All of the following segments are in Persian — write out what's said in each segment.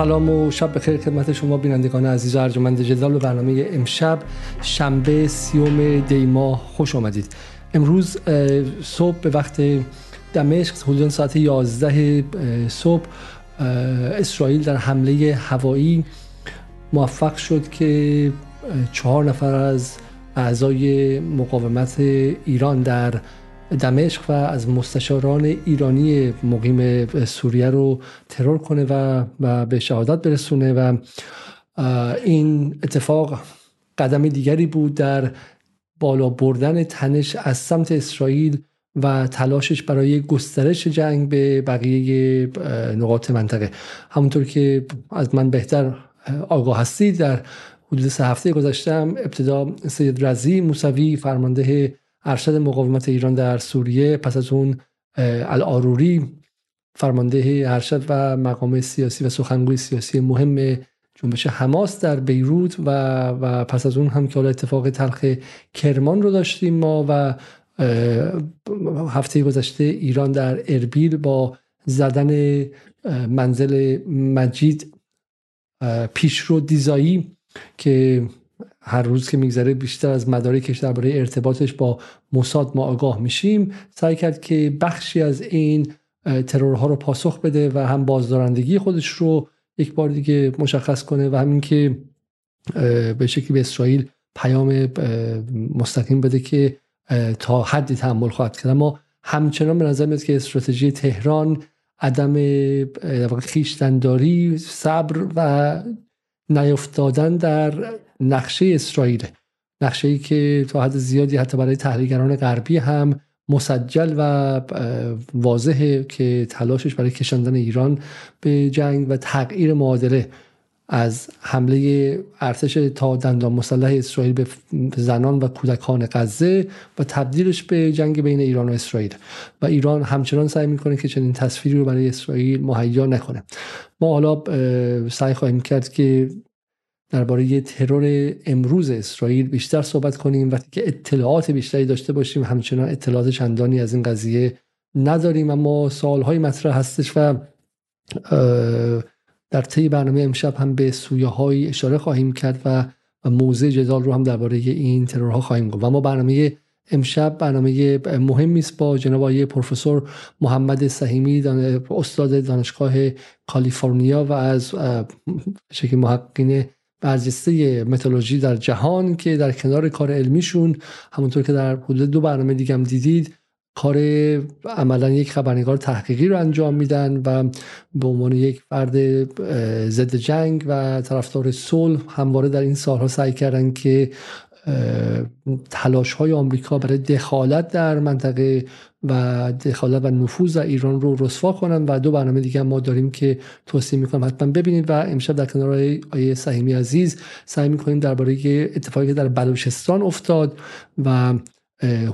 سلام و شب بخیر خدمت شما بینندگان عزیز و ارجمند جدال به برنامه امشب شنبه سیوم دیما خوش آمدید. امروز صبح به وقت دمشق حدود ساعت 11 صبح اسرائیل در حمله هوایی موفق شد که چهار نفر از اعضای مقاومت ایران در دمشق و از مستشاران ایرانی مقیم سوریه رو ترور کنه و, به شهادت برسونه و این اتفاق قدم دیگری بود در بالا بردن تنش از سمت اسرائیل و تلاشش برای گسترش جنگ به بقیه نقاط منطقه. همونطور که از من بهتر آگاه هستید در حدود سه هفته گذشتم ابتدا سید رزی موسوی فرمانده ارشد مقاومت ایران در سوریه. پس از اون الاروری فرمانده ارشد و مقام سیاسی و سخنگوی سیاسی مهم جنبش حماس در بیروت و, و پس از اون هم که حالا اتفاق تلخ کرمان رو داشتیم ما و هفته گذشته ایران در اربیل با زدن منزل مجید پیشرو دیزایی که هر روز که میگذره بیشتر از مدارکش درباره ارتباطش با موساد ما آگاه میشیم. سعی کرد که بخشی از این ترورها رو پاسخ بده و هم بازدارندگی خودش رو یک بار دیگه مشخص کنه و همین که به شکلی به اسرائیل پیام مستقیم بده که تا حدی تحمل خواهد کرد. اما همچنان به نظر میاد که استراتژی تهران عدم خیشتنداری صبر و نیفتادن در نقشه اسرائیل. نقشه ای که تا حد زیادی حتی برای تحلیلگران غربی هم مسجل و واضحه که تلاشش برای کشاندن ایران به جنگ و تغییر معادله از حمله ارتش تا دندان مسلح اسرائیل به زنان و کودکان غزه و تبدیلش به جنگ بین ایران و اسرائیل. و ایران همچنان سعی می‌کنه که چنین تصویری رو برای اسرائیل مهیا نکنه. ما حالا سعی خواهیم کرد که درباره ترور امروز اسرائیل بیشتر صحبت کنیم. وقتی که اطلاعات بیشتری داشته باشیم همچنان اطلاعات چندانی از این قضیه نداریم. اما سالهای مطرح هستش و در طی برنامه امشب هم به سویه های اشاره خواهیم کرد و موضع جدال رو هم درباره این ترورها خواهیم گفت. و ما برنامه امشب برنامه مهمی است با جناب آقای پروفسور محمد سهیمی استاد دانشگاه کالیفرنیا و از شکل محققین برجسته متولوژی در جهان که در کنار کار علمیشون همونطور که در حدود دو برنامه دیگه هم دیدید کار عملا یک خبرنگار تحقیقی رو انجام میدن و به عنوان یک فرد ضد جنگ و طرفدار صلح همواره در این سالها سعی کردن که تلاش های آمریکا برای دخالت در منطقه و دخالت و نفوذ در ایران رو رسوا کنن و دو برنامه دیگه ما داریم که توصیه می‌کنم حتما ببینید و امشب در کنار آیه سهیمی عزیز سعی می‌کنیم درباره اتفاقی که در بلوچستان افتاد و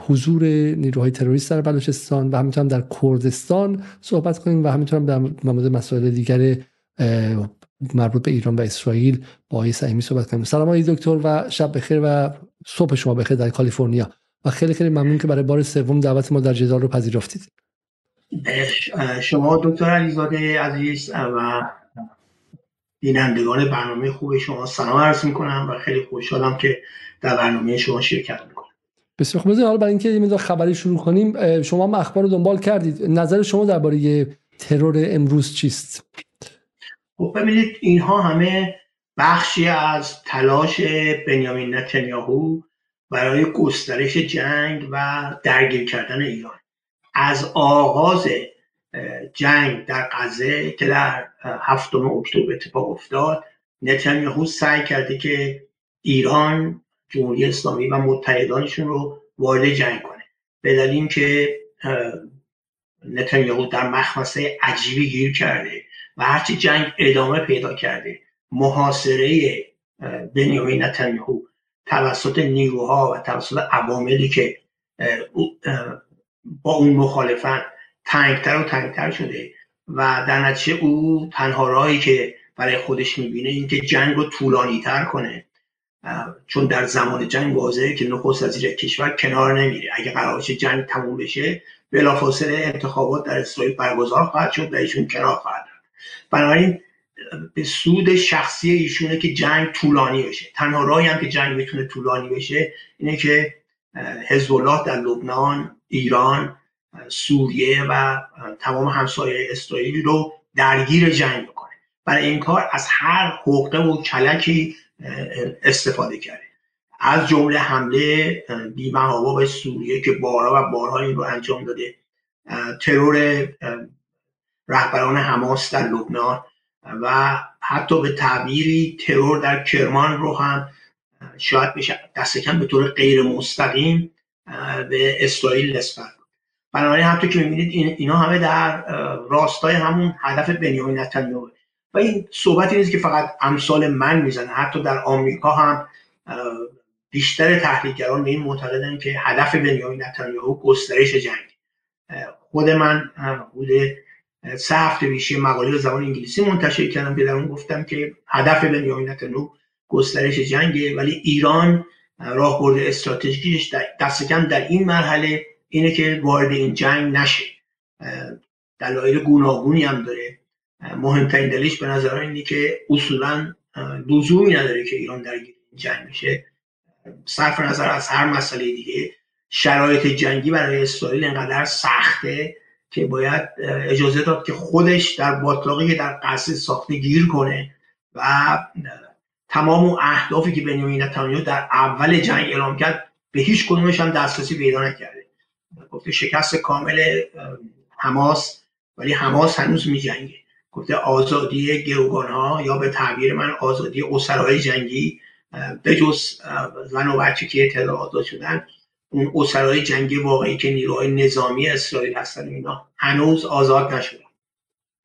حضور نیروهای تروریست در بلوچستان و همینطور در کردستان صحبت کنیم و همینطور در مورد مسائل دیگر مربوط به ایران و اسرائیل با آقای سعیمی صحبت کنیم. سلام آقای دکتر و شب بخیر و صبح شما بخیر در کالیفرنیا. و خیلی خیلی ممنون که برای بار سوم دعوت ما در جدال رو پذیرفتید. شما دکتر علیزاده عزیز و بینندگان برنامه خوب شما سلام عرض می‌کنم و خیلی خوشحالم که در برنامه شما شرکت می‌کنم. بسیار خوب. حالا برای اینکه یه خبری شروع کنیم شما هم اخبار رو دنبال کردید. نظر شما درباره ترور امروز چیست؟ خب ببینید اینها همه بخشی از تلاش بنیامین نتانیاهو برای گسترش جنگ و درگیر کردن ایران. از آغاز جنگ در غزه که در هفتم اکتبر اتفاق افتاد نتانیاهو سعی کرده که ایران جمهوری اسلامی و متحدانشون رو وارد جنگ کنه. به دلیل که نتانیاهو در مخمسه عجیبی گیر کرده و هرچی جنگ ادامه پیدا کرده محاصره بنیامین نتانیاهو توسط نیروها و توسط عواملی که با اون مخالفن تنگتر و تنگتر شده و در نتیجه او تنها راهی که برای خودش می‌بینه اینکه جنگ رو طولانی تر کنه چون در زمان جنگ واضحه که نخست وزیر کشور کنار نمیره. اگه قرار جنگ تموم بشه بلافاصله انتخابات در اسرائیل برگزار خواهد شد و ایشون کنار خواهد بنابراین به سود شخصی ایشونه که جنگ طولانی بشه. تنها راهی هم که جنگ می‌تونه طولانی بشه اینه که حزب الله در لبنان ایران سوریه و تمام همسایه اسرائیل رو درگیر جنگ بکنه. برای این کار از هر حقه و کلکی استفاده کرده. از جمله حمله بیمهابا به سوریه که بارها و بارها این رو انجام داده. ترور رهبران حماس در لبنان. و حتی به تعبیری ترور در کرمان رو هم شاید بشه دست کم به طور غیر مستقیم به اسرائیل نسبت بنابراین همطور که می‌بینید این اینا همه در راستای همون هدف بنیامین نتانیاهو و این صحبتی نیست که فقط امثال من می‌زنه حتی در آمریکا هم بیشتر تحلیلگران به این معتقدن که هدف بنیامین نتانیاهو گسترش جنگ. خود من حدود سه پیش مقاله به زبان انگلیسی منتشر کردم. که در اون گفتم که هدف بنیامین نتانیاهو گسترش جنگه ولی ایران راهبرد استراتژیکیش دست کم در این مرحله اینه که وارد این جنگ نشه. دلایل گوناگونی هم داره. مهمترین دلیلش به نظر اینه که اصولا لزومی نداره که ایران درگیر جنگ میشه صرف نظر از هر مسئله دیگه شرایط جنگی برای اسرائیل انقدر سخته که باید اجازه داد که خودش در باطلاقی در قصد ساخته گیر کنه و تمام اون اهدافی که بنیامین نتانیاهو در اول جنگ اعلام کرد به هیچ کدومش هم دسترسی پیدا نکرده. گفته شکست کامل حماس ولی حماس هنوز می جنگه گفته آزادی گروگان ها یا به تعبیر من آزادی اسرای جنگی به جز زن و بچه که اطلاع آزاد شدن اون اسرای جنگی واقعی که نیروهای نظامی اسرائیل هستن اینا هنوز آزاد نشدن.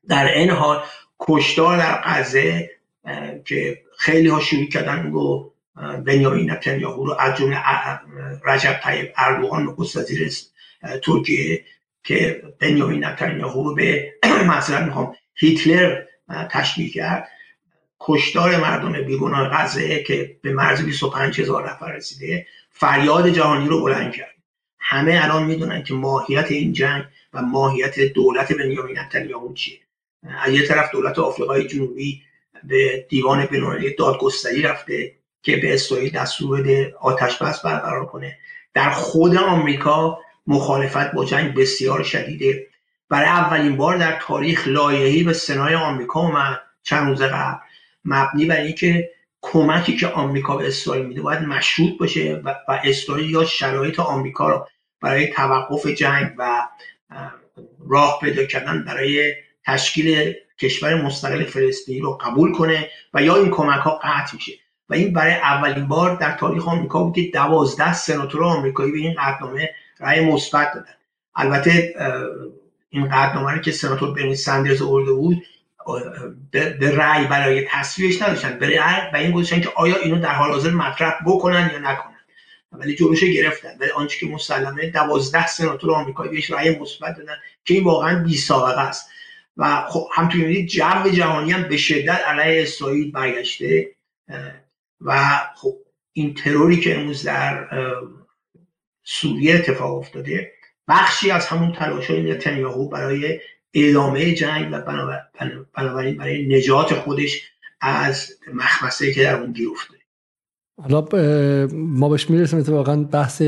در این حال کشتار در غزه که خیلی ها شروع کردن و بنیامین نتانیاهو رو از جمله رجب طیب اردوغان نخست وزیر ترکیه که بنیامین نتانیاهو رو به مثلا می‌خوام هیتلر تشبیه کرد. کشتار مردم بیگناه غزه که به مرز 25 هزار نفر رسیده فریاد جهانی رو بلند کرد. همه الان می‌دونن که ماهیت این جنگ و ماهیت دولت بنیامین نتانیاهو چیه. از یه طرف دولت آفریقای جنوبی به دیوان بینالمللی دادگستری رفته که به اسرائیل دستور بده آتش بس برقرار کنه. در خود آمریکا مخالفت با جنگ بسیار شدیده. برای اولین بار در تاریخ لایحه‌ای به سنای آمریکا اومد چند روز قبل. مبنی بر اینکه کمکی که آمریکا به اسرائیل میده باید مشروط باشه و, اسرائیل یا شرایط آمریکا رو برای توقف جنگ و راه پیدا کردن برای تشکیل کشور مستقل فلسطینی رو قبول کنه و یا این کمک ها قطع میشه. و این برای اولین بار در تاریخ آمریکا بود که دوازده سناتور آمریکایی به این قطعنامه رأی مثبت دادن. البته این قطعنامه رو که سناتور برنی سندرز آورده بود به رأی برای تصویبش نداشتن به رأی این گذاشتن که آیا اینو در حال حاضر مطرح بکنن یا نکنن. ولی جلوش گرفتن. ولی آنچه که مسلمه دوازده سناتور آمریکایی بهش رأی مثبت دادن که این واقعا بی سابقه است. و خب همونطور می‌بینید جو جهانی هم به شدت علیه اسرائیل برگشته و خب این تروری که امروز در سوریه اتفاق افتاده بخشی از همون تلاش های نتانیاهو برای ادامه جنگ و بنابراین برای نجات خودش از مخمسه که در اون گیر افتاده حالا ما بهش می‌رسیم اتفاقا بحث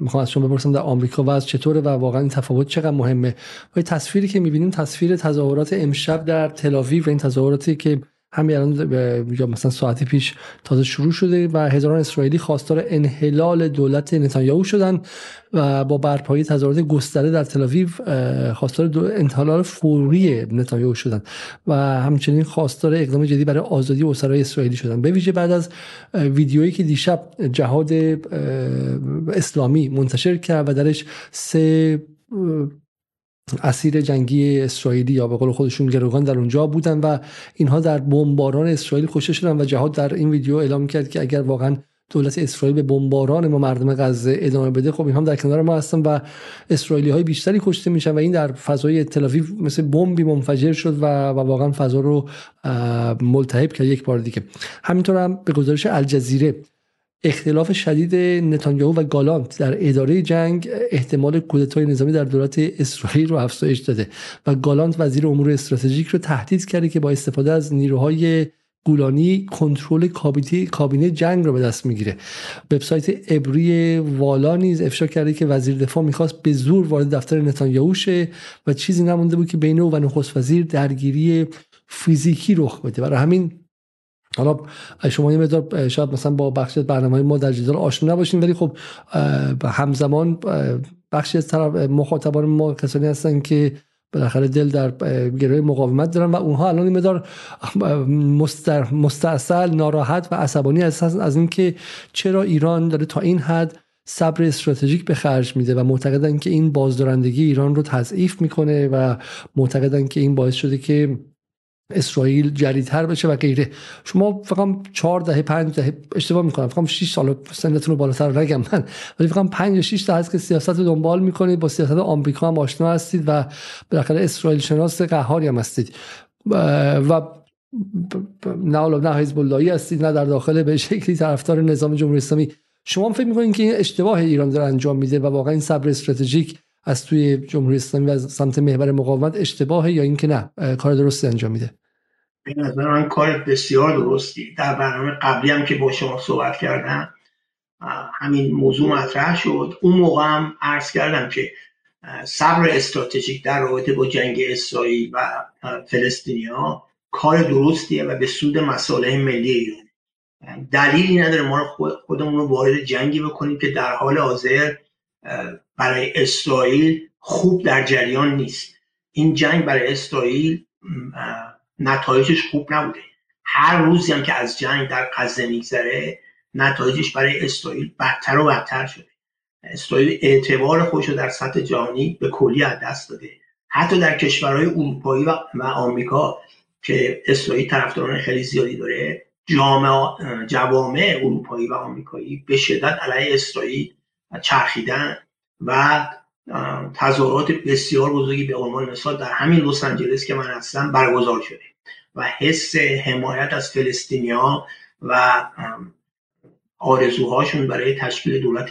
می‌خوام از شما بپرسم در آمریکا و از چطوره و واقعا این تفاوت چقدر مهمه؟ و تصویری که می‌بینیم تصویر تظاهرات امشب در تلاویو و این تظاهراتی که همین الان مثلا ساعتی پیش تازه شروع شده و هزاران اسرائیلی خواستار انحلال دولت نتانیاهو شدن و با برپایی تظاهرات گسترده در تل خواستار انحلال فوری نتانیاهو شدن و همچنین خواستار اقدام جدی برای آزادی اسرای اسرائیلی شدن. به ویژه بعد از ویدیویی که دیشب جهاد اسلامی منتشر کرد و درش سه اسیر جنگی اسرائیلی یا به قول خودشون گروگان در اونجا بودن و اینها در بمباران اسرائیل کشته شدن و جهاد در این ویدیو اعلام کرد که اگر واقعا دولت اسرائیل به بمباران ما مردم غزه ادامه بده خب این هم در کنار ما هستن و اسرائیلی های بیشتری کشته میشن و این در فضای تل‌آویو مثل بمبی منفجر شد و, و واقعا فضا رو ملتهب کرد یک بار دیگه. همینطور هم به گزارش الجزیره اختلاف شدید نتانیاهو و گالانت در اداره جنگ احتمال کودتای نظامی در دولت اسرائیل رو افزایش داده و گالانت وزیر امور استراتژیک رو تهدید کرده که با استفاده از نیروهای گولانی کنترل کابینه جنگ رو به دست می‌گیره. وبسایت ابری والا نیز افشا کرده که وزیر دفاع می‌خواست به زور وارد دفتر نتانیاهو شه و چیزی نمونده بود که بین او و نخست وزیر درگیری فیزیکی رخ بده. برای همین حالا شما یه مقدار شاید مثلا با بخش برنامه ما در جدال آشنا نباشین ولی خب همزمان بخشی از طرف مخاطبان ما کسانی هستن که بالاخره دل در گروه مقاومت دارن و اونها الان این مدار مستاصل ناراحت و عصبانی هستن از اینکه چرا ایران داره تا این حد صبر استراتژیک به خرج میده و معتقدن که این بازدارندگی ایران رو تضعیف می‌کنه و معتقدن که این باعث شده که اسرائیل جریدتر بشه و غیره. شما فقط 4 دهه 5 دهه اشتباه می‌کنم. فقط 6 سال سنتون رو بالاتر نگم من. ولی فقط 5 یا 6 تا هست که سیاست رو دنبال می‌کنید. با سیاست آمریکا هم آشنا هستید و بالاخره اسرائیل شناس قهاری هم هستید. و نه نه حزب اللهی هستید نه در داخل به شکلی طرفدار نظام جمهوری اسلامی. شما فکر می‌کنید که این اشتباه ایران داره انجام میده و واقعا این صبر استراتژیک از توی جمهوری اسلامی و از سمت محور مقاومت اشتباهه یا اینکه نه کار درستی انجام میده؟ به نظر من کار بسیار درستی. در برنامه قبلی هم که با شما صحبت کردم همین موضوع مطرح شد. اون موقع هم عرض کردم که صبر استراتژیک در رابطه با جنگ اسرائیل و فلسطینیا کار درستیه و به سود مصالح ملی ایران. دلیلی نداره ما خودمون رو وارد جنگی بکنیم که در حال حاضر برای اسرائیل خوب در جریان نیست. این جنگ برای اسرائیل نتایجش خوب نبوده. هر روزی هم که از جنگ در غزه میگذره نتایجش برای اسرائیل بدتر و بدتر شده. اسرائیل اعتبار خودش رو در سطح جهانی به کلی از دست داده. حتی در کشورهای اروپایی و آمریکا که اسرائیل طرفداران خیلی زیادی داره جامعه جوامع اروپایی و آمریکایی به شدت علیه اسرائیل چرخیدن و تظاهرات بسیار بزرگی به عنوان مثال در همین لس آنجلس که من هستم برگزار شده. و حس حمایت از فلسطینیا و آرزوهاشون برای تشکیل دولت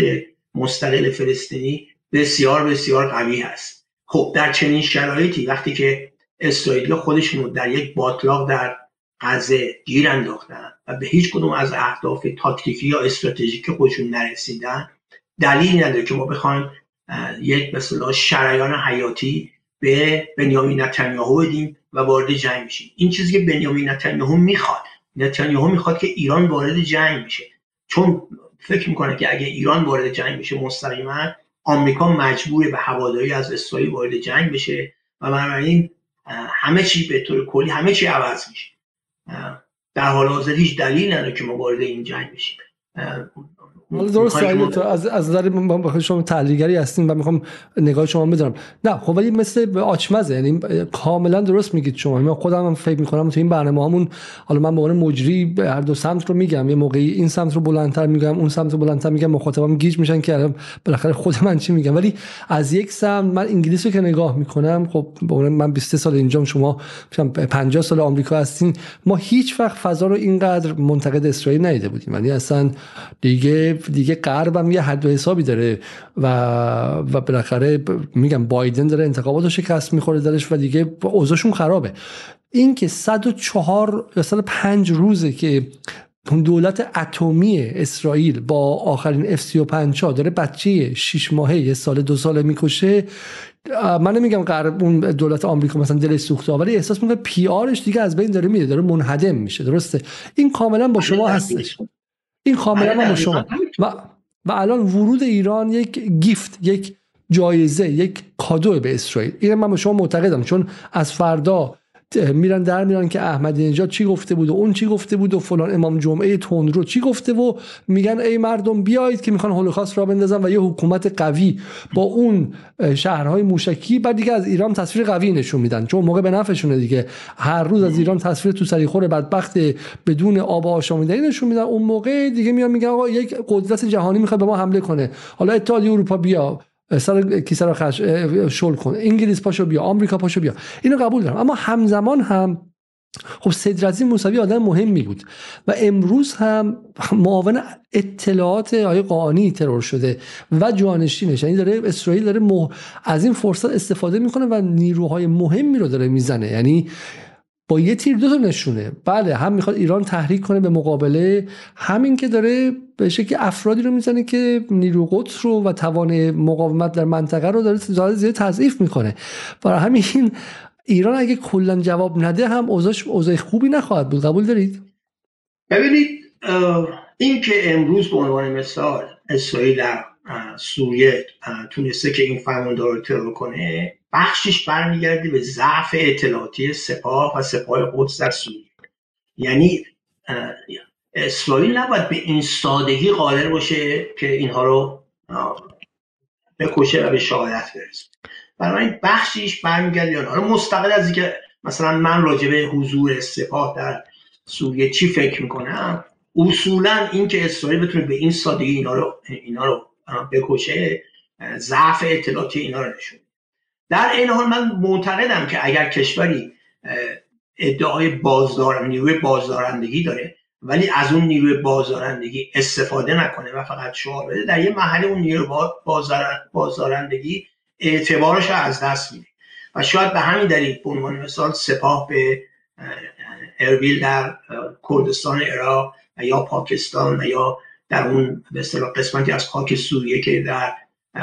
مستقل فلسطینی بسیار بسیار قوی هست. خب در چنین شرایطی وقتی که اسرائیل خودشون در یک باطلاق در غزه گیر انداختن و به هیچ کدوم از اهداف تاکتیکی یا استراتژیک خودشون نرسیدن دلیل نداره که ما بخوایم یک مثلا شریان حیاتی به بنیامین نتانیاهو بدیم و وارد جنگ بشیم. این چیزی که بنیامین نتانیاهو می‌خواد نتانیاهو می‌خواد که ایران وارد جنگ بشه. چون فکر می‌کنه که اگه ایران وارد جنگ بشه مستقیما آمریکا مجبور به هواداری از اسرائیل وارد جنگ بشه و بنابراین همه چی به طور کلی همه چی عوض میشه. در حال حاضر هیچ دلیل نداره که ما وارد این جنگ بشیم. درست تو از از نظر شما تحلیلگری هستین و می‌خوام نگاه شما بدونم. نه خب ولی مثل آچمزه یعنی کاملا درست میگید شما. من خودم هم فکر می‌کنم تو این برنامه همون حالا من به عنوان مجری هر دو سمت رو میگم. یه موقعی این سمت رو بلندتر میگم اون سمت رو بلندتر میگم مخاطبم گیج میشن که بالاخره خود من چی میگم. ولی از یک سمت من انگلیس رو که نگاه می‌کنم خب من 23 سال اینجام شما 50 سال آمریکا هستین ما هیچ وقت فضا رو اینقدر منتقد اسرائیل ندیده بودیم. یعنی اصلا دیگه دیگه غرب هم یه حد و حسابی داره و و بالاخره میگم بایدن داره انتخابات رو شکست می‌خوره درش و دیگه اوضاعشون خرابه. این که 104 یا 105 روزه که دولت اتمی اسرائیل با آخرین F35 ها داره بچه 6 ماهه یه سال دو ساله می‌کشه من نمیگم قرار اون دولت آمریکا مثلا دلش سوخته ولی احساس می‌کنه پی آرش دیگه از بین داره میره داره منهدم میشه درسته؟ این کاملا با شما هستش. این کاملا با شما. و, و الان ورود ایران یک گیفت یک جایزه یک کادو به اسرائیل. این من به شما معتقدم چون از فردا میرن در میرن که احمدی نژاد چی گفته بود و اون چی گفته بود و فلان امام جمعه رو چی گفته و میگن ای مردم بیایید که می‌خوان هولوکاست را بندازن و یه حکومت قوی با اون شهرهای موشکی بعد دیگه از ایران تصویر قوی نشون میدن. چون موقع به نفعشونه دیگه. هر روز از ایران تصویر تو سریخور بدبخت بدون آب و آشامیدنی نشون میدن. اون موقع دیگه میان میگن آقا یک قدرت جهانی می‌خواد به ما حمله کنه. حالا اتحادیه اروپا بیا. سر کیسه رو خش شل کن. انگلیس پاشو بیا آمریکا پاشو بیا. اینو قبول دارم. اما همزمان هم خب سید موسوی آدم مهمی بود. و امروز هم معاون اطلاعات آقای قانی ترور شده و جانشینش یعنی داره اسرائیل داره از این فرصت استفاده می‌کنه و نیروهای مهمی رو داره می‌زنه. یعنی با یه تیر دو تا نشونه. بله هم می‌خواد ایران تحریک کنه به مقابله همین که داره به شکل افرادی رو می‌زنه که نیرو قدس رو و توان مقاومت در منطقه رو داره زیاد تضعیف می‌کنه. برای همین ایران اگه کلا جواب نده هم اوضاعش اوضاع خوبی نخواهد بود. قبول دارید؟ ببینید این که امروز به عنوان مثال اسرائیل سوریه تونسته که این فرماندار رو ترور کنه بخشش برمیگرده به ضعف اطلاعاتی سپاه و سپاه قدس در سوریه. یعنی اسرائیل نباید به این سادگی قادر باشه که اینها رو بکشه و به شهادت برسه. این بخشیش برمیگرده حالا مستقل از اینکه مثلا من راجع به حضور سپاه در سوریه چی فکر می‌کنم اصولا اینکه اسرائیل بتونه به این سادگی اینا رو اینا رو بکشه ضعف اطلاعاتی اینا رو نشون در این حال من معتقدم که اگر کشوری ادعای بازدار نیروی بازدارندگی داره ولی از اون نیروی بازدارندگی استفاده نکنه و فقط شعار بده در یه محل اون نیروی بازدارندگی اعتبارش از دست میده. و شاید به همین دلیل به عنوان مثال سپاه به اربیل در کردستان عراق و یا پاکستان و یا در اون به قسمتی از خاک سوریه که در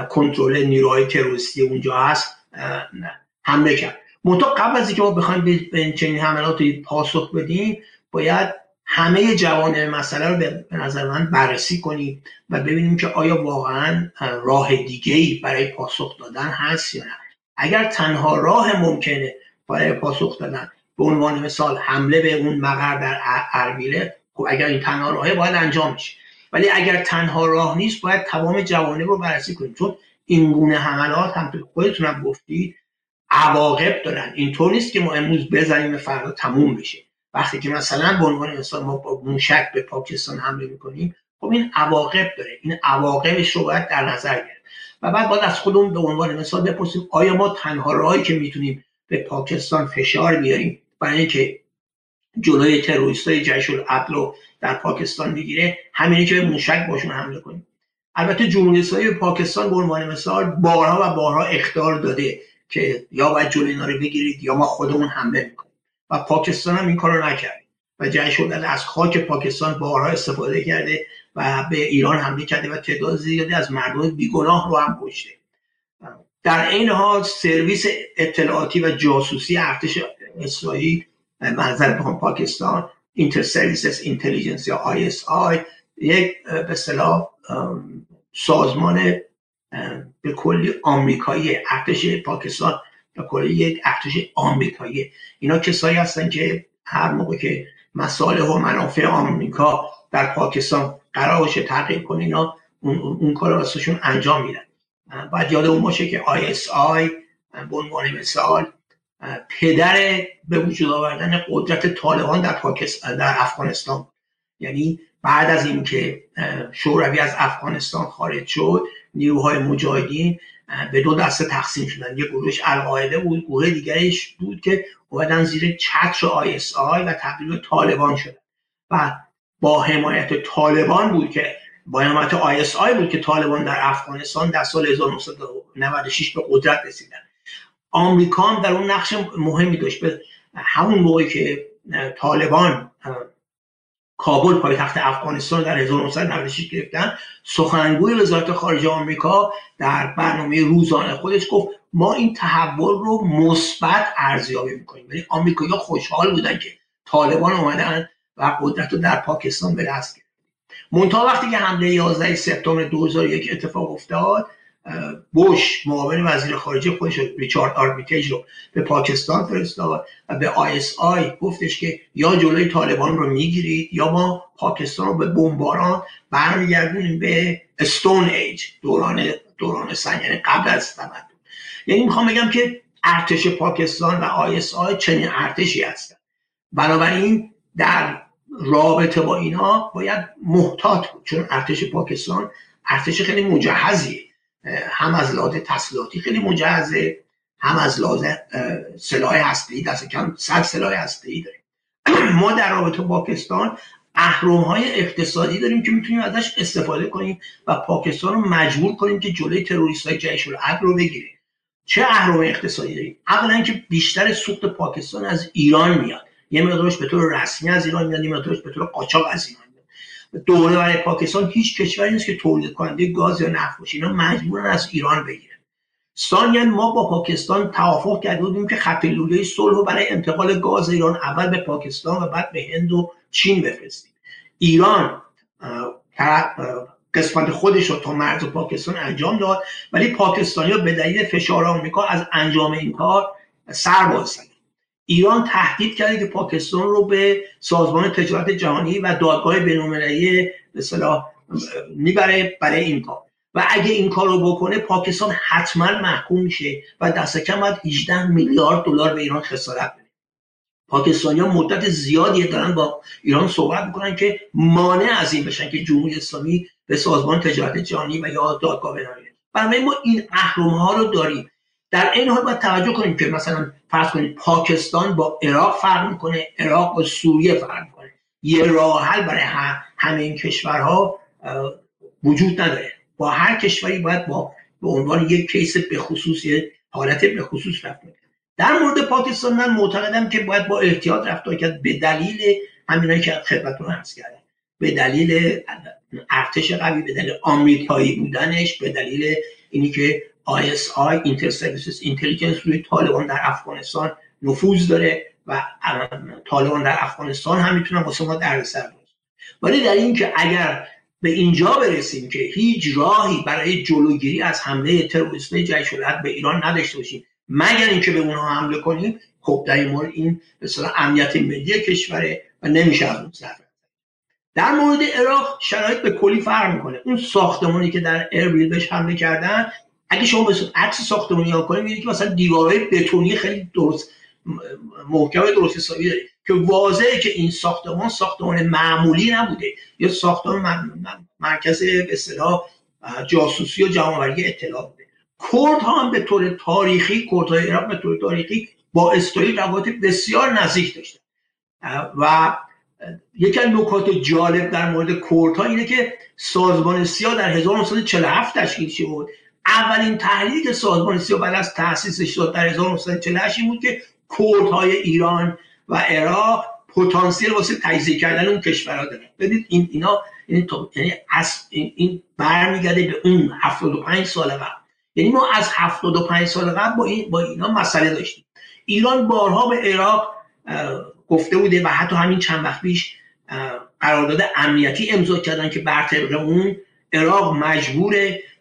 کنترل نیروهای تروریستی اونجا هست حمله کرد. منتها قبل از اینکه ما بخوایم به چنین حملات پاسخ بدیم باید همه جوانب مسئله رو به نظر من بررسی کنیم و ببینیم که آیا واقعا راه دیگه ای برای پاسخ دادن هست یا نه. اگر تنها راه ممکنه برای پاسخ دادن به عنوان مثال حمله به اون مقر در اربیله خب اگر این تنها راهه باید انجام میشه. ولی اگر تنها راه نیست باید تمام جوانب رو بررسی کنیم. چون این گونه حملات هم خودتونم گفتید عواقب دارن. اینطور نیست که ما امروز بزنیم فردا تموم بشه. وقتی که مثلا به عنوان انسان ما با موشک به پاکستان حمله می‌کنیم خب این عواقب داره. این عواقبش رو باید در نظر گرفت. و بعد باید از خودمون به عنوان مثال بپرسیم آیا ما تنها راهی که می‌تونیم به پاکستان فشار بیاریم برای اینکه جلوی تروریست های جیش العدل رو در پاکستان بگیره همینه که به موشک باشون حمله کنیم؟ البته جمهوری اسلامی پاکستان به عنوان مثال بارها و بارها اختار داده که یا باید جلوی اینا رو بگیرید یا ما خودمون حمله می‌کنیم. و پاکستان هم این کار رو نکرد. و جای شدن از خاک پاکستان بارها استفاده کرده و به ایران حمله کرده و تعداد زیادی از مردم بیگناه رو هم کشته. در این حال سرویس اطلاعاتی و جاسوسی ارتش اسرائیل منظر پاکستان اینتر سرویسز اینتلیجنس یا آی یک به صلاح سازمان به کلی آمریکایی ارتش پاکستان به کلی یک ارتش آمریکایی. اینا کسایی هستن که هر موقع که مسائل و منافع آمریکا در پاکستان قرار باشه تغییر کنه اینا اون, اون کار راستشون انجام میدن. باید یاد اون باشه که آی به عنوان مثال پدر به وجود آوردن قدرت طالبان در پاکستان در افغانستان. یعنی بعد از اینکه شوروی از افغانستان خارج شد نیروهای مجاهدین به دو دسته تقسیم شدن. یه گروهش القاعده بود گروه دیگرش بود که اومدن زیر چتر آی آی و تبدیل به طالبان شدن. و با حمایت طالبان بود که با حمایت آی آی بود که طالبان در افغانستان در سال 1996 به قدرت رسیدن. آمریکا هم در اون نقش مهمی داشت. به همون موقعی که طالبان کابل پایتخت افغانستان در 1996 گرفتن. سخنگوی وزارت خارجه آمریکا در برنامه روزانه خودش گفت ما این تحول رو مثبت ارزیابی می‌کنیم. یعنی آمریکایی‌ها خوشحال بودن که طالبان اومدن و قدرت رو در پاکستان به دست گرفت منتها وقتی که حمله 11 سپتامبر 2001 اتفاق افتاد بوش معاون وزیر خارجه خودش ریچارد آرمیتیج رو به پاکستان فرستاد و به ISI گفتش که یا جلوی طالبان رو می‌گیرید یا ما پاکستان رو به بمباران برمیگردونیم به Stone Age دوران دوران سنگ یعنی قبل از تمدن یعنی می‌خوام بگم که ارتش پاکستان و ISI چنین ارتشی هستن. بنابراین در رابطه با اینا باید محتاط بود چون ارتش پاکستان ارتش خیلی مجهزیه. هم از لحاظ تسلیحاتی خیلی مجهزه هم از لحاظ سلاح هسته‌ای دست کم صد سلاح هسته‌ای داریم. ما در رابطه با پاکستان اهرم های اقتصادی داریم که می‌تونیم ازش استفاده کنیم و پاکستان رو مجبور کنیم که جلوی تروریست های جیش العدل رو بگیره چه اهرم اقتصادی داریم؟ اولا که بیشتر سوخت پاکستان از ایران میاد. یه مقدارش به طور رسمی از ایران میاد یه مقدارش به طور قاچاق از ایران دوره برای پاکستان هیچ کشوری نیست که تولید کننده گاز یا نفت باشه. اینا مجبورن از ایران بگیرن. ثانیا ما با پاکستان توافق کرده بودیم که خط لوله صلح برای انتقال گاز ایران اول به پاکستان و بعد به هند و چین بفرستیم. ایران قسمت خودش رو تا مرز پاکستان انجام داد. ولی پاکستانی ها به دلیل فشار آمریکا از انجام این کار سر باز ایران تهدید کرده که پاکستان رو به سازمان تجارت جهانی و دادگاه بین‌المللی به اصطلاح می‌بره برای این کار. و اگه این کار رو بکنه پاکستان حتما محکوم میشه و دست کم باید 18 میلیارد دلار به ایران خسارت بده. پاکستانی ها مدت زیادی دارن با ایران صحبت می‌کنن که مانع از این بشن که جمهوری اسلامی به سازمان تجارت جهانی و یا دادگاه بین‌المللی. برای ما این اهرم ها رو داریم. در این حال باید توجه کنیم که مثلا فرض کنید پاکستان با عراق فرق می‌کنه عراق با سوریه فرق می‌کنه. یه راه حل برای همه این کشورها وجود نداره. با هر کشوری باید با به عنوان یک کیس به خصوص حالت به خصوص رفت در مورد پاکستان من معتقدم که باید با احتیاط رفتار کرد به دلیل همینایی که خدمتتون عرض کردم. به دلیل ارتش قوی به دلیل آمریکایی بودنش به دلیل اینی که ISI Inter Services Intelligence روی طالبان در افغانستان نفوذ داره و طالبان در افغانستان هم می‌تونن واسه ما دردسر ولی در این که اگر به اینجا برسیم که هیچ راهی برای جلوگیری از حمله تروریستی جیش به ایران نداشته باشیم مگر اینکه به اونها حمله کنیم خب در این مورد این به امنیت ملی کشوره و نمیشه از اون در مورد عراق شرایط به کلی فرق می‌کنه. اون ساختمانی که در اربیل بهش حمله کردن اگه شما به عکس ساختمانی ها کنید می‌بینید که مثلا دیوارهای بتونی خیلی درست محکم درست حسابی داره که واضحه که این ساختمان ساختمان معمولی نبوده. یا ساختمان مرکز به اصطلاح جاسوسی و جمعآوری اطلاع بوده. کرد ها هم به طور تاریخی کرد های عراق به طور تاریخی با اسرائیل روابط بسیار نزدیک داشتن. و یکی از نکات جالب در مورد کردها اینه که سازمان سیا در 1947 تشکیل شد. اولین تحلیلی که سازمان سیا بعد از تاسیسش شد در 1948 این بود که کردهای ایران و عراق پتانسیل واسه تجزیه کردن اون کشورها دارن. ببینید این اینا یعنی یعنی این, این برمیگرده به اون 75 سال قبل. یعنی ما از 75 سال قبل با این با اینا مسئله داشتیم. ایران بارها به عراق گفته بوده و حتی همین چند وقت پیش قرارداد امنیتی امضا کردن که بر طبق اون عراق مجبور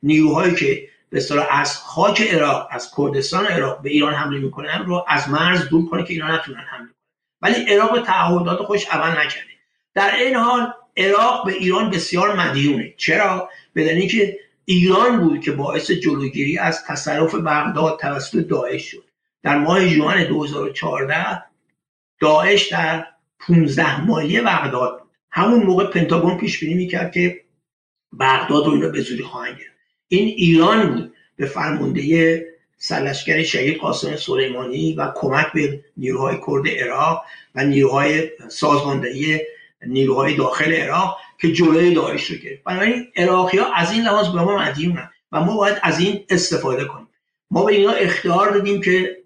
نیروهایی که به از خاک عراق از کردستان عراق به ایران حمله می‌کنن رو از مرز دور کنه که اینا نتونن حمله کنن. ولی عراق تعهدات خوش عمل نکرده. در این حال عراق به ایران بسیار مدیونه. چرا؟ بدنی که ایران بود که باعث جلوگیری از تصرف بغداد توسط داعش شد. در ماه ژوئن 2014 داعش در 15 مایه بغداد بود. همون موقع پنتاگون پیش بینی می‌کرد که بغداد رو اینا به زودی خواهند گرفت. این ایران بود به فرمانده سرلشکر شهید قاسم سلیمانی و کمک به نیروهای کرد عراق و نیروهای سازماندهی نیروهای داخل عراق که جلوی داعش رو گرفت. بنابراین عراقی ها از این لحاظ به ما مدیونن و ما باید از این استفاده کنیم. ما به اینا اختیار دادیم که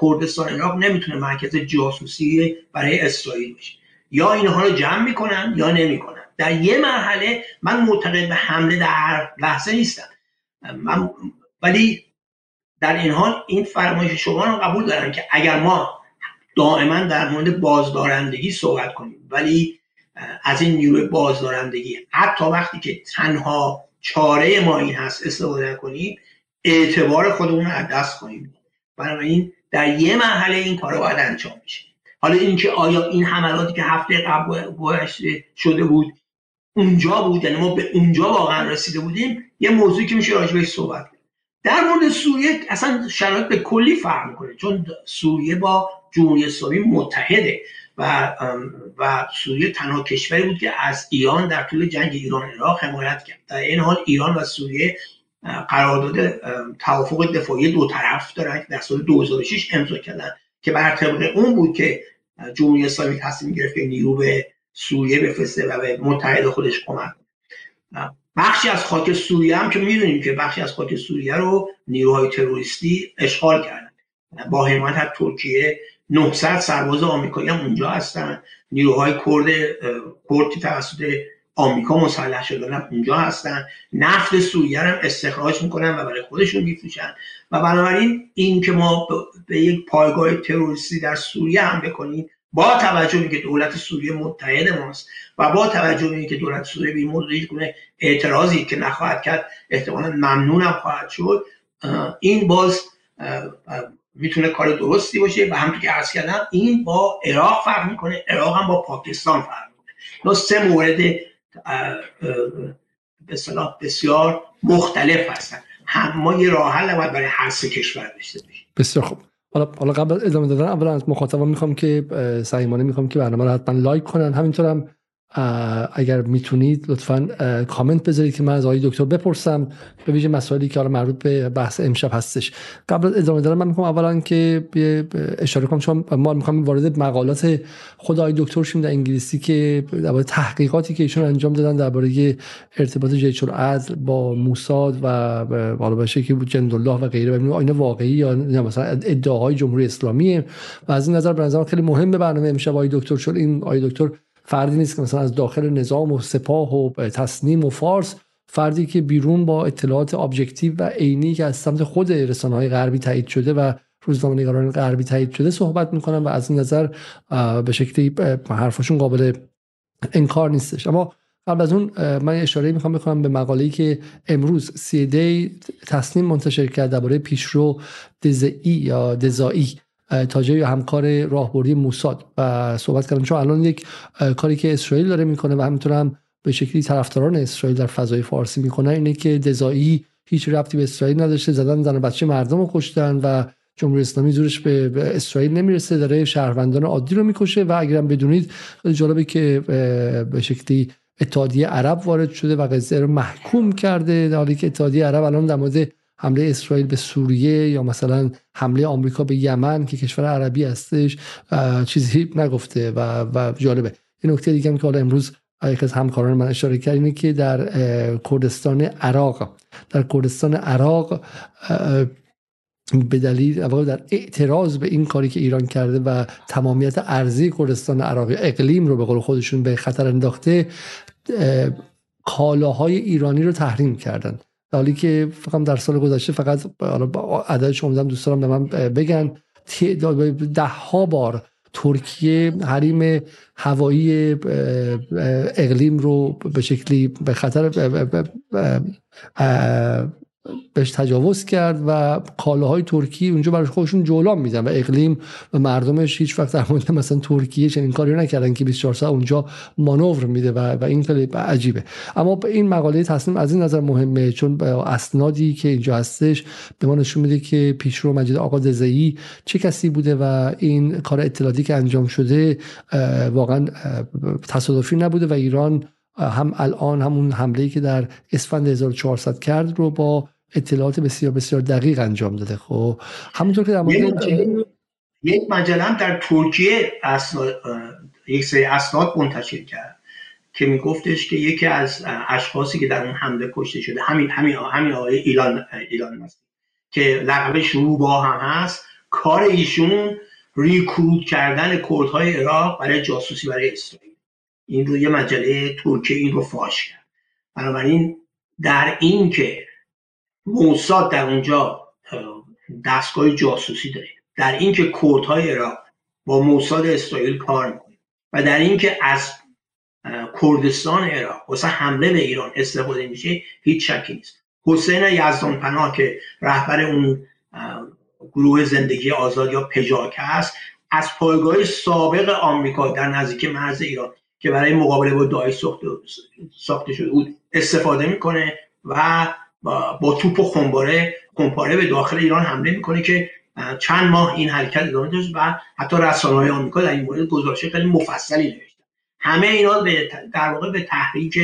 کردستان عراق نمی‌تونه مرکز جاسوسی برای اسرائیل باشه. یا اینها رو جمع می‌کنن یا نمی‌کنن. در یه مرحله من معتقد به حمله در هر لحظه نیستم. من ولی در این حال این فرمایش شما رو قبول دارم که اگر ما دائما در مورد بازدارندگی صحبت کنیم ولی از این نیروی بازدارندگی حتی وقتی که تنها چاره ما این هست استفاده کنیم اعتبار خودمون رو از دست کنیم بنابراین در یه مرحله این کار باید انجام میشه حالا اینکه آیا این حملاتی که هفته قبل شده بود اونجا بود یعنی ما به اونجا واقعا رسیده بودیم یه موضوعی که میشه راجبش صحبت در مورد سوریه اصلا شرایط به کلی فرق می‌کنه چون سوریه با جمهوری اسلامی متحده و و سوریه تنها کشوری بود که از ایران در طول جنگ ایران عراق حمایت کرد. در این حال ایران و سوریه قرارداد توافق دفاعی دو طرف دارن که در سال 2006 امضا کردن که بر طبق اون بود که جمهوری اسلامی تصمیم گرفت که نیرو به سوریه بفرسته و به متحد خودش کمک بخشی از خاک سوریه هم که می‌دونیم که بخشی از خاک سوریه رو نیروهای تروریستی اشغال کردن. با حمایت ترکیه 900 سرباز آمریکایی هم اونجا هستن. نیروهای کرد کرد توسط آمریکا مسلح شدن اونجا هستن. نفت سوریه هم استخراج می‌کنن و برای خودشون میفروشن. و بنابراین این که ما به یک پایگاه تروریستی در سوریه هم بکنیم با توجه به که دولت سوریه متحد ماست و با توجه به که دولت سوریه به این هیچ اعتراضی که نخواهد کرد احتمالا ممنونم خواهد شد. این باز می‌تونه کار درستی باشه و همونطور که عرض کردم این با عراق فرق می‌کنه عراق هم با پاکستان فرق می‌کنه. سه مورد به بسیار مختلف هستن. هم ما یه راه حل برای هر سه کشور داشته بسیار خوب. حالا حالا قبل ادامه دادن اولا از مخاطبان می‌خوام که صمیمانه می‌خوام که برنامه رو حتما لایک کنن همینطورم اگر می‌تونید لطفا کامنت بذارید که من از آقای دکتر بپرسم به ویژه مسائلی که حالا مربوط به بحث امشب هستش. قبل از ادامه دادن من می‌خوام اولا که اشاره کنم چون ما می‌خوام وارد مقالات خود آقای دکتر شیم در انگلیسی که درباره تحقیقاتی که ایشون انجام دادن درباره ارتباط جیش العدل با موساد و بالا باشه که بود جندالله و غیره ببینیم آینه واقعی یا مثلا ادعاهای جمهوری اسلامی و از این نظر به نظر خیلی مهمه برنامه امشب آقای دکتر چون این آقای دکتر فردی نیست که مثلا از داخل نظام و سپاه و تسنیم و فارس فردی که بیرون با اطلاعات objective و عینی که از سمت خود رسانه های غربی تایید شده و روزنامه نگاران غربی تایید شده صحبت می‌کنن و از این نظر به شکلی حرفشون قابل انکار نیستش. اما قبل از اون من اشاره می‌خوام بکنم به مقاله‌ای که امروز سی دی تصنیم منتشر کرد درباره پیشرو دزئی یا دزایی تاجر یا همکار راهبردی موساد و صحبت کردم چون الان یک کاری که اسرائیل داره می‌کنه و همینطور هم به شکلی طرفداران اسرائیل در فضای فارسی می‌کنه اینه که دزایی هیچ ربطی به اسرائیل نداشته. زدن زن بچه مردم رو کشتن و جمهوری اسلامی زورش به اسرائیل نمی‌رسه. داره شهروندان عادی رو می‌کشه و اگرم بدونید جالبه که به شکلی اتحادیه عرب وارد شده و قضیه رو محکوم کرده. در حالی که اتحادیه عرب الان در مورد حمله اسرائیل به سوریه یا مثلا حمله آمریکا به یمن که کشور عربی هستش چیزی نگفته و, و جالبه. این نکته دیگه هم که حالا امروز یک از همکاران من اشاره کرد اینه که در کردستان عراق در کردستان عراق به دلیل در اعتراض به این کاری که ایران کرده و تمامیت ارزی کردستان عراقی اقلیم رو به قول خودشون به خطر انداخته کالاهای ایرانی رو تحریم کردن. حالی که فقط در سال گذشته فقط عددش اومدم دوست دارم به من بگن. ده ها بار ترکیه حریم هوایی اقلیم رو به شکلی به خطر بهش تجاوز کرد و کالاهای ترکی اونجا برای خودشون جولان میدن و اقلیم و مردمش هیچ وقت در مورد مثلا ترکیه چنین کاری نکردن که 24 ساعت اونجا مانور میده و, و این خیلی عجیبه. اما این مقاله تصمیم از این نظر مهمه چون اسنادی که اینجا هستش به ما نشون میده که پیشرو مجید آقا دزایی چه کسی بوده و این کار اطلاعاتی که انجام شده واقعا تصادفی نبوده و ایران هم الان همون حمله که در اسفند 1400 کرد رو با اطلاعات بسیار بسیار دقیق انجام داده. خب همونطور که در مورد یک مجله هم در ترکیه اسناد یک سری اسناد منتشر کرد که میگفتش که یکی از اشخاصی که در اون حمله کشته شده همین همین همین آقای ایلان ایلان که لقبش روبا هم هست کار ایشون ریکروت کردن کردهای عراق برای جاسوسی برای اسرائیل. این رو یه مجله ترکیه این رو فاش کرد. بنابراین در این که موساد در اونجا دستگاه جاسوسی داره. در اینکه کردهای عراق با موساد اسرائیل کار می‌کنه و در اینکه از کردستان عراق واسه حمله به ایران استفاده میشه هیچ شکی نیست. حسین یزدان پناه که رهبر اون گروه زندگی آزاد یا پژاک هست از پایگاه سابق آمریکا در نزدیک مرز ایران که برای مقابله با داعش ساخته شده بود استفاده می‌کنه و با توپ و خنباره خنپاره به داخل ایران حمله می‌کنه که چند ماه این حرکت ادامه داشت و حتی رسانه های آمریکا در این مورد گزارش خیلی مفصلی نوشتن. همه اینا به در واقع به تحریک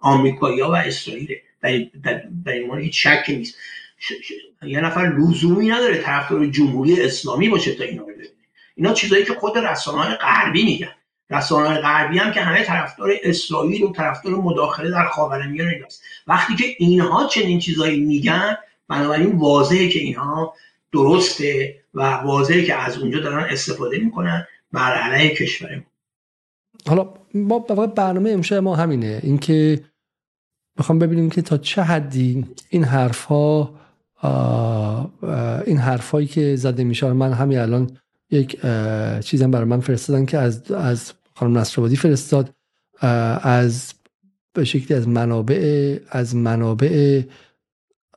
آمریکایی‌ها و اسرائیل. در, این مورد هیچ شکی نیست. یه نفر لزومی نداره طرفدار جمهوری اسلامی باشه تا اینا ببینه. اینا چیزایی که خود رسانه های غربی میگن. رسانه غربی هم که همه طرفدار اسرائیل و طرفدار مداخله در خاورمیانه ایناست. وقتی که اینها چنین چیزایی میگن بنابراین واضحه که اینها درسته و واضحه که از اونجا دارن استفاده می‌کنن بر علیه کشور حالا ما برنامه امشب ما همینه. اینکه می‌خوام ببینیم که تا چه حدی این حرف ها این حرفایی که زده میشه من همین الان یک چیزم برای من فرستادن که از از خانم نصرآبادی فرستاد از به شکلی از منابع از منابع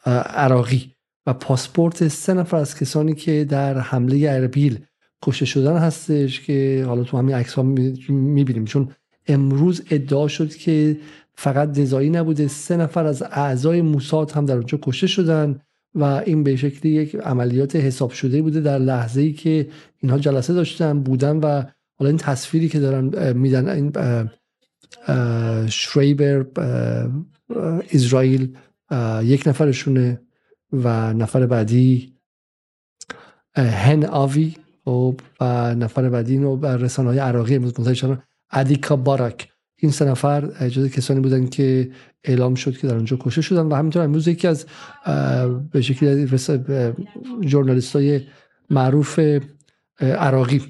عراقی و پاسپورت سه نفر از کسانی که در حمله اربیل کشته شدن هستش که حالا تو همین عکس ها می‌بینیم. چون امروز ادعا شد که فقط دزایی نبوده سه نفر از اعضای موساد هم در اونجا کشته شدن. و این به شکلی یک عملیات حساب شده بوده در لحظه ای که اینها جلسه داشتن بودن و حالا این تصویری که دارن میدن این شریبر اسرائیل یک نفرشونه و نفر بعدی هن آوی خب، و نفر بعدی اینو رسانه های عراقی امروز منتشر ادیکا باراک. این سه نفر جز کسانی بودن که اعلام شد که در اونجا کشته شدن و همینطور امروز یکی از به شکلی های معروف عراقی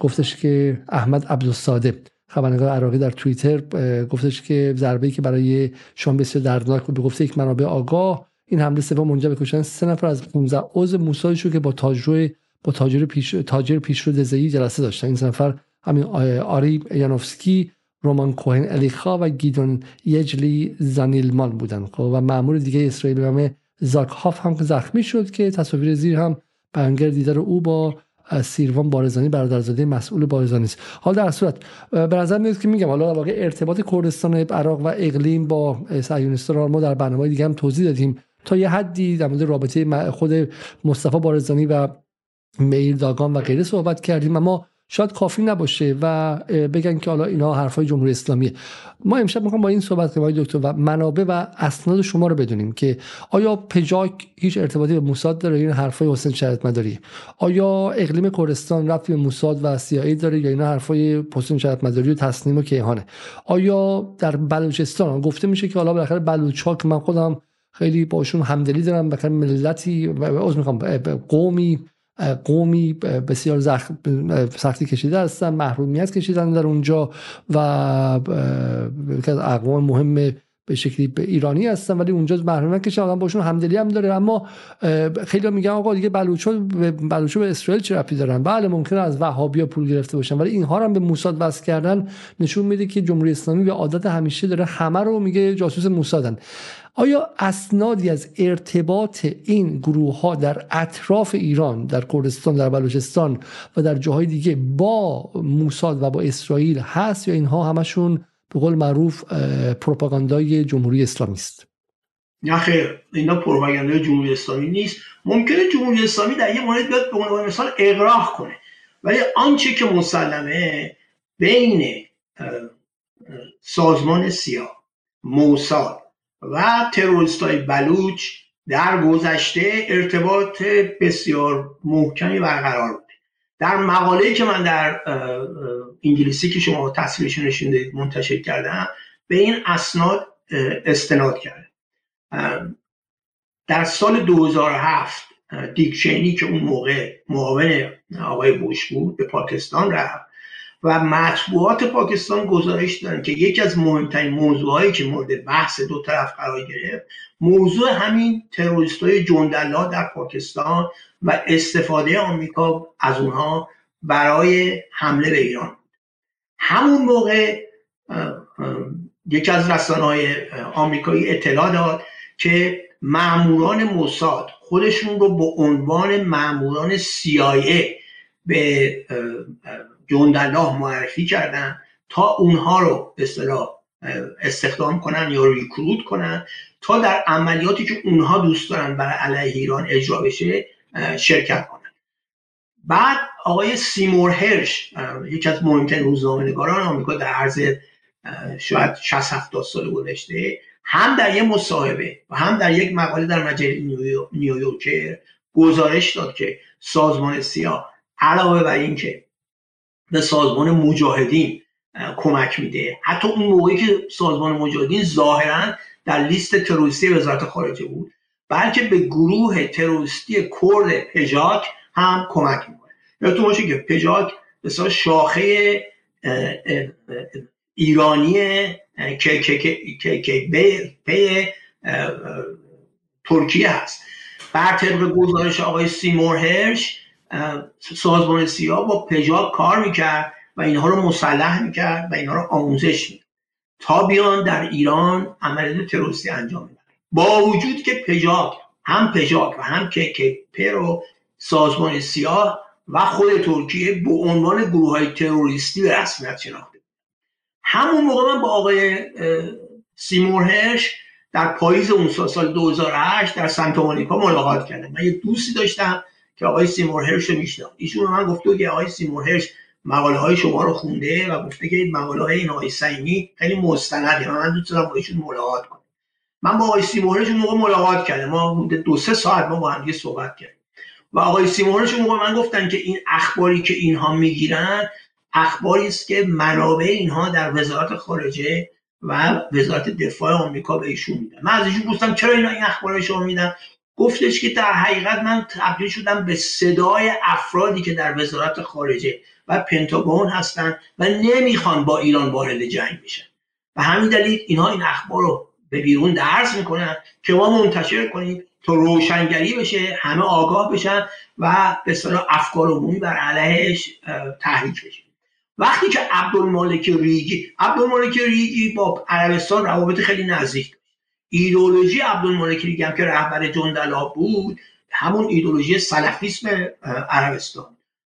گفتش که احمد عبدالصاده خبرنگار عراقی در توییتر گفتش که ضربه‌ای که برای شام بسیار دردناک بود گفته یک منابع آگاه. این حمله سوم منجر به کشتن سه نفر از 15 عضو موساد شد که با تاجر با تاجر پیش تاجر پیشرو جلسه داشتن. این سه نفر همین آری یانوفسکی رومان کوهن الیخا و گیدون یجلی زانیلمان بودن خب؟ و مامور دیگه اسرائیل به نام زاکهاف هم زخمی شد که تصاویر زیر هم بیانگر دیدار او با سیروان بارزانی برادرزاده مسئول بارزانی است. حال در صورت به نظر میاد که میگم حالا واقع ارتباط کردستان عراق و اقلیم با صهیونیستان رو ما در برنامه دیگه هم توضیح دادیم تا یه حدی در مورد رابطه خود مصطفی بارزانی و میل داگان و غیره صحبت کردیم. اما شاید کافی نباشه و بگن که حالا اینا حرفای جمهوری اسلامیه. ما امشب می‌خوام با این صحبت کنیم دکتر و منابع و اسناد شما رو بدونیم که آیا پجاک هیچ ارتباطی به موساد داره این حرفای حسین شرط مداری آیا اقلیم کردستان رفتی به موساد و سیایی داره یا اینا حرفای حسین شرط مداری و تصنیم و کیهانه؟ آیا در بلوچستان گفته میشه که حالا بالاخره بلوچا من خودم خیلی باشون همدلی دارم بخاطر ملتی و می‌خوام قومی قومی بسیار سختی کشیده هستن محرومیت کشیدن در اونجا و از اقوام مهم به شکلی به ایرانی هستن ولی اونجا محرومیت کشیدن آدم باشون همدلی هم داره. اما خیلی میگن آقا دیگه بلوچا به بلوچا به اسرائیل چه ربطی دارن؟ بله ممکنه از وهابیا پول گرفته باشن ولی اینها هم به موساد وصل کردن نشون میده که جمهوری اسلامی به عادت همیشه داره همه رو میگه جاسوس موسادن آیا اسنادی از ارتباط این گروه ها در اطراف ایران در کردستان در بلوچستان و در جاهای دیگه با موساد و با اسرائیل هست یا اینها همشون به قول معروف پروپاگاندای جمهوری اسلامی است؟ نه خیر اینا پروپاگاندای جمهوری اسلامی نیست. ممکنه جمهوری اسلامی در یه مورد بیاد به عنوان مثال اقراق کنه. ولی آنچه که مسلمه بین سازمان سیاه موساد و تروریست های بلوچ در گذشته ارتباط بسیار محکمی برقرار بود. در مقاله که من در انگلیسی که شما تصویرش نشون منتشر کردم به این اسناد استناد کرد در سال 2007 دیک که اون موقع معاون آقای بوش بود به پاکستان رفت. و مطبوعات پاکستان گزارش دادن که یکی از مهمترین موضوعهایی که مورد بحث دو طرف قرار گرفت موضوع همین تروریست های جندلا در پاکستان و استفاده آمریکا از اونها برای حمله به ایران همون موقع یکی از رسانه های آمریکایی اطلاع داد که معموران موساد خودشون رو به عنوان معموران CIA به جندالله معرفی کردن تا اونها رو به استخدام کنن یا ریکروت کنن تا در عملیاتی که اونها دوست دارن برای علیه ایران اجرا بشه شرکت کنن. بعد آقای سیمور هرش یکی از مهمترین روزنامه‌نگاران آمریکا در عرض شاید 60 70 سال گذشته هم در یک مصاحبه و هم در یک مقاله در مجله نیویورکر گزارش داد که سازمان سیاه علاوه بر اینکه به سازمان مجاهدین کمک میده. حتی اون موقعی که سازمان مجاهدین ظاهرا در لیست تروریستی وزارت خارجه بود بلکه به گروه تروریستی کرد پژاک هم کمک می‌کنه. یادتون باشه که پژاک به شاخه ایرانی که که که پی ترکیه هست. بر طبق گزارش آقای سیمور هرش سازمان سیاه با پژاک کار می‌کرد و اینها رو مسلح می‌کرد و اینها رو آموزش می‌داد. تا بیان در ایران عملیات تروریستی انجام میدن با وجود که پژاک هم پژاک و هم که که رو سازمان سیاه و خود ترکیه به عنوان گروه های تروریستی به رسمیت شناخته. همون موقع من با آقای سیمور هرش در پاییز اون سال, سال 2008 در سنت مونیکا ملاقات کردم. من یه دوستی داشتم که آقای سیمور هرش ایشون من گفته که آقای سیمور هرش مقاله های شما رو خونده و گفته که مقاله های این آقای سعیمی خیلی مستنده من دوست دارم با ایشون ملاقات کنم. من با آقای سیمور هرش موقع ملاقات کردم. ما دو سه ساعت ما با هم صحبت کردیم. و آقای سیمورش موقع من گفتن که این اخباری که اینها می‌گیرن اخباری است که منابع اینها در وزارت خارجه و وزارت دفاع آمریکا به ایشون میدن. من از ایشون گفتم چرا اینا این اخبار شما میدن؟ گفتش که در حقیقت من تبدیل شدم به صدای افرادی که در وزارت خارجه و پنتاگون هستن و نمی‌خوان با ایران وارد جنگ بشن. و همین دلیل اینها این اخبار رو به بیرون درس می‌کنن که ما منتشر کنیم تا روشنگری بشه همه آگاه بشن و به اصطلاح افکار عمومی بر علیهش تحریک بشه. وقتی که عبدالمالک ریگی عبدالمالک ریگی با عربستان روابط خیلی نزدیک ایدولوژی عبدالمالک ریگی هم که رهبر جندلا بود همون ایدولوژی سلفیسم عربستان.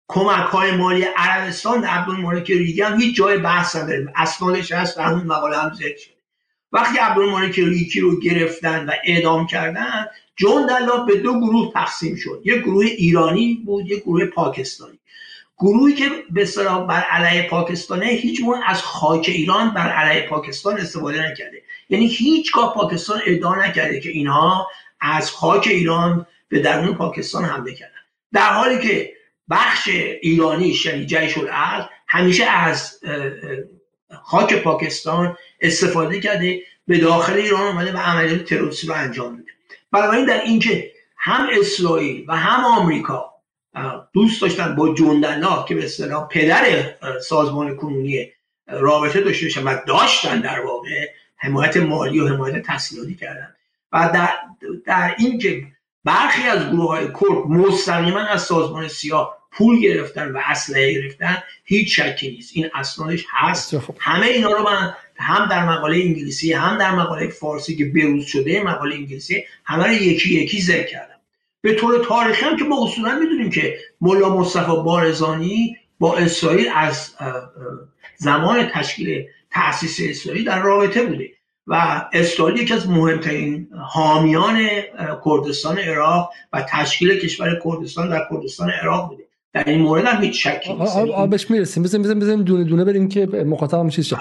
کمک های مالی عربستان در عبدالمالک ریگی هم هیچ جای بحث نداره اسنادش هست در همون مقاله هم ذکر شده. وقتی عبدالمالک ریگی رو گرفتن و اعدام کردن جندلا به دو گروه تقسیم شد. یک گروه ایرانی بود یک گروه پاکستانی. گروهی که به بر علیه پاکستانه هیچ از خاک ایران بر علیه پاکستان استفاده نکرده. یعنی هیچگاه پاکستان ادعا نکرده که اینها از خاک ایران به درون پاکستان حمله کردن. در حالی که بخش ایرانی یعنی جیش العقل همیشه از خاک پاکستان استفاده کرده به داخل ایران اومده و عملیات تروریستی رو انجام میده. بنابراین در اینکه هم اسرائیل و هم آمریکا دوست داشتن با جندنا که به اصطلاح پدر سازمان کنونی رابطه داشته باشن و داشتن در واقع حمایت مالی و حمایت تسلیحاتی کردن. و در, در این که برخی از گروه های کرد مستقیما از سازمان سیاه پول گرفتن و اسلحه گرفتن هیچ شکی نیست. این اسنادش هست. همه اینا رو من هم در مقاله انگلیسی هم در مقاله فارسی که بروز شده مقاله انگلیسی همه رو یکی یکی ذکر کردم. به طور تاریخی هم که ما اصولا می‌دونیم که ملا مصطفی بارزانی با اسرائیل از زمان تشکیل تاسیس اسرائیل در رابطه بوده و اسرائیل یکی از مهمترین حامیان کردستان عراق و تشکیل کشور کردستان در کردستان عراق بوده. در این مورد هم هیچ شکی نیست. بهش می‌رسیم. بزنیم بزنیم بزنیم دونه دونه بریم که مخاطبم چیز شه.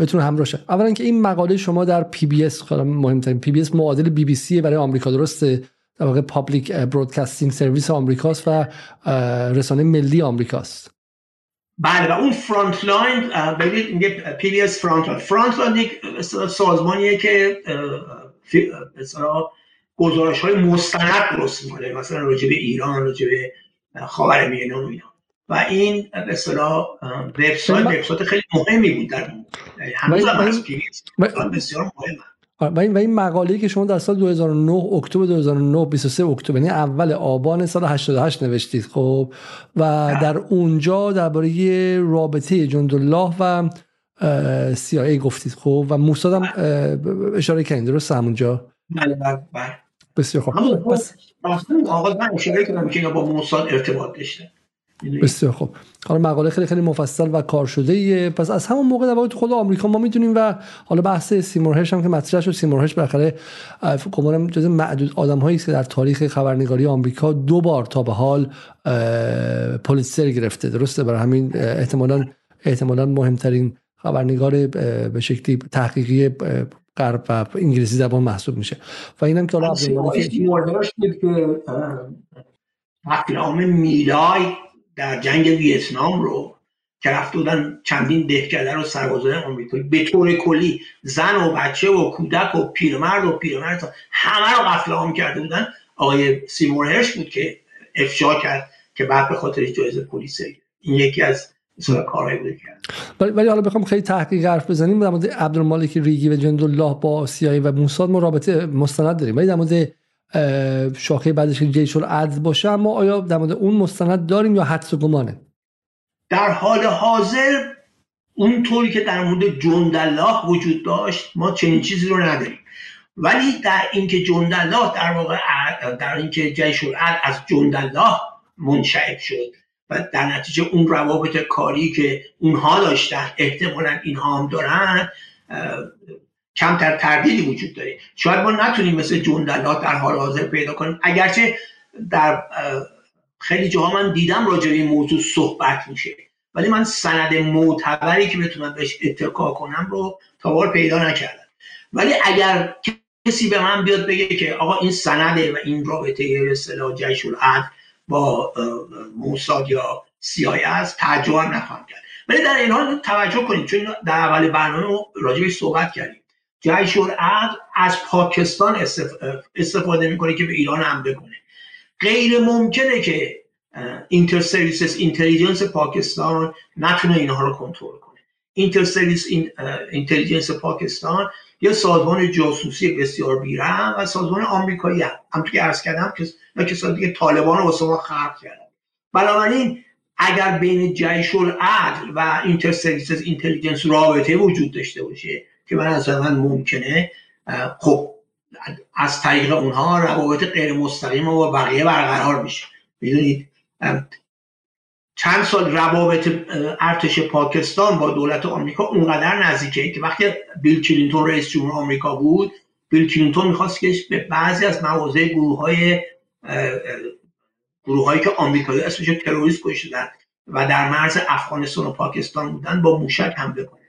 بتونه همراه شه. اولا که این مقاله شما در PBS مهمترین. PBS معادل بی بی سی برای آمریکا درسته؟ در واقع Public Broadcasting Service آمریکاست و رسانه ملی آمریکاست. بله و اون Frontline ببینید میگه PBS Frontline. Frontline یک سازمانیه که گزارش های مستند درست می‌کنه مثلا راجع به ایران راجع به خاورمیانه و اینا. و این به اصطلاح وبسایت وبسایت خیلی مهمی بود در هنوز هم از بسیار مهمه. و این, و این مقاله که شما در سال 2009 اکتبر 2009 23 اکتبر یعنی اول آبان سال 88 نوشتید خب؟ و در اونجا درباره رابطه جندالله و CIA گفتید خب؟ و موساد هم اشاره کردید درست؟ همونجا؟ بله بله, بله. بسیار خوب. بس آقا من اشاره کردم که با موساد ارتباط داشته بسیار خوب. حالا مقاله خیلی خیلی مفصل و کار شده ایه. پس از همون موقع در خود آمریکا ما می‌دونیم و حالا بحث سیمورهش هم که مطرح شد سیمورهش بالاخره گمانم جز معدود آدم هایی که در تاریخ خبرنگاری آمریکا دو بار تا به حال پولیتسر گرفته. درسته؟ برای همین احتمالا احتمالا مهمترین خبرنگار به شکلی تحقیقی غرب و انگلیسی زبان محسوب میشه. و اینم که حالا که میلای در جنگ ویتنام رو که رفته بودن چندین دهکده رو سربازای آمریکایی به طور کلی زن و بچه و کودک و پیرمرد و پیرمرد همه رو قتل عام کرده بودن. آقای سیمور هرش بود که افشا کرد که بعد به خاطر جایزه پلیس این یکی از کارهایی بوده کرد. ولی حالا بخوام خیلی تحقیق حرف بزنیم. در مورد عبدالمالک ریگی و جندالله با سیایی و موساد ما رابطه مستند داریم. ولی در مورد شاخه بعدش که جیش العدل باشه اما آیا در مورد اون مستند داریم یا حدس و گمانه؟ در حال حاضر اون طوری که در مورد جندالله وجود داشت ما چنین چیزی رو نداریم. ولی در اینکه جندالله در واقع در اینکه جیش العدل از جندالله منشعب شد و در نتیجه اون روابط کاری که اونها داشتن احتمالا اینها هم دارن کمتر تردیدی وجود داره. شاید ما نتونیم مثل جندلات در حال حاضر پیدا کنیم. اگرچه در خیلی جاها من دیدم راجع به این موضوع صحبت میشه. ولی من سند معتبری که بتونم بهش اتکا کنم رو تا بار پیدا نکردم. ولی اگر کسی به من بیاد بگه که آقا این سنده و این رابطه به اصطلاح جیش با موساد یا سیای است تعجب نخواهم کرد. ولی در این حال توجه کنید چون در اول برنامه راجع صحبت کردیم. جیش العقل از پاکستان استفاده می‌کنه که به ایران حمله کنه غیر ممکنه که اینتر سرویسز اینتلیجنس پاکستان نتونه اینها رو کنترل کنه. Inter-Service Intelligence پاکستان یه سازمان جاسوسی بسیار بی‌رحم و سازمان آمریکایی هم. هم که عرض کردم که و کسانی دیگه طالبان رو واسه ما خلق کردن. بنابراین اگر بین جیش العدل و Inter-Services Intelligence رابطه وجود داشته باشه که من از من ممکنه خب از طریق اونها روابط غیر مستقیم و بقیه برقرار میشه. می‌دونید چند سال روابط ارتش پاکستان با دولت آمریکا اونقدر نزدیکه که وقتی بیل کلینتون رئیس جمهور آمریکا بود بیل کلینتون می‌خواست که به بعضی از مواضع گروه های گروه هایی که آمریکایی اسمش تروریست گذاشتن و در مرز افغانستان و پاکستان بودن با موشک حمله کنه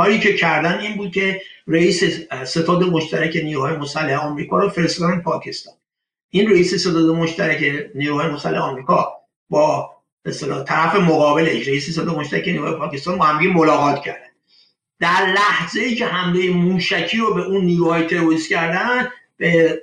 کاری که کردن این بود که رئیس ستاد مشترک نیروهای مسلح آمریکا رو فرستادن پاکستان. این رئیس ستاد مشترک نیروهای مسلح آمریکا با اصطلاح طرف مقابلش رئیس ستاد مشترک نیروهای پاکستان با هم ملاقات کردن. در لحظه ای که حمله موشکی رو به اون نیروهای تروریست کردن به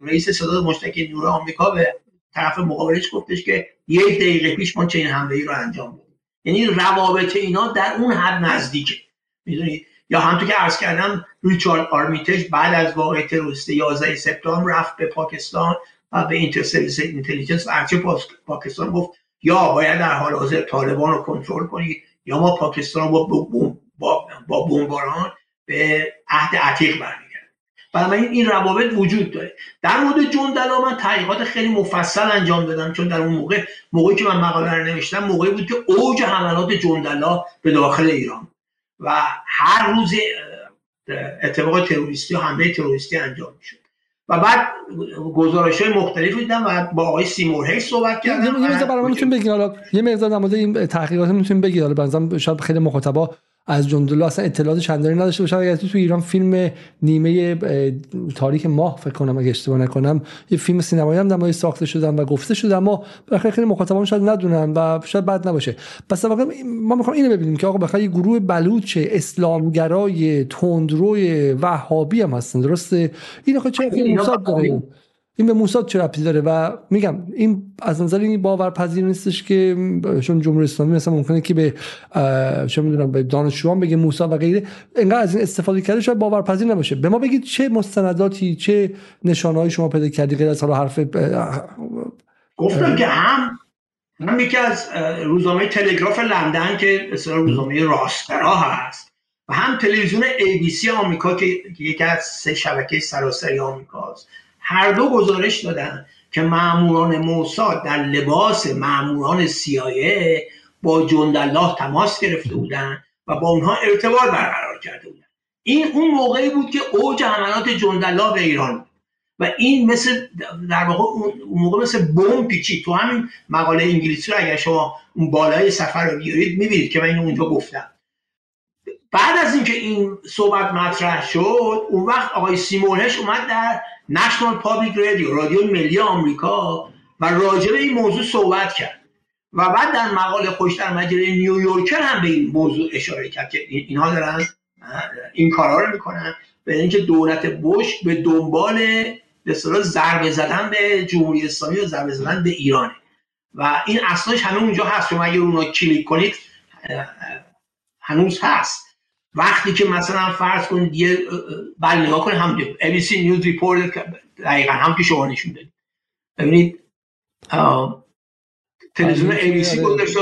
رئیس ستاد مشترک نیروهای آمریکا به طرف مقابلش گفتش که یک دقیقه پیش ما چنین حمله ای رو انجام دادیم. یعنی روابط اینا در اون حد نزدیکه. می‌دونید یا همونطور که عرض کردم ریچارد آرمیتج بعد از واقع تروریست 11 سپتامبر رفت به پاکستان و به اینتر سرویس اینتلیجنس و ارچه پاکستان گفت یا باید در حال حاضر طالبان رو کنترل کنید یا ما پاکستان رو با با, با بمباران به عهد عتیق برمیگردیم. بنابراین این روابط وجود داره. در مورد جندلا من تحقیقات خیلی مفصل انجام دادم چون در اون موقع موقعی که من مقاله رو نوشتم موقعی بود که اوج حملات جندلا به داخل ایران و هر روز اتفاق تروریستی و حمله تروریستی انجام می‌شد. و بعد گزارش های مختلف دیدم و با آقای سیمور صحبت کردم یه مقدار برای می‌تونیم بگین. حالا یه مقدار در مورد این تحقیقات می‌تونیم بگین. حالا بنظرم شاید خیلی مخاطبا از جندلا اصلا اطلاعات چندانی نداشته باشن اگر تو ایران فیلم نیمه تاریک ماه فکر کنم اگه اشتباه نکنم یه فیلم سینمایی هم در ساخته شدن و گفته شده اما بخیر خیلی مخاطبان شاید ندونن و شاید بد نباشه. پس واقعا ما می‌خوام اینو ببینیم که آقا بخیر یه گروه بلوچ اسلامگرای تندروی وهابی هم هستن. درسته؟ اینو خب چه داره این به موساد چه ربطی داره؟ و میگم این از نظر این باورپذیر نیستش که چون جمهوری اسلامی مثلا ممکنه که به چه می‌دونم به دانشجویان بگه موساد و غیره انقدر از این استفاده کرده شاید باورپذیر نباشه. به ما بگید چه مستنداتی چه نشانهایی شما پیدا کردی غیر از حالا حرف گفتم که هم هم یکی از روزنامه تلگراف لندن که مثلا روزنامه راسترا هست و هم تلویزیون ABC آمریکا که یکی از سه شبکه سراسری آمریکاست. هر دو گزارش دادن که معموران موساد در لباس معموران CIA با جندالله تماس گرفته بودن و با اونها ارتباط برقرار کرده بودن. این اون موقعی بود که اوج حملات جندالله به ایران و این مثل در واقع اون موقع مثل بمب پیچی تو همین مقاله انگلیسی رو اگر شما اون بالای سفر رو بیارید می‌بینید که من اینو اونجا گفتم. بعد از اینکه این صحبت مطرح شد اون وقت آقای سیمور هرش اومد در National Public Radio رادیو ملی آمریکا و راجع به این موضوع صحبت کرد. و بعد در مقاله خودش در مجله نیویورکر هم به این موضوع اشاره کرد که اینها دارن این کارا رو می‌کنن. به اینکه دولت بوش به دنبال به ضربه زدن به جمهوری اسلامی و ضربه زدن به ایرانه. و این اصلش هنوز اونجا هست شما اگر اونو کلیک کنید هنوز هست. وقتی که مثلا فرض کنید یه بله نگاه کنید هم ABC News report دقیقا هم که شما نشون دادید. ببینید تلویزیون ABC گذاشته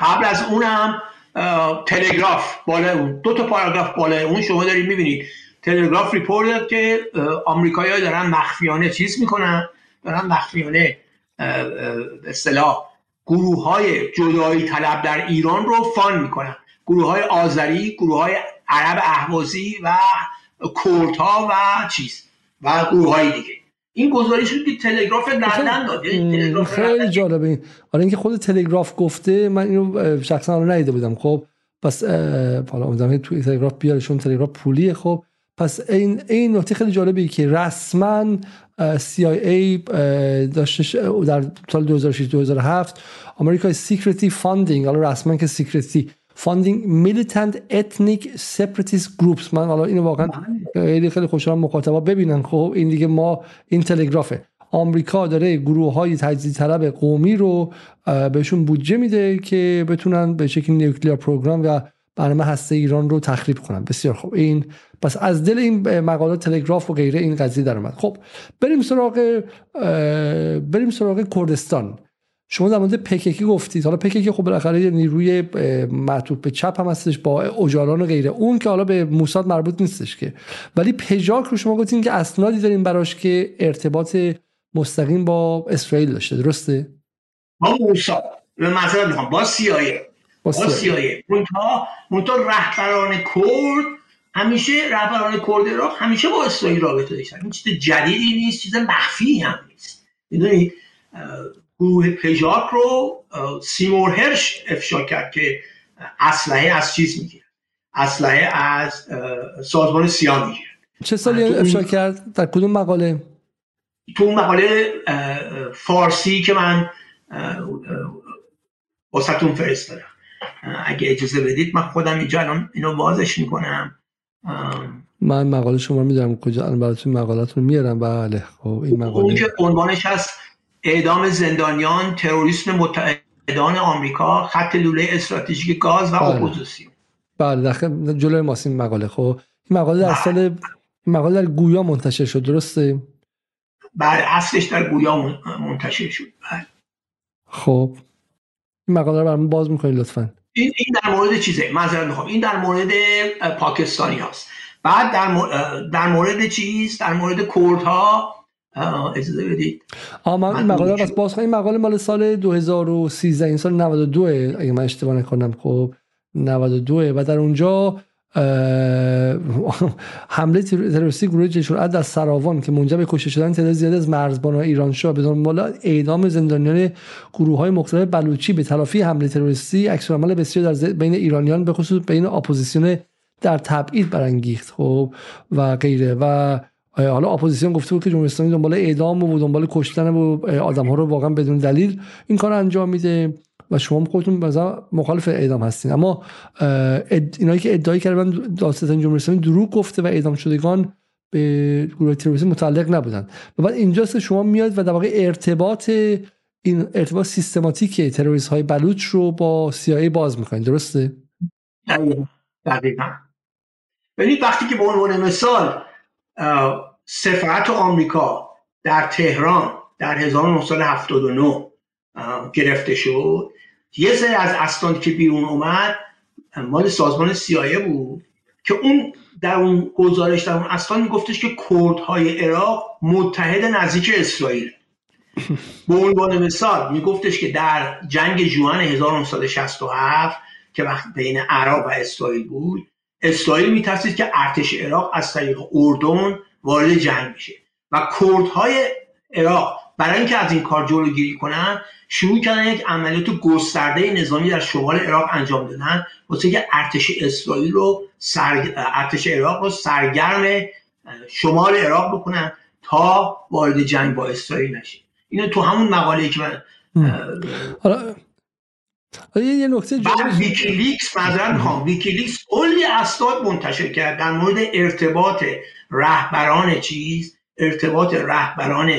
قبل از اونم تلگراف بالا اون دو تا پاراگراف بالا اون شما دارید می‌بینید. تلگراف report که آمریکایی‌ها دارن مخفیانه چیز می‌کنن دارن مخفیانه به اصطلاح گروه های جدایی طلب در ایران رو فان می‌کنن. گروه های آذری گروه های عرب اهوازی و کردها و چیز و گروه های دیگه. این گزارش رو که تلگراف لندن داده خیلی جالبه این. آره اینکه خود تلگراف گفته من اینو شخصا رو ندیده بودم. خب پس حالا امیدوارم توی تلگراف بیارشون تلگراف پولیه. خب پس این این نکته خیلی جالبی که رسما CIA داشتش در سال 2006 2007 آمریکای secretly funding حالا رسما که secretly funding militant ethnic separatist groups من حالا اینو واقعا خیلی خیلی خوشحالم مخاطبا ببینن. خب این دیگه ما این تلگرافه آمریکا داره گروه های تجزیه طلب قومی رو بهشون بودجه میده که بتونن به شکل nuclear program و برنامه هسته ایران رو تخریب کنن. بسیار خوب. این پس از دل این مقالات تلگراف و غیره این قضیه در اومد. خب بریم سراغ بریم سراغ کردستان. شما در مورد پککی گفتید حالا پککی خب بالاخره یه نیروی معطوف به چپ هم هستش با اجاران و غیره. اون که حالا به موساد مربوط نیستش که. ولی پژاک رو شما گفتین که اسنادی داریم براش که ارتباط مستقیم با اسرائیل داشته. درسته؟ با موساد. مثلا می‌خوام. با سیایه با سیایه منتها رهبران کرد. همیشه رهبران کرد را همیشه با اسرائیل رابطه داشتن. این چیز جدیدی نیست چیز مخفی هم نیست. می‌دونید گروه پژاک رو سیمور هرش افشا کرد که اسلحه از چیز می‌گیره. اسلحه از سازمان سیا می‌گیره. چه سالی افشا کرد؟ در کدوم مقاله؟ تو اون مقاله فارسی که من واسهتون فرستادم. اگه اجازه بدید من خودم اینجا الان اینو بازش می‌کنم. من مقاله شما می‌دونم کجا الان براتون مقالتون میارم. بله خب این مقاله. اون که عنوانش هست اعدام زندانیان تروریسم متحدان آمریکا خط لوله استراتژیک گاز و بله. اپوزیسیون. بله جلوی ماست این مقاله. خب این مقاله در سال این مقاله در گویا منتشر شد درسته؟ بله اصلش در گویا منتشر شد. بله. خب. این مقاله رو برام باز می‌کنید لطفا. این این در مورد چیزه؟ معذرت می‌خوام. این در مورد پاکستانی هست بعد در مورد, در مورد چیز؟ در مورد کردها؟ اجازه بدید. آ من این مقاله بس باز این مقاله مال سال 2013 این سال 92 اگه من اشتباه نکنم. خب 92 و در اونجا حمله تروریستی گروه جیش در سراوان که منجر به کشته شدن تعداد زیادی از مرزبانان ایران شد. به دنبال اعدام زندانیان گروه های مختلف بلوچی به تلافی حمله تروریستی عکس‌العمل بسیار در بین ایرانیان به خصوص بین اپوزیسیون در تبعید برانگیخت. خب و غیره. و حالا اپوزیسیون گفته بود که جمهوری اسلامی دنبال اعدام و دنبال کشتن و آدم ها رو واقعا بدون دلیل این کار انجام میده و شما خودتون مثلا مخالف اعدام هستین. اما اینایی که ادعای کردن دادستان جمهوری اسلامی دروغ گفته و اعدام شدگان به گروه تروریستی متعلق نبودن. و بعد اینجاست که شما میاد و در واقع ارتباط این ارتباط سیستماتیک تروریست های بلوچ رو با CIA باز می‌کنید درسته؟ دقیقا. ولی وقتی که به عنوان مثال سفارت آمریکا در تهران در 1979 گرفته شد. یه سری از اسنادی که بیرون اومد مال سازمان سیایه بود که اون در اون گزارش در اون اسناد میگفتش که کردهای عراق متحد نزدیک اسرائیل. به عنوان مثال میگفتش که در جنگ جوان 1967 که وقت بین عراق و اسرائیل بود اسرائیل میترسید که ارتش عراق از طریق اردن وارد جنگ بشه. و کردهای عراق برای اینکه از این کار جلوگیری کنن شروع کردن یک عملیات گسترده نظامی در شمال عراق انجام دادن واسه که ارتش اسرائیل رو سر... ارتش عراق رو سرگرم شمال عراق بکنن تا وارد جنگ با اسرائیل نشه اینو تو همون مقاله که من حالا یه نکته بعد ویکیلیکس معذرت می‌خوام ویکیلیکس کلی اسناد منتشر کرد در مورد ارتباط رهبران چیز ارتباط رهبران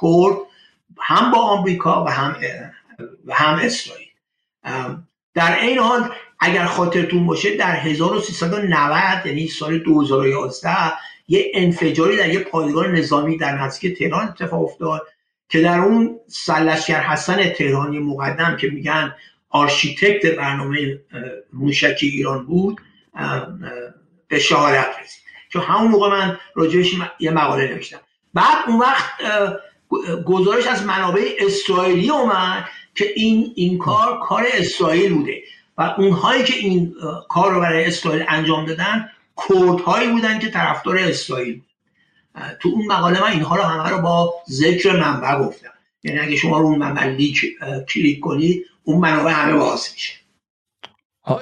کرد هم با آمریکا و هم و هم اسرائیل. در این حال اگر خاطرتون باشه در 1390 یعنی سال 2011 یه انفجاری در یه پایگاه نظامی در نزدیک تهران اتفاق افتاد که در اون سرلشکر حسن تهرانی مقدم که میگن architect برنامه موشکی ایران بود به شهادت رسید. که همون موقع من راجبش یه مقاله نوشتم. بعد اون وقت گزارش از منابع اسرائیلی اومد که این این کار کار اسرائیل بوده. و اونهایی که این کار رو برای اسرائیل انجام دادن کردهایی بودن که طرفدار اسرائیل تو اون مقاله من اینها رو همه رو با ذکر منبع گفتم. یعنی اگه شما رو اون منبع کلیک کنید اون منابع همه باز میشه.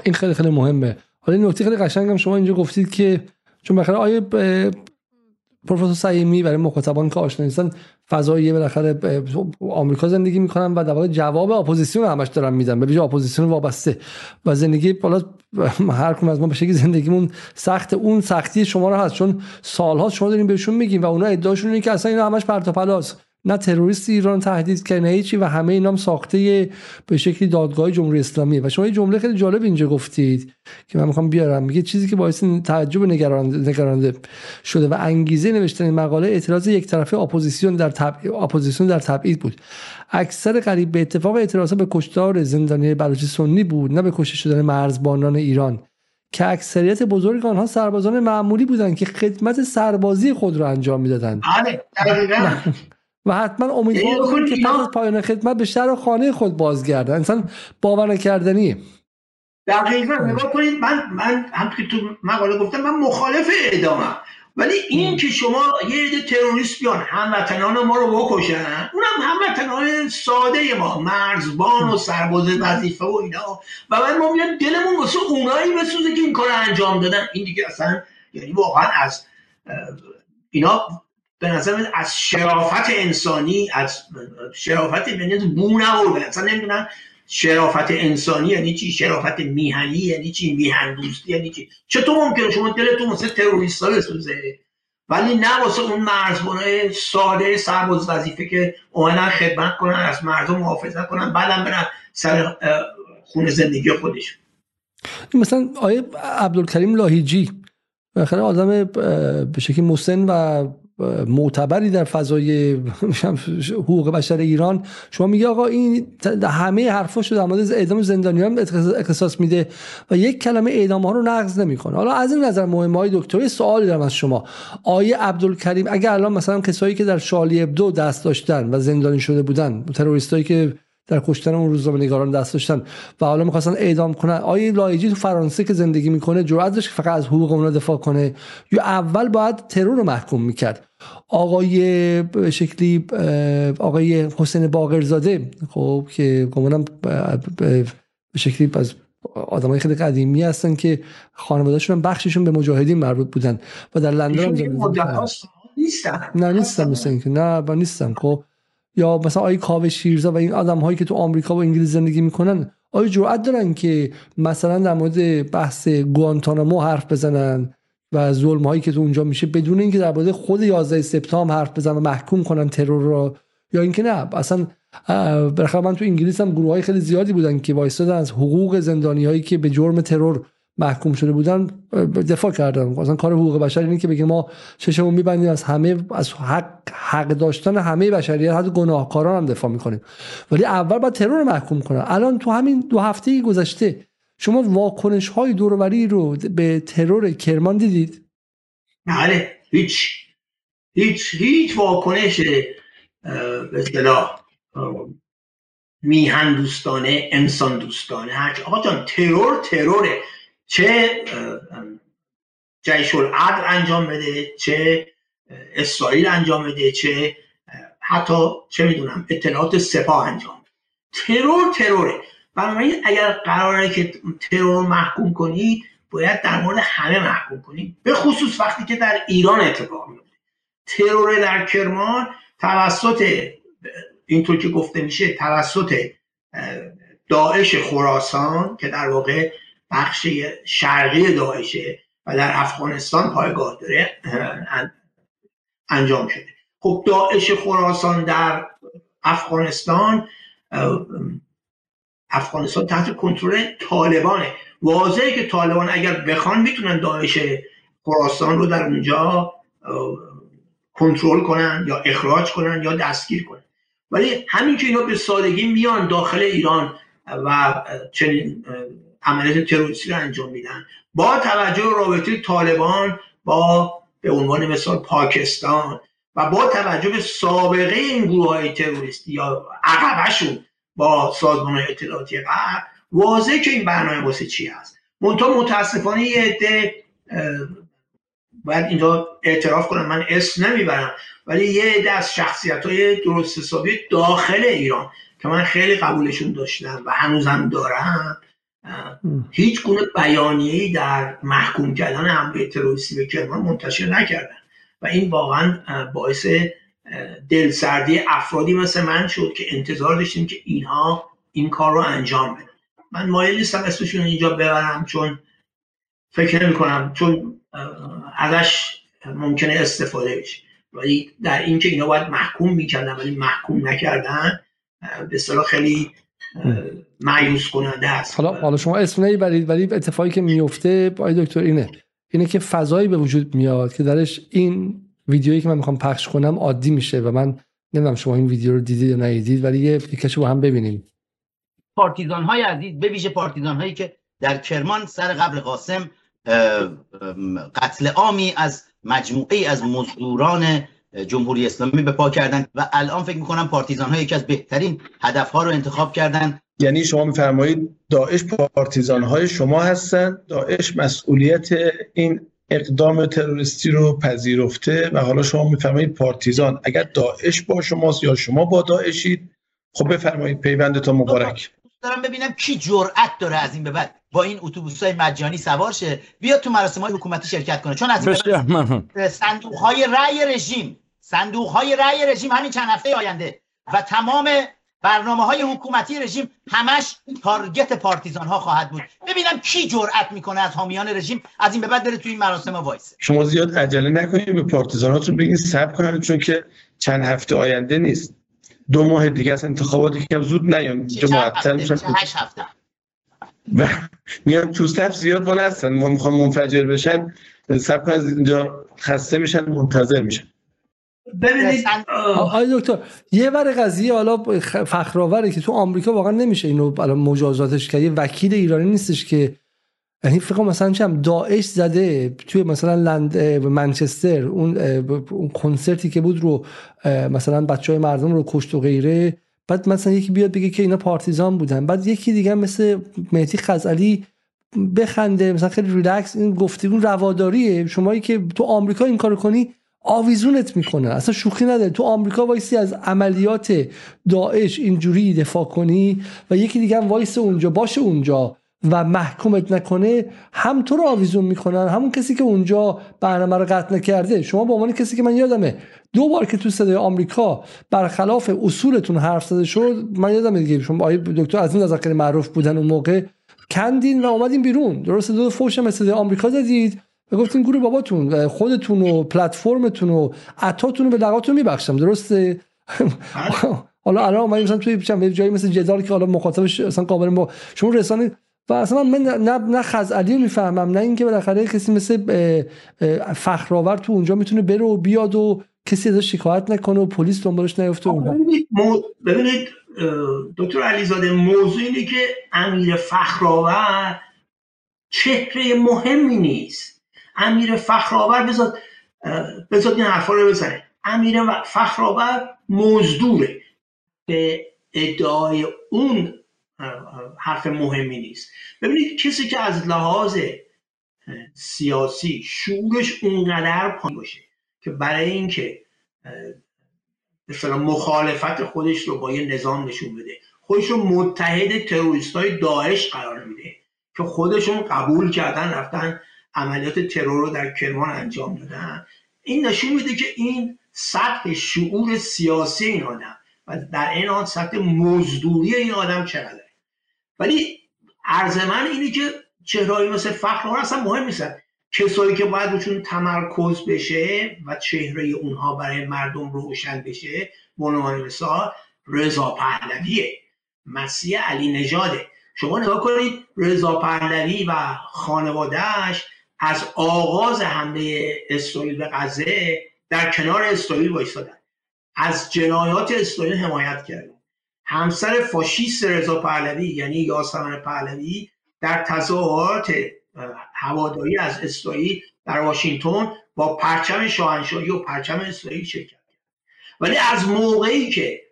این خیلی خیلی مهمه. حالا این نکته خیلی قشنگم شما اینجا گفتید که چون بخاطر آیه پروفسور سعیمی برای مخاطبان که آشنا نیستن فضایی بالاخره آمریکا زندگی می‌کنن و در واقع جواب اپوزیسیون همش دارن میدن. به اپوزیسیون وابسته. و زندگی بالا هر کم از ما به شکلی زندگیمون سخت اون سختی شما رو هست. چون سالها شما دارین بهشون میگیم و اونا ادعاشون اینه که اصلا اینا همش پرت نه تروریست ایران تهدید کرد نه هیچی و همه اینام ساخته به شکلی دادگاه جمهوری اسلامی و شما یه جمله خیلی جالب اینجا گفتید که من می‌خوام بیارم. میگه چیزی که باعث تعجب نگارنده شده و انگیزه نوشتن این مقاله اعتراض یک طرفه اپوزیسیون در تب... اپوزیسیون در تبعید بود. اکثر قریب به اتفاق اعتراضات به کشتار زندانی بلوچی سنی بود نه به کشته شدن مرزبانان ایران. که اکثریت بزرگ آنها سربازان معمولی بودند که خدمت سربازی خود را انجام می‌دادند. بله و حتما امیدوارم که پس از پایان خدمت به شهر و خانه خود بازگردن. انسان باور نکردنیه. دقیقا. نگاه کنید من من هم که تو مقاله گفتم من مخالف اعدامم. ولی این که شما یه عده تروریست بیان هموطنان ما رو بکشن اونم هموطنان ساده ما. مرزبان و سرباز وظیفه و اینا. و بعد ما میاد دلمون واسه اونایی بسوزه که این کار انجام دادن. این دیگه اصلا یعنی واقعا از اینا به نظر از شرافت انسانی از شرافت یعنی بو نبردن اصلا نمی‌دونن شرافت انسانی یعنی چی؟ شرافت میهنی یعنی چی؟ میهن دوستی یعنی چی؟ چطور ممکنه؟ شما دلتون واسه تروریست ها بسوزه. ولی نه واسه اون مرزبانای ساده سرباز وظیفه که اومدن خدمت کنن از مردم محافظت کنن بعدم برن سر خونه زندگی خودشون. مثلا آیه عبدالکریم لاهیجی بالاخره آدم به شکلی مسن و معتبری در فضای حقوق بشر ایران شما میگه آقا این همه حرفاش در مورد اعدام زندانیان اختصاص میده و یک کلمه اعدام ها رو نقض نمی‌کنه. حالا از این نظر مهم های دکتر سوالی دارم از شما. آیه عبدالکریم اگر الان مثلا کسایی که در شالی ابدو دست داشتن و زندانی شده بودن تروریستایی که در کشتن اون روزنامه نگاران دست داشتن. و حالا می‌خواستن اعدام کنن. آیا لایجی تو فرانسه که زندگی می‌کنه جرأت داشت فقط از حقوق اونا دفاع کنه؟ یا اول باید ترور رو محکوم می‌کرد؟ آقای به شکلی آقای حسین باقرزاده خب که گمانم به شکلی از آدمای خیلی قدیمی هستن که خانوادهشون بخششون به مجاهدین مربوط بودن و در لندن نیستن. نه نیستن مثل نه با نیستن خب یا مثلا آقای کاوه شیرزا و این آدم هایی که تو آمریکا و انگلیس زندگی می‌کنن آیا جرأت دارن که مثلا در مورد بحث گوانتانامو حرف بزنن و ظلم هایی که تو اونجا میشه بدون اینکه در خود 11 سپتامبر حرف بزنن و محکوم کنن ترور رو یا اینکه نه اصلا برخلاف من تو انگلیس هم گروه های خیلی زیادی بودن که وایستادن از حقوق زندانی هایی که به جرم ترور محکوم شده بودن دفاع کردن. اصلا کار حقوق بشر اینه که بگه ما چشمون میبندیم از همه از حق, حق داشتن همه بشریت حتی گناهکاران هم دفاع می‌کنیم. ولی اول باید ترور رو محکوم کنن. الان تو همین دو هفته گذشته شما واکنش های دوروری رو به ترور کرمان دیدید؟ بله هیچ. هیچ هیچ واکنش به اصطلاح میهن دوستانه انسان دوستانه. هرچی آقا جان ترور تروره. چه جیش العدل انجام بده چه اسرائیل انجام بده چه حتی چه می‌دونم اطلاعات سپاه انجام بده. ترور تروره. بنابراین اگر قراره که ترور محکوم کنید باید در مورد همه محکوم کنید به خصوص وقتی که در ایران اتفاق میفته ترور در کرمان توسط اینطور که گفته میشه توسط داعش خراسان که در واقع بخش شرقی داعشه و در افغانستان پایگاه داره انجام شده. خب داعش خراسان در افغانستان افغانستان تحت کنترل طالبانه. واضحه که طالبان اگر بخوان می‌تونن داعش خراسان رو در اونجا کنترل کنن یا اخراج کنن یا دستگیر کنن. ولی همین که اینا به سادگی میان داخل ایران و چنین عملیات تروریستی رو انجام میدن. با توجه رابطه طالبان با به عنوان مثال پاکستان و با توجه به سابقه این گروه های تروریستی یا عقبشون با سازمان اطلاعاتی غرب واضح که این برنامه واسه چی هست. منتها متاسفانه یه عده باید اینجا اعتراف کنم من اسم نمی‌برم ولی یه عده از شخصیت های درست حسابی داخل ایران که من خیلی قبولشون داشتم و هنوزم دارم هیچ گونه بیانیه‌ای در محکوم کردن حمله تروریستی به کرمان منتشر نکردن. و این واقعا باعث دلسردی افرادی مثل من شد که انتظار داشتیم که اینها این کار رو انجام بدن. من مایل نیستم اسمشون اینجا ببرم چون فکر نمی کنم چون ازش ممکنه استفاده بشه. ولی در اینکه اینا باید محکوم می‌کردن ولی محکوم نکردن به خیلی معیوس کننده است. حالا حالا شما اسم نمی‌برید ولی اتفاقی که میفته آقای دکتر اینه. اینه که فضایی به وجود میاد که درش این ویدیویی که من می‌خوام پخش کنم عادی میشه و من نمی‌دونم شما این ویدیو رو دیدید یا ندیدید ولی یه فکرشو با هم ببینیم. پارتیزان های عزیز به ویژه پارتیزان هایی که در کرمان سر قبل قاسم قتل عامی از مجموعه از مزدوران جمهوری اسلامی به پا کردن و الان فکر می‌کنم پارتیزان ها یکی از بهترین هدف ها رو انتخاب کردن. یعنی شما میفرمایید داعش پارتیزان های شما هستن داعش مسئولیت این اقدام تروریستی رو پذیرفته و حالا شما میفرمایید پارتیزان. اگر داعش با شماست یا شما با داعشید خب بفرمایید پیوندتون مبارک. دارم ببینم کی جرأت داره از این به بعد با این اتوبوس های مجانی سوار شه بیاد تو مراسم های حکومتی شرکت کنه. چون از این صندوق های رأی رژیم صندوق های رأی رژیم همین چند هفته آینده و تمام برنامه های حکومتی رژیم همش تارگت پارتیزان ها خواهد بود. ببینم کی جرأت می‌کنه از حامیان رژیم از این به بعد بره تو این مراسم وایس شما زیاد عجله نکنید به پارتیزاناتون بگین صبر کنن چون که چند هفته آینده نیست. دو ماه دیگه از انتخاباتی که زود نیام. چه معطل میشن هفته؟ و میان تو صف زیاد بالا هستن ما می‌خوام منفجر بشن صف از اینجا خسته میشن منتظر میشن. ببینید آقای دکتر یه ور قضیه حالا فخرآوره که تو آمریکا واقعا نمیشه اینو الان مجازاتش که یه وکیل ایرانی نیستش که یعنی فکر مثلا چم داعش زده توی مثلا لند منچستر اون اون کنسرتی که بود رو مثلا بچه های مردم رو کشت و غیره. بعد مثلا یکی بیاد بگه که اینا پارتیزان بودن. بعد یکی دیگه مثل مهدی خزعلی بخنده مثلا خیلی ریلکس این گفتگو رواداریه. شمایی که تو آمریکا این کارو کنی آویزونت می‌کنه اصلا شوخی نداره. تو آمریکا وایسی از عملیات داعش اینجوری دفاع کنی و یکی دیگه هم وایس اونجا باشه اونجا و محکومت نکنه هم تو رو آویزون می‌کنن همون کسی که اونجا برنامه رو قطع نکرده. شما به عنوان کسی که من یادمه دو بار که تو صدای آمریکا برخلاف اصولتون حرف زده شد من یادم دیگه. شما آقای دکتر از این معروف بودن اون موقع. کندین و اومدین بیرون. درست دو فوش هم صدای آمریکا زدید. و گفتین گروه باباتون خودتون و پلتفرمتون و عطاتون رو به دقاتون میبخشم درسته؟ حالا الان ما مثلا توی چند جایی مثل جدال که حالا مخاطبش اصلا قابل ما شما رسانه و اصلا من نه نه خزعلی می‌فهمم نه اینکه بالاخره کسی مثل فخرآور تو اونجا می‌تونه بره و بیاد و کسی ازش شکایت نکنه و پلیس دنبالش نیفته ببینید دکتر علیزاده موضوع اینه که امیر فخرآور چهره مهمی نیست. امیر فخرآور بذات بذات این حرفا رو بزنه. امیر فخرآور مزدوره. به ادعای اون حرف مهمی نیست. ببینید کسی که از لحاظ سیاسی شورش اونقدر پایین باشه که برای اینکه مثلا مخالفت خودش رو با یه نظام نشون بده. خودش رو متحد تروریست های داعش قرار میده که خودشون قبول کردن رفتن عملیات ترور رو در کرمان انجام دادن. این نشون میده که این سطح شعور سیاسی این آدم و در این حال سطح مزدوری این آدم چقدره ولی عرض من اینه که چهرهایی مثل فخر اصلا مهم نیستن. کسایی که باید روشون تمرکز بشه و چهره اونها برای مردم روشن بشه عنوان مثال رضا پهلویه مسیح علی نژاده. شما نگاه کنید رضا پهلوی و خانوادهش از آغاز حمله اسرائیل به غزه در کنار اسرائیل وایستادن از جنایات اسرائیل حمایت کردن. همسر فاشیست رضا پهلوی یعنی یاسمن پهلوی در تظاهرات هواداری از اسرائیل در واشنگتن با پرچم شاهنشاهی و پرچم اسرائیل شرکت کرد. ولی از موقعی که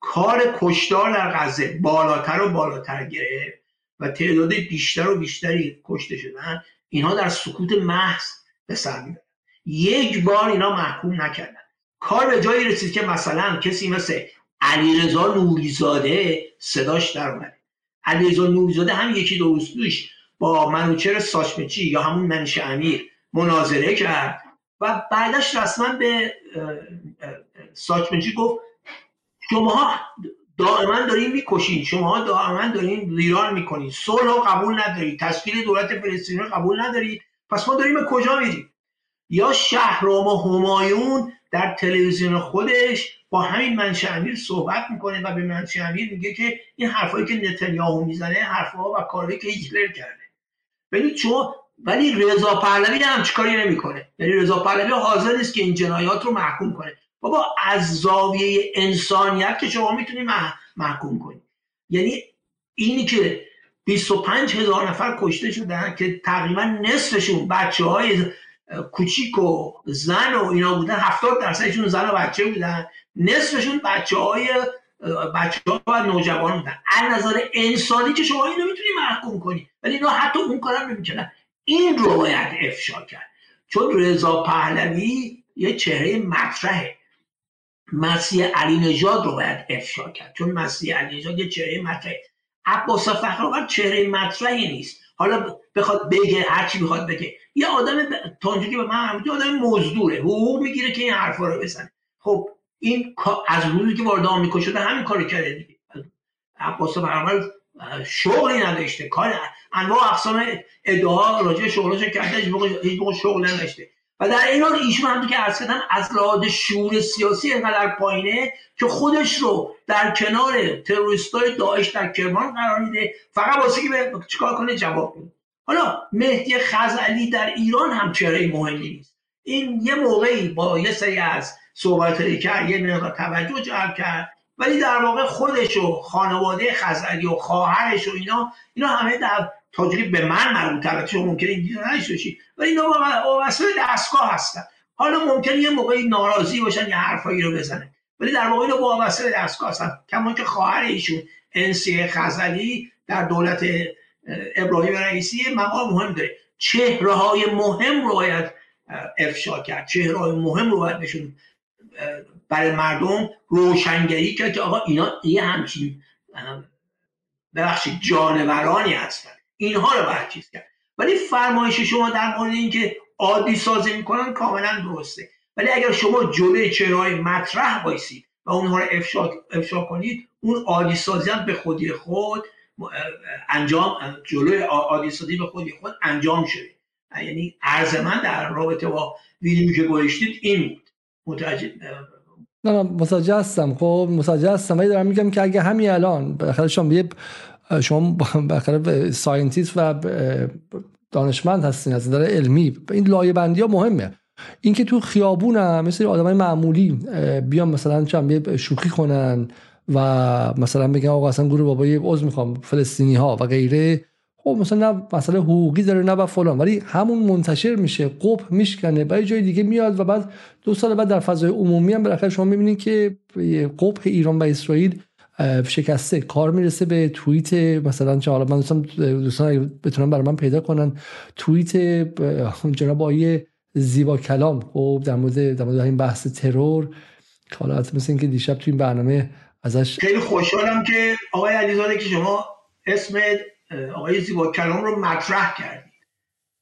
کار کشتار در غزه بالاتر و بالاتر گرفت و تعداد بیشتر و بیشتری کشته شدن اینها در سکوت محض به سر می‌برن. یک بار اینا محکوم نکردن. کار به جایی رسید که مثلا کسی مثل علیرضا نوریزاده صداش در اومده علیرضا نوریزاده هم یکی دو روز با منوچر ساشمچی یا همون منش امیر مناظره کرد و بعدش رسما به ساشمچی گفت شما دائما دارین می‌کشین. شما دائما دارین ویران می‌کنین. صلح قبول ندارید. تشکیل دولت فلسطین قبول ندارید. پس ما داریم به کجا میریم؟ یا شهرام و همایون در تلویزیون خودش با همین منشه امیر صحبت می‌کنه و به منشه امیر میگه که این حرفایی که نتانیاهو می‌زنه حرفها و کارهایی که هیتلر کرده. ببینید شما ولی رضا پهلوی هم چیکاری نمی‌کنه. یعنی رضا پهلوی حاضر نیست که این جنایات رو محکوم کنه. بابا از زاویه انسانیت که شما می‌تونید محکوم کنید یعنی اینی که 25 هزار نفر کشته شدن که تقریبا نصفشون بچه های کوچیک و زن و اینا بودن 70 درصدشون زن و بچه بودن. نصفشون بچه های بچه ها و نوجوان بودن. از نظر انسانی که شما اینو می‌تونی محکوم کنی. ولی اینا حتی اون کارم نمی‌کنن این رو باید افشا کرد. چون رضا پهلوی یه چهره مطرحه. مسیح علی نژاد رو باید افشا کرد. چون مسیح علی نژاد یه چهره مطرحه. عباس فخرآور چهره مطرحی نیست. حالا بخواد بگه هر چی بخواد بگه. یه آدم که به من یه آدم مزدوره. حقوق می‌گیره که این حرفا رو بزنه. خب این از روزی که وارد آمریکا شده همین کارو کرده دیگه. عباس فخرآور شغلی نداشته. کار انواع اقسام ادعا راجع شغلش کرده هیچ موقع شغل نداشته. و در این حال ایشون هم که عرض کردن از لحاظ شعور سیاسی انقدر پایینه که خودش رو در کنار های داعش در کرمان قرار میده. فقط واسه که به چیکار کنه جواب بده حالا مهدی خزعلی در ایران هم چهره مهمی نیست. این یه موقعی با یه سری از صحبت کرد یه مقدار توجه جلب کرد ولی در واقع خودش و خانواده خزعلی و خواهرش و اینا اینا همه در تاجری به من مربوط البته شما ممکنه این نشته باشی ولی اینا وابسته دستگاه هستن. حالا ممکنه یه موقعی ناراضی باشن یه حرفایی رو بزنن. ولی در واقع اینا وابسته دستگاه هستن. کما که خواهر ایشون انسی خزعلی در دولت ابراهیم رئیسی مقام مهم داره. چهره های مهم رو باید افشا کرد. چهره های مهم رو باید نشون برای مردم روشنگری کرد که آقا اینا یه همچین ببخشید جانورانی هستن. اینها رو باید چیز کرد. ولی فرمایش شما در مورد اینکه عادی سازی می‌کنن کاملا درسته. ولی اگر شما جلوی چهرهای مطرح بایسید و اونها رو افشا, افشا کنید اون عادی سازی هم به خودی خود انجام جلوی عادی سازی به خودی خود انجام شده. یعنی عرض من در رابطه با ویدیو که گوشتید این بود. متوجه نه نه متوجه هستم. خب متوجه هستم. ولی دارم میگم که اگه همین الان بالاخره شما یه شما بالاخره ساینتیست و دانشمند هستین از نظر علمی. این لایه بندی ها مهمه. اینکه تو خیابون هم مثل آدمای معمولی بیان مثلا چند شوخی کنن و مثلا بگن آقا اصلا گروه بابایی عضو می‌خوام فلسطینی ها و غیره. خب مثلا نه مسئله حقوقی داره نه با فلان. ولی همون منتشر میشه قپ میشکنه برای جای دیگه میاد و بعد دو سال بعد در فضای عمومی هم بالاخره شما می‌بینید که قپ ایران و اسرائیل شکسته کار می‌رسه به توییت مثلا چه حالا من دوستان دوستان بتونن برای من پیدا کنن توییت جناب آیه زیبا کلام. خب در مورد در مورد این بحث ترور که حالا مثل اینکه دیشب تو این برنامه ازش خیلی خوشحالم که آقای علیزاده که شما اسم آقای زیبا کلام رو مطرح کردید.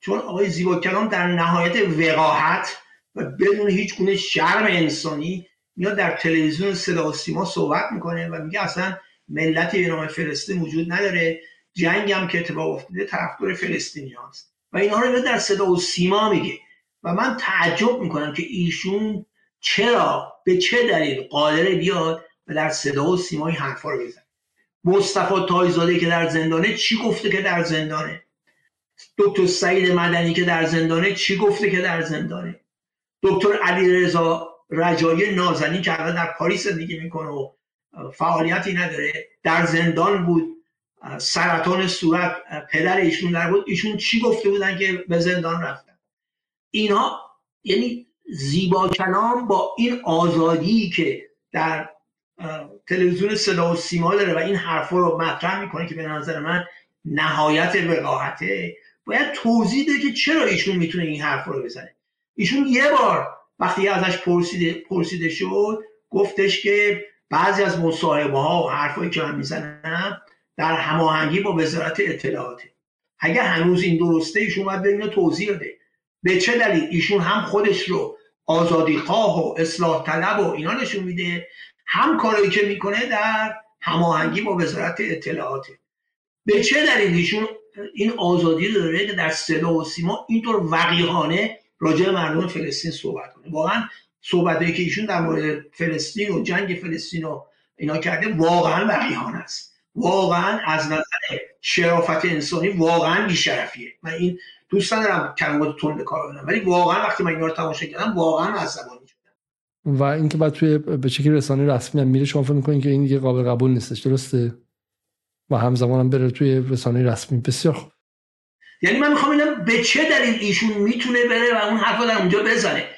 چون آقای زیبا کلام در نهایت وقاحت و بدون هیچ گونه شرم انسانی میاد در تلویزیون صدا و سیما صحبت می‌کنه و میگه اصلا ملتی به نام فلسطین وجود نداره. جنگ هم که اتفاق افتاده طرفدار فلسطینی هاست. و اینها رو در صدا و سیما میگه. و من تعجب می‌کنم که ایشون چرا به چه دلیل قادره بیاد و در صدا و سیمای حرفا رو بزن مصطفی تایزاده که در زندانه چی گفته که در زندانه؟ دکتر سعید مدنی که در زندانه چی گفته که در زندانه؟ دکتر علی رضا رجایی نازنین که الان در پاریس زندگی می‌کنه و فعالیتی نداره در زندان بود سرطان صورت پدر ایشون در بود ایشون چی گفته بودن که به زندان رفتن؟ اینها یعنی زیبا کلام با این آزادی که در تلویزیون صدا و سیما داره و این حرفا رو مطرح می‌کنه که به نظر من نهایت وقاحته باید توضیح ده که چرا ایشون می‌تونه این حرف رو بزنه. ایشون یه بار وقتی ازش پرسیده, پرسیده شد گفتش که بعضی از مصاحبه ها و حرفایی که من می‌زنم در هماهنگی با وزارت اطلاعاته. اگه هنوز این درسته ایشون باید به توضیح بده. به چه دلیل؟ ایشون هم خودش رو آزادی خواه و اصلاح طلب و اینا نشون میده. هم کاری که می‌کنه در هماهنگی با وزارت اطلاعاته. به چه دلیل ایشون این آزادی رو داره که در صدا و سیما اینطور وقیحانه راجع مردم فلسطین صحبت کنه. واقعا صحبتایی که ایشون در مورد فلسطین و جنگ فلسطین و اینا کرده واقعا وقیحانه است. واقعا از نظر شرافت انسانی واقعا بیشرفیه. من این دوست ندارم کلمات تند کار بدم ولی واقعا وقتی من اینا رو تماشا کردم واقعا عصبانی و اینکه بعد توی به شکلی رسانه رسمی هم میره شما فکر می‌کنین که این دیگه قابل قبول نیستش درسته؟ و همزمان هم بره توی رسانه رسمی. بسیار خوب. یعنی من می‌خوام ببینم به چه دلیل ایشون می‌تونه بره و اون حرفا در اونجا بزنه.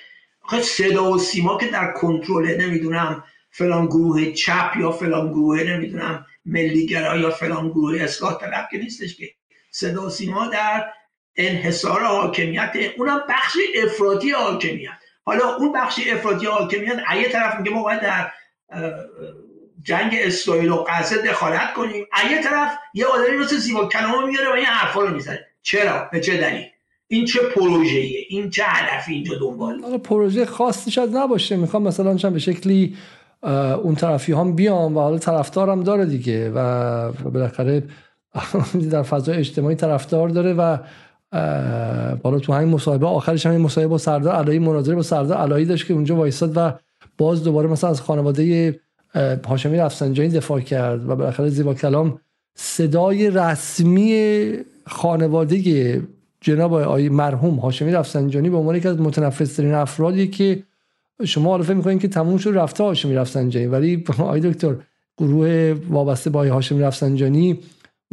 خب صدا و سیما که در کنترل نمی‌دونم فلان گروه چپ یا فلان گروه نمی‌دونم ملیگرا یا فلان گروه اصلاح طلب که نیستش که. صدا و سیما در انحصار حاکمیت اونم بخش افراطی حاکمیت. حالا اون بخش افراطی حاکمیت یه طرف میگه ما باید در جنگ اسرائیل و غزه دخالت کنیم. یه طرف یه آدمی مثل زیبا کلامو میاره و این حرفا رو می‌زنه. چرا؟ به چه دلیل؟ این چه پروژه‌ایه؟ این چه هدفی اینجا دنبال؟ حالا پروژه خاصی شاید نباشه. می‌خوام مثلا چند به شکلی اون طرفی هم بیان و حالا طرفدارم داره دیگه و بالاخره در فضای اجتماعی طرفدار داره و بالا تو همین مصاحبه آخرش هم مصاحبه با سردار علایی مناظره با سردار علایی داشت که اونجا وایساد و باز دوباره مثلا از خانواده هاشمی رفسنجانی دفاع کرد و بالاخره زیبا کلام صدای رسمی خانواده جناب آقای مرحوم هاشمی رفسنجانی به عنوان یکی از متنفذترین افرادی که شما حالا فکر می‌کنید که تموم شد رفته هاشمی رفسنجانی. ولی آقای دکتر گروه وابسته با هاشمی رفسنجانی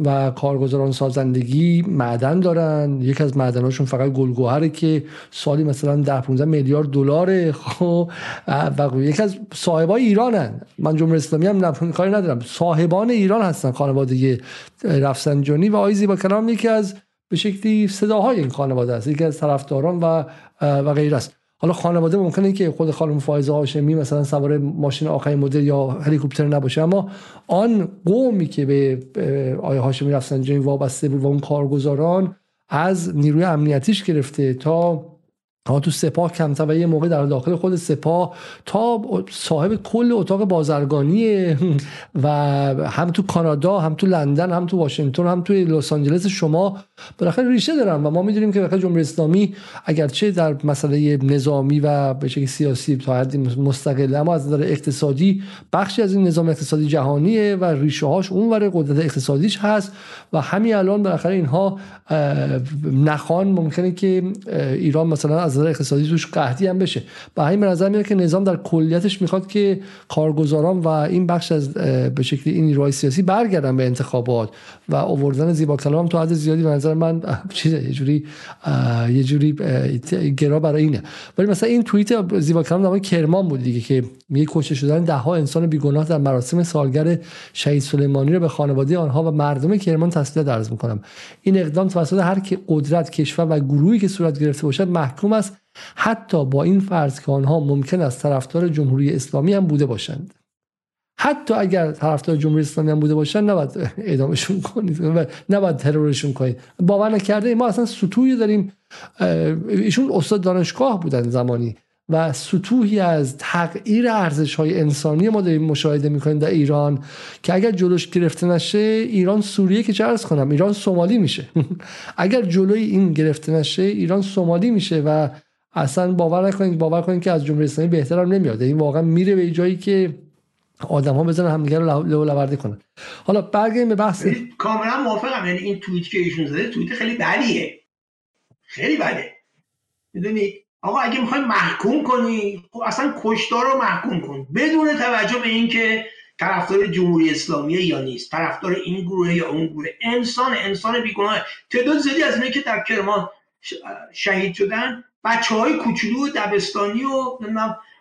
و کارگزاران سازندگی معدن دارن. یکی از معدناشون فقط گلگوهره که سالی مثلا 10 15 میلیارد دلار خب و یکی از صاحبای ایرانن. من جمهوری اسلامی هم کاری ندارم. صاحبان ایران هستن خانواده رفسنجانی. و آیزی با کلام یکی از به شکلی صداهای این خانواده است. یکی از طرفداران و و غیر است. حالا خانواده ممکنه که خود خانم فایزه هاشمی مثلا سوار ماشین آخرین مدل یا هلیکوپتر نباشه اما آن قومی که به آقای هاشمی رفسنجانی وابسته بود و اون کارگزاران از نیروی امنیتیش گرفته تا ها تو سپاه کمتر و یه موقع در داخل خود سپاه تا صاحب کل اتاق بازرگانی و هم تو کانادا هم تو لندن هم تو واشنگتن هم تو لس آنجلس شما بالاخره ریشه دارن و ما می‌دونیم که بالاخره جمهوری اسلامی اگرچه در مسئله نظامی و به شکل سیاسی تا حدی مستقل اما از نظر اقتصادی بخشی از این نظام اقتصادی جهانیه و ریشه هاش اونور قدرت اقتصادیش هست و همین الان بالاخره اینها نخوان ممکنه که ایران مثلا از نظر اقتصادی توش قحطی هم بشه. و همین به نظر میاد که نظام در کلیتش می‌خواد که کارگزاران و این بخش از به شکلی این نیروهای سیاسی برگردن به انتخابات و آوردن زیبا کلام تو حد زیادی به نظر من چیز یه جوری یه جوری گرا برای اینه. ولی مثلا این توییت زیبا کلام در کرمان بود دیگه که میگه کشته شدن ده ها انسان بیگناه در مراسم سالگرد شهید سلیمانی رو به خانواده آنها و مردم کرمان تسلیت عرض می‌کنم. این اقدام توسط هر که قدرت کشور و گروهی که صورت گرفته باشد محکوم حتی با این فرض که آنها ممکن است طرفدار جمهوری اسلامی هم بوده باشند. حتی اگر طرفدار جمهوری اسلامی هم بوده باشند نباید اعدامشون کنید نباید ترورشون کنید. باور نکرده ما اصلا سطوحی داریم. ایشون استاد دانشگاه بودن زمانی. و سطوحی از تغییر ارزش های انسانی ما داریم مشاهده می‌کنیم در ایران که اگر جلوش گرفته نشه ایران سوریه که چه کنم ایران سومالی میشه. اگر جلوی این گرفته نشه ایران سومالی میشه و اصلا باور نکنید باور کنید که از جمهوری اسلامی بهتر هم نمیاد. این واقعا میره به جایی که آدم ها بزنن همدیگه رو لو لوردی کنن. حالا برگردیم به بحث. کاملا موافقم. یعنی این توییت که ایشون زده توییت خیلی بدیه. خیلی بده. می‌دونی؟ آقا اگه می‌خوای محکوم کنی خب اصلا کشتار رو محکوم کن. بدون توجه به اینکه طرفدار جمهوری اسلامی یا نیست طرفدار این گروه یا اون گروه. انسان انسان بیگناه. تعداد زیادی از اینه که در کرمان شهید شدن بچه های کوچولو دبستانی و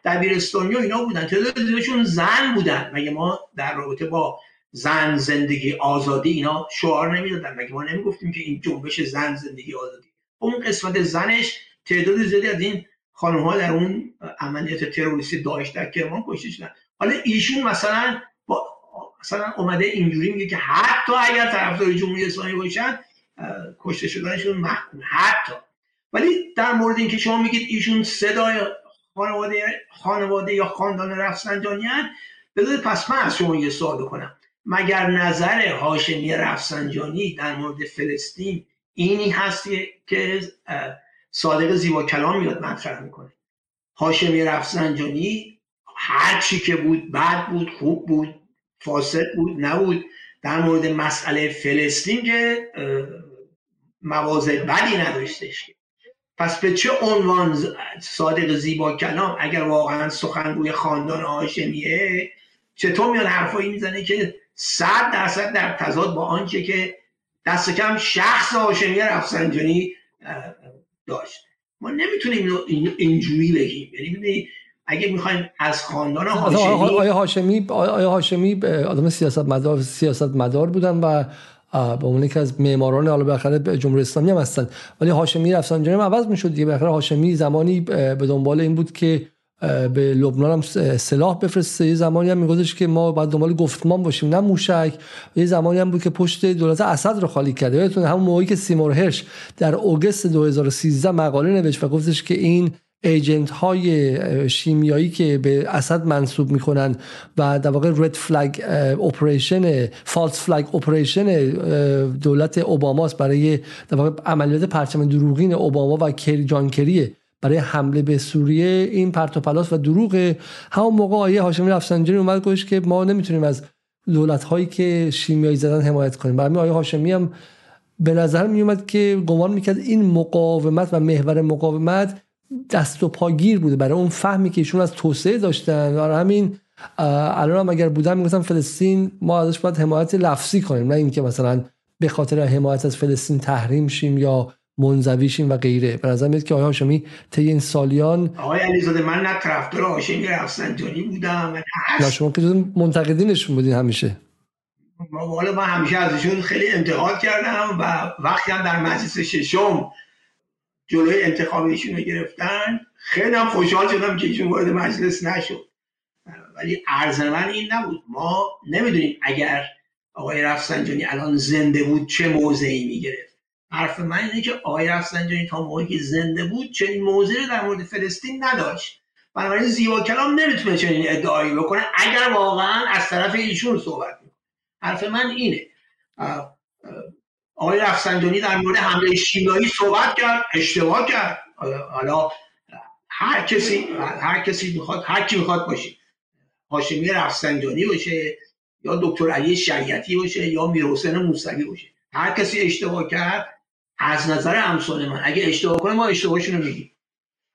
دبیرستانی و اینا بودن. تعداد زیادشون زن بودن. مگه ما در رابطه با زن زندگی آزادی اینا شعار نمی‌دادن؟ مگه ما نمی‌گفتیم که این جنبش زن زندگی آزادی؟ اون قسمت زنش تعداد زیادی از این خانم ها در اون عملیات تروریستی داشت در کرمان کشته شدن. حالا ایشون مثلا با مثلا اومده اینجوری میگه که حتی اگر طرفدار جمهوری اسلامی باشن کشته شدنشون محکوم حتی. ولی در مورد اینکه شما میگید ایشون صدای خانواده خانواده یا خاندان رفسنجانیان بذارید پس من از شما یه سوال بکنم. مگر نظر هاشمی رفسنجانی در مورد فلسطین اینی هست که صادق زیبا کلام میاد مطرح می‌کنه. هاشمی رفسنجانی هر چی که بود بد بود خوب بود فاسد بود نبود. در مورد مسئله فلسطین که مواضع بدی نداشتش پس به چه عنوان صادق زیبا کلام؟ اگر واقعا سخنگوی خاندان هاشمیه چطور میاد حرفایی می‌زنه که صد درصد در تضاد با آنچه که دست کم شخص هاشمی رفسنجانی داشت. ما نمی‌تونیم اینجوری بگیم. یعنی اگه می‌خوایم از خاندان هاشمی آیا هاشمی آیا هاشمی آدم سیاست مدار سیاست مدار بودن و به عنوان که از معماران حالا بالاخره جمهوری اسلامی هم هستن. ولی هاشمی رفسنجانی عوض می‌شد دیگه. بالاخره هاشمی زمانی به دنبال این بود که به لبنان هم سلاح بفرسته. یه زمانی هم میگفتش که ما باید دنبال گفتمان باشیم نه موشک. یه زمانی هم بود که پشت دولت اسد رو خالی کرده. یادتون همون موقعی که سیمور هرش در August 2013 مقاله نوشت و گفتش که این agent های شیمیایی که به اسد منسوب می‌کنن و در واقع red flag operation false flag operation دولت اوباماست برای در واقع عملیات پرچم دروغین اوباما و کری جان کریه برای حمله به سوریه این پرت‌وپلاس و دروغ. همون موقع آیه هاشمی رفسنجانی اومد گوش که ما نمی‌تونیم از دولت هایی که شیمیایی زدن حمایت کنیم. برای آیه هاشمی هم به نظر می اومد که گمان می‌کرد این مقاومت و محور مقاومت دست و پاگیر بوده برای اون فهمی که ایشون از توسعه داشتن. و همین الان هم اگر بودن می‌گفتم فلسطین ما ازش باید حمایت لفظی کنیم نه اینکه مثلا به خاطر حمایت از فلسطین تحریم شیم یا منزویشیم و غیره. به نظر میاد که آقای هاشمی طی این سالیان آقای علیزاده من نه طرفدار هاشمی رفسنجانی بودم من شما که منتقدینشون بودین همیشه. ما والا من همیشه ازشون خیلی انتقاد کردم و وقتی هم در مجلس ششم جلوی انتخاب ایشون رو گرفتن خیلی هم خوشحال شدم که ایشون وارد مجلس نشد. ولی عرض من این نبود. ما نمی‌دونیم اگر آقای رفسنجانی الان زنده بود چه موضعی می‌گرفت. حرف من اینه که آقای رفسنجانی تا موقعی که زنده بود چنین موضوعی در مورد فلسطین نداشت. بنابراین زیبا کلام نمی‌تونه چنین ادعایی بکنه اگر واقعا از طرف ایشون صحبت می‌کنه. حرف من اینه. آقای رفسنجانی در مورد حمله شیمیایی صحبت کرد اشتباه کرد. حالا هر کسی هر کسی می‌خواد هر کی می‌خواد باشه. هاشمی رفسنجانی باشه یا دکتر علی شریعتی باشه یا میرحسین موسوی باشه. هر کسی اشتباه کرد از نظر امثال من. اگه اشتباه کنه ما اشتباهشون رو میگیم.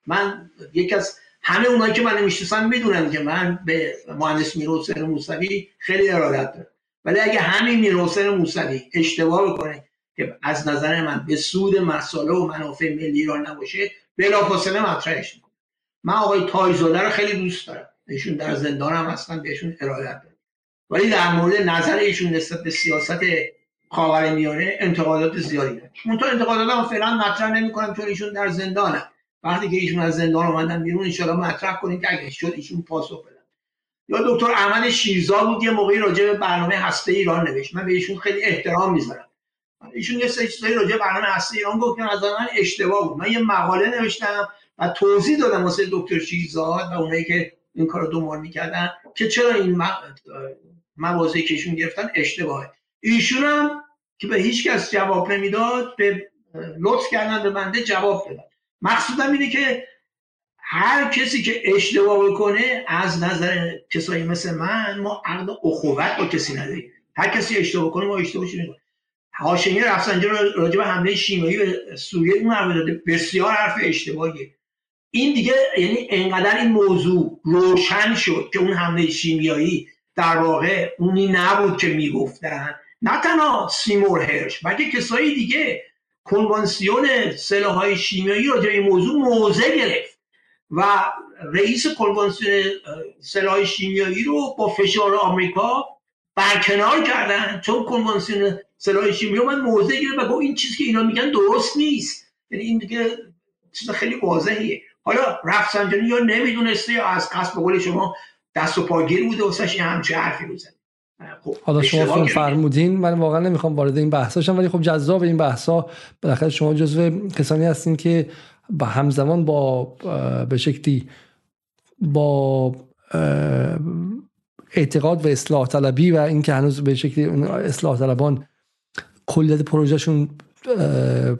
من یکی از همه اونایی که من می‌شناسن می‌دونن که من به مهندس میرحسین موسوی خیلی ارادت دارم. ولی اگه همین میرحسین موسوی اشتباه بکنه که از نظر من به سود مساله و منافع ملی ایران نباشه بلافاصله مطرحش می‌کنم من آقای تایزاده رو خیلی دوست دارم. ایشون در زندان هم هستن بهشون ارادت دارم. ولی در مورد نظر ایشون نسبت به سیاست میانه انتقادات زیادی داره. منتها انتقادات هم فعلا مطرح نمی‌کنم چون ایشون در زندانه وقتی که ایشون از زندان اومدن بیرون ان مطرح کنیم که اگه شد ایشون پاسخ بدن. یا دکتر احمد شیرزا بود یه موقعی راجع به برنامه هسته ایران نوشت. من به ایشون خیلی احترام می‌ذارم. ایشون یه سری چیزایی راجع برنامه هسته ایران گفت که از من اشتباه بود. من یه مقاله نوشتم و توضیح دادم واسه دکتر شیرزاد و اونایی که این کارو دنبال می‌کردن که چرا این مواضعی که ایشون گرفتن اشتباهه. ایشون هم که به هیچ کس جواب نمی‌داد به لطف کردن به بنده جواب دادن. مقصودم اینه که هر کسی که اشتباه بکنه از نظر کسایی مثل من ما عقد اخوت با کسی نداریم. هر کسی اشتباه کنه ما اشتباهش می‌کنیم؟ هاشمی رفسنجانی راجع به حمله شیمیایی به سوریه اون حرف داده. بسیار حرف اشتباهیه. این دیگه یعنی انقدر این موضوع روشن شد که اون حمله شیمیایی در واقع اونی نبود که می‌گفتن. نه تنها سیمور هرش بلکه کسایی دیگه. کنوانسیون سلاح های شیمیایی راجع به موضوع موضع گرفت و رئیس کنوانسیون سلاح شیمیایی رو با فشار آمریکا برکنار کردن. چون کنوانسیون سلاح شیمیایی من موضع گرفت و با این چیزی که اینا میگن درست نیست. یعنی این دیگه چیز خیلی واضحیه. حالا رفسنجانی یا نمی‌دونسته یا از قصد به قول شما دست و پاگیر بوده واسش یه همچه حرفی رو خب حالا شما فرمودین من واقعا نمی‌خوام وارد این بحث شم ولی خب جذاب این بحث ها بالاخره شما جزو کسانی هستین که با همزمان با به شکلی با اعتقاد و اصلاح طلبی و اینکه هنوز به شکلی اصلاح طلبان کلیت پروژهشون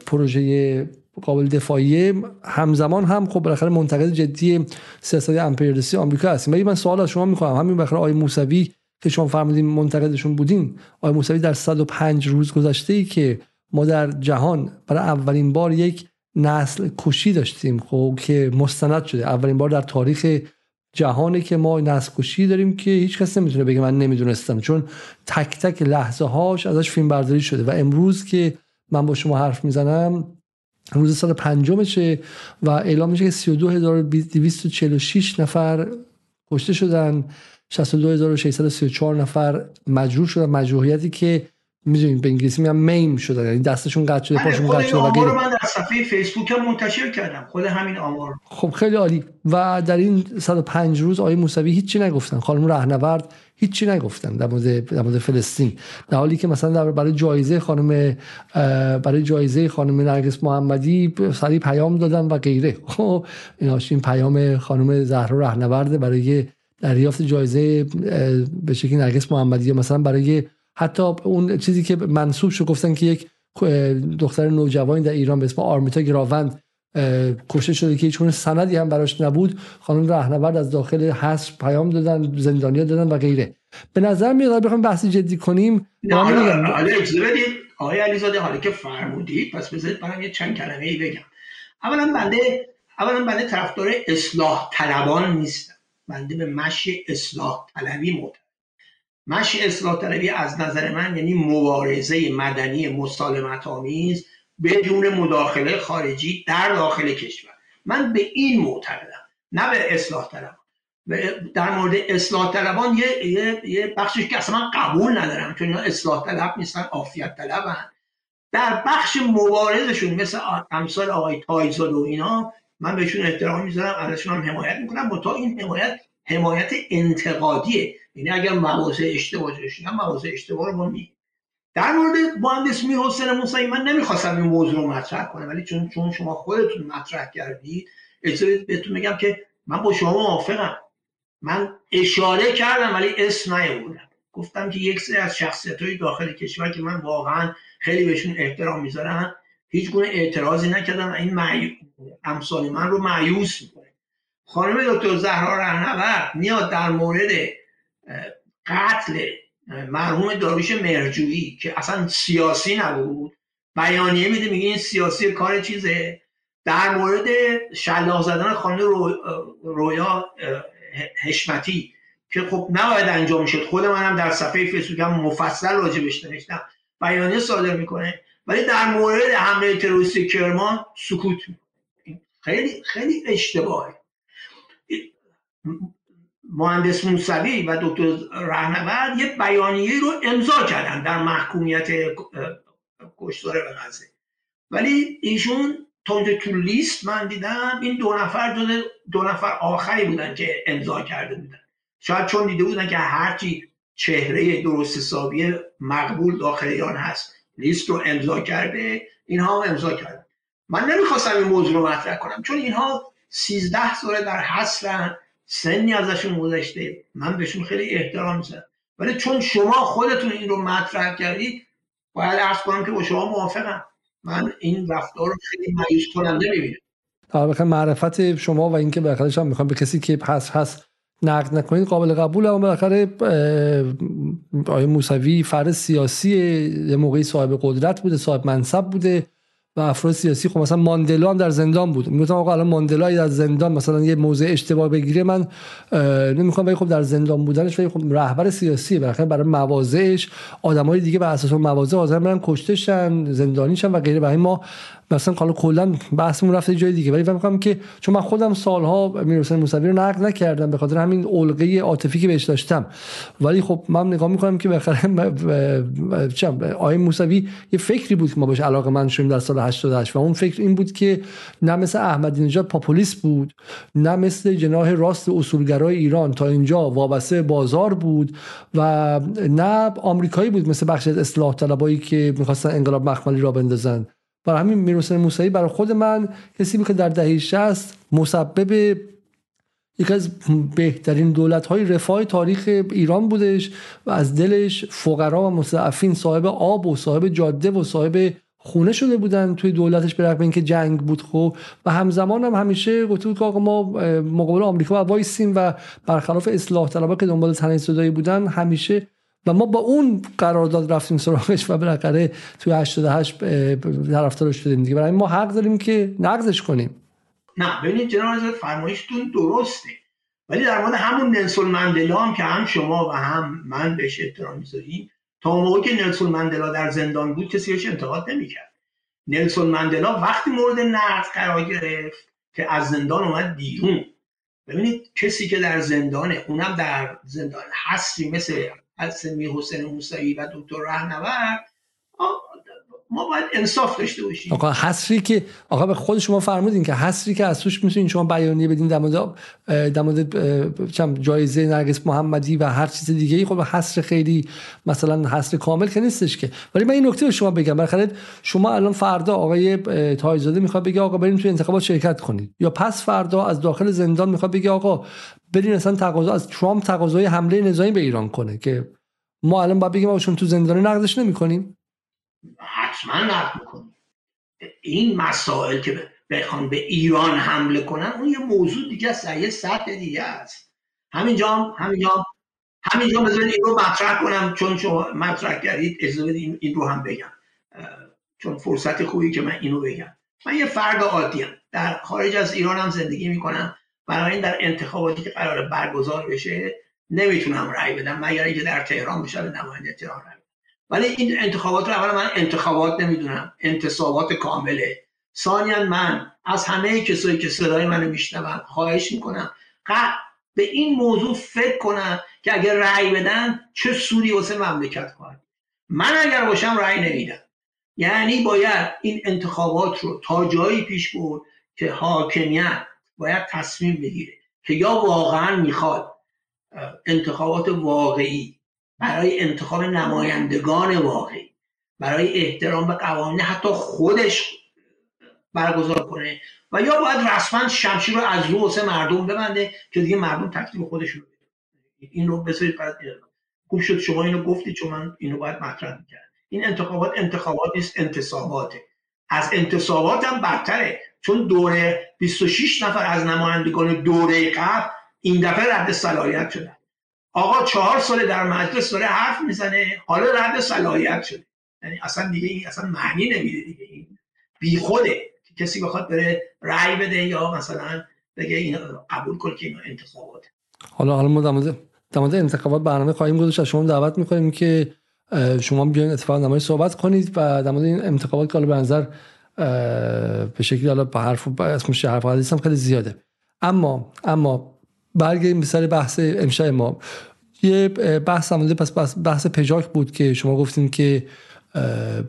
پروژه قابل دفاعی همزمان هم خب بالاخره منتقد جدی سیاست امپریالیستی آمریکا هستیم. ولی من سوال از شما می‌خوام همین بالاخره آقای موسوی که شما فرمودین منتقدشون بودین آقای موسوی در 105 روز گذشته ای که ما در جهان برای اولین بار یک نسل کشی داشتیم خب که مستند شده. اولین بار در تاریخ جهانی که ما نسل کشی داریم که هیچ کس نمی‌تونه بگه من نمی‌دونستم چون تک تک لحظه هاش ازش فیلم برداری شده. و امروز که من با شما حرف می‌زنم روز سال پنجمشه و اعلام میشه که 32246 نفر کشته شدن. 62634 نفر مجروح شدن مجروحیتی که می‌دونید به انگلیسی میگن میم شدن. یعنی دستشون قطع شده پاشون قطع شده و غیره من در صفحه فیسبوک هم منتشر کردم. خود همین آمار. خب خیلی عالی. و در این 105 روز آقای موسوی هیچی نگفتن. خانم رهنورد هیچی نگفتن در مورد در مورد فلسطین. در حالی که مثلا در برای جایزه خانم برای جایزه خانم نرگس محمدی سری پیام دادن و غیره. خب این پیام خانم زهرا رهنورد برای دریافت جایزه به شکلی نرگس محمدی یا مثلا برای حتی اون چیزی که منصوب شد گفتن که یک دختر نوجوانی در ایران به اسم آرمیتا گراوند کشته شده که هیچ سندی هم براش نبود. خانم رهنورد از داخل حس پیام دادن زندانیا دادن و غیره. به نظر میاد بخوام بحث جدی کنیم نه حالا بدید آقای علیزاده حالا که فرمودید پس بذارید برام یه چند کلمه ای بگم. اولا بنده اولا بنده طرفدار اصلاح طلبان نیستم. بنده به مشی اصلاح طلبی معتقد مشی اصلاح طلبی از نظر من یعنی مبارزه مدنی مسالمت آمیز بدون مداخله خارجی در داخل کشور. من به این معتقدم نه به اصلاح طلبان. در مورد اصلاح طلبان یه, یه،, یه بخشش که اصلا قبول ندارم چون اینا اصلاح طلب نیستن عافیت طلبن. در بخش مبارزشون مثل امثال آقای تایزاد و اینا من بهشون احترام می‌ذارم ازشون هم حمایت می‌کنم. تا این حمایت حمایت انتقادیه. یعنی اگر مواضع اشتباه داشتن مواضع اشتباه رو ما در مورد مهندس میر حسین موسوی من نمی‌خواستم این موضوع رو مطرح کنم ولی چون چون شما خودتون مطرح کردید اجازه بهتون میگم که من با شما موافقم. من اشاره کردم ولی اسم نیاوردم. گفتم که یک سری از شخصیت های داخل کشور که من واقعا خیلی بهشون احترام می‌ذارم هیچ گونه اعتراضی نکردم این امثال من رو معیوس می‌کنه خانم دکتر زهرا رهنورد میاد در مورد قتل مرحوم داروش مرجویی که اصلا سیاسی نبود. بیانیه میده میگه این سیاسی کار چیزه. در مورد شلاق زدن خانم رو... رویا حشمتی که خب نباید انجام شد. خود منم در صفحه فیسبوک هم مفصل راجبش نوشتم. بیانیه صادر می‌کنه. ولی در مورد حمله تروریستی کرمان سکوت می‌کنه. خیلی خیلی اشتباهه. مهندس موسوی و دکتر رهنورد یه بیانیه رو امضا کردن در محکومیت کشتار به غزه. ولی ایشون تا تو لیست من دیدم این دو نفر دو, دو نفر آخری بودن که امضا کرده بودن. شاید چون دیده بودن که هرچی چهره درست حسابی مقبول داخل ایران هست لیست رو امضا کرده اینها هم امضا کردن من نمی‌خواستم این موضوع رو مطرح کنم چون اینها سیزده ساله در حصرن سنی ازشون گذشته. من بهشون خیلی احترام می‌ذارم. ولی چون شما خودتون این رو مطرح کردید باید ارز کنم که با شما موافقم. من این رفتار رو خیلی مایوس کننده می‌بینم بخیر معرفت شما و اینکه بالاخره هم می‌خوام به کسی که هست هست نقد نکنید قابل قبول اما بالاخره آقای موسوی فرد سیاسی یه موقعی صاحب قدرت بوده صاحب منصب بوده. و افراد سیاسی خب مثلا ماندلا هم در زندان بود. می‌گفتم آقا الان ماندلا در زندان مثلا یه موضع اشتباه بگیره من نمی‌خوام ولی خب در زندان بودنش ولی خب رهبر سیاسی بالاخره برای مواضعش آدمای دیگه بر اساس مواضع حاضر برن کشتشن زندانیشن و غیره. برای ما مثلا حالا کلا بحثمون رفته جای دیگه. ولی فکر که چون من خودم سالها میرحسین موسوی رو نقد نکردم به خاطر همین علقه عاطفی که بهش داشتم. ولی خب من نگاه می‌کنم که بخره چم آقای موسوی یه فکری بود که ما بهش علاقه من شدیم در سال 88 و اون فکر این بود که نه مثل احمدی نژاد پاپولیست بود نه مثل جناح راست اصولگرای ایران تا اینجا وابسته بازار بود و نه آمریکایی بود مثل بخش از اصلاح طلبایی که می‌خواستن انقلاب مخملی را بندازن. برای همین میرحسین موسوی برای خود من کسی بود که در دهه 60 مسبب یکی از بهترین دولت های رفاه تاریخ ایران بودش و از دلش فقرا و مستعفین صاحب آب و صاحب جاده و صاحب خونه شده بودن توی دولتش به رغم اینکه جنگ بود خب. و همزمان هم همیشه گفته بود که آقا ما مقابل آمریکا وایسیم و برخلاف اصلاح طلبا که دنبال تنه صدایی بودن همیشه و ما با اون قرارداد رفتیم سراغش و بالاخره توی 88 طرفدارش شدیم دیگه. برای ما حق داریم که نقضش کنیم. نه ببینید جناب فرمایشتون درسته. ولی در مورد همون نلسون مندلا هم که هم شما و هم من بهش احترام می‌ذاریم تا موقعی که نلسون مندلا در زندان بود کسی بهش انتقاد نمی‌کرد. نلسون مندلا وقتی مورد نقد قرار گرفت که از زندان اومد بیرون. ببینید کسی که در زندانه اونم در زندان هستی مثل حسن حسین موسوی و دکتر رهنورد ما باید انصاف داشته باشیم. آقا حسری که آقا به خود شما فرمودین که حسری که از توش می‌تونین شما بیانیه بدین در مورد در مورد جایزه نرگس محمدی و هر چیز دیگه ای. خب حسر خیلی مثلا حسر کامل که نیستش که. ولی من این نکته به شما بگم. بالاخره شما الان فردا آقای تایزاده می‌خواد بگه آقا بریم توی انتخابات شرکت کنید. یا پس فردا از داخل زندان می‌خواد بگه آقا برین اصلا تقاضا از ترامپ تقاضای حمله نظامی به ایران کنه که ما الان باید بگیم چون تو زندان نقدش نمی‌کنیم. حتما نقد می‌کنیم این مسائل که بخوان به ایران حمله کنن اون یه موضوع دیگه است یه سطح دیگه است. همینجا هم همینجا همینجا بذارید این رو مطرح کنم چون شما مطرح کردید اجازه بدید این رو هم بگم. چون فرصت خوبی که من اینو بگم. من یه فرد عادی هم. در خارج از ایران هم زندگی می‌کنم. این در انتخاباتی که قرار برگزار بشه نمی‌تونم رأی بدم مگر اینکه در تهران بشه نماینده تهران رأی ولی این انتخابات رو اولا من انتخابات نمی‌دونم. انتصابات کامله. ثانیا من از همه کسایی که صدای منو میشنون خواهش می‌کنم. به این موضوع فکر کنم که اگر رأی بدن چه سودی واسه مملکت خواهد من اگر باشم رأی نمیدم. یعنی باید این انتخابات رو تا جایی پیش برد که حاکمیت باید تصمیم بگیره که یا واقعا می‌خواد انتخابات واقعی برای انتخاب نمایندگان واقعی برای احترام به قوانین حتی خودش برگزار کنه. و یا باید رسما شمشیر رو از رو مردم ببنده که دیگه مردم تکلیف خودشون رو این رو بذارید خوب شد شما اینو گفتید چون من اینو باید مطرح می‌کرد این انتخابات انتخابات نیست انتصاباته. از انتصابات هم برتره چون دوره 26 نفر از نمایندگان دوره قبل این دفعه رد صلاحیت شدن. آقا چهار سال در مجلس داره حرف می‌زنه حالا رد صلاحیت شده. یعنی اصلا دیگه این اصلا معنی نمیده دیگه این. بی خوده کسی بخواد بره رأی بده یا مثلا بگه این قبول کن که این انتخابات. حالا حالا ما در مورد انتخابات برنامه خواهیم گذاشت. شما دعوت می‌کنیم که شما بیاین اتفاق نمایی صحبت کنید و در این انتخابات که حالا به نظر به شکلی حالا به حرف اسمش حرف خیلی زیاده. اما اما برگردیم به سر بحث امشب ما یه بحث عملی پس بحث پژاک بود که شما گفتین که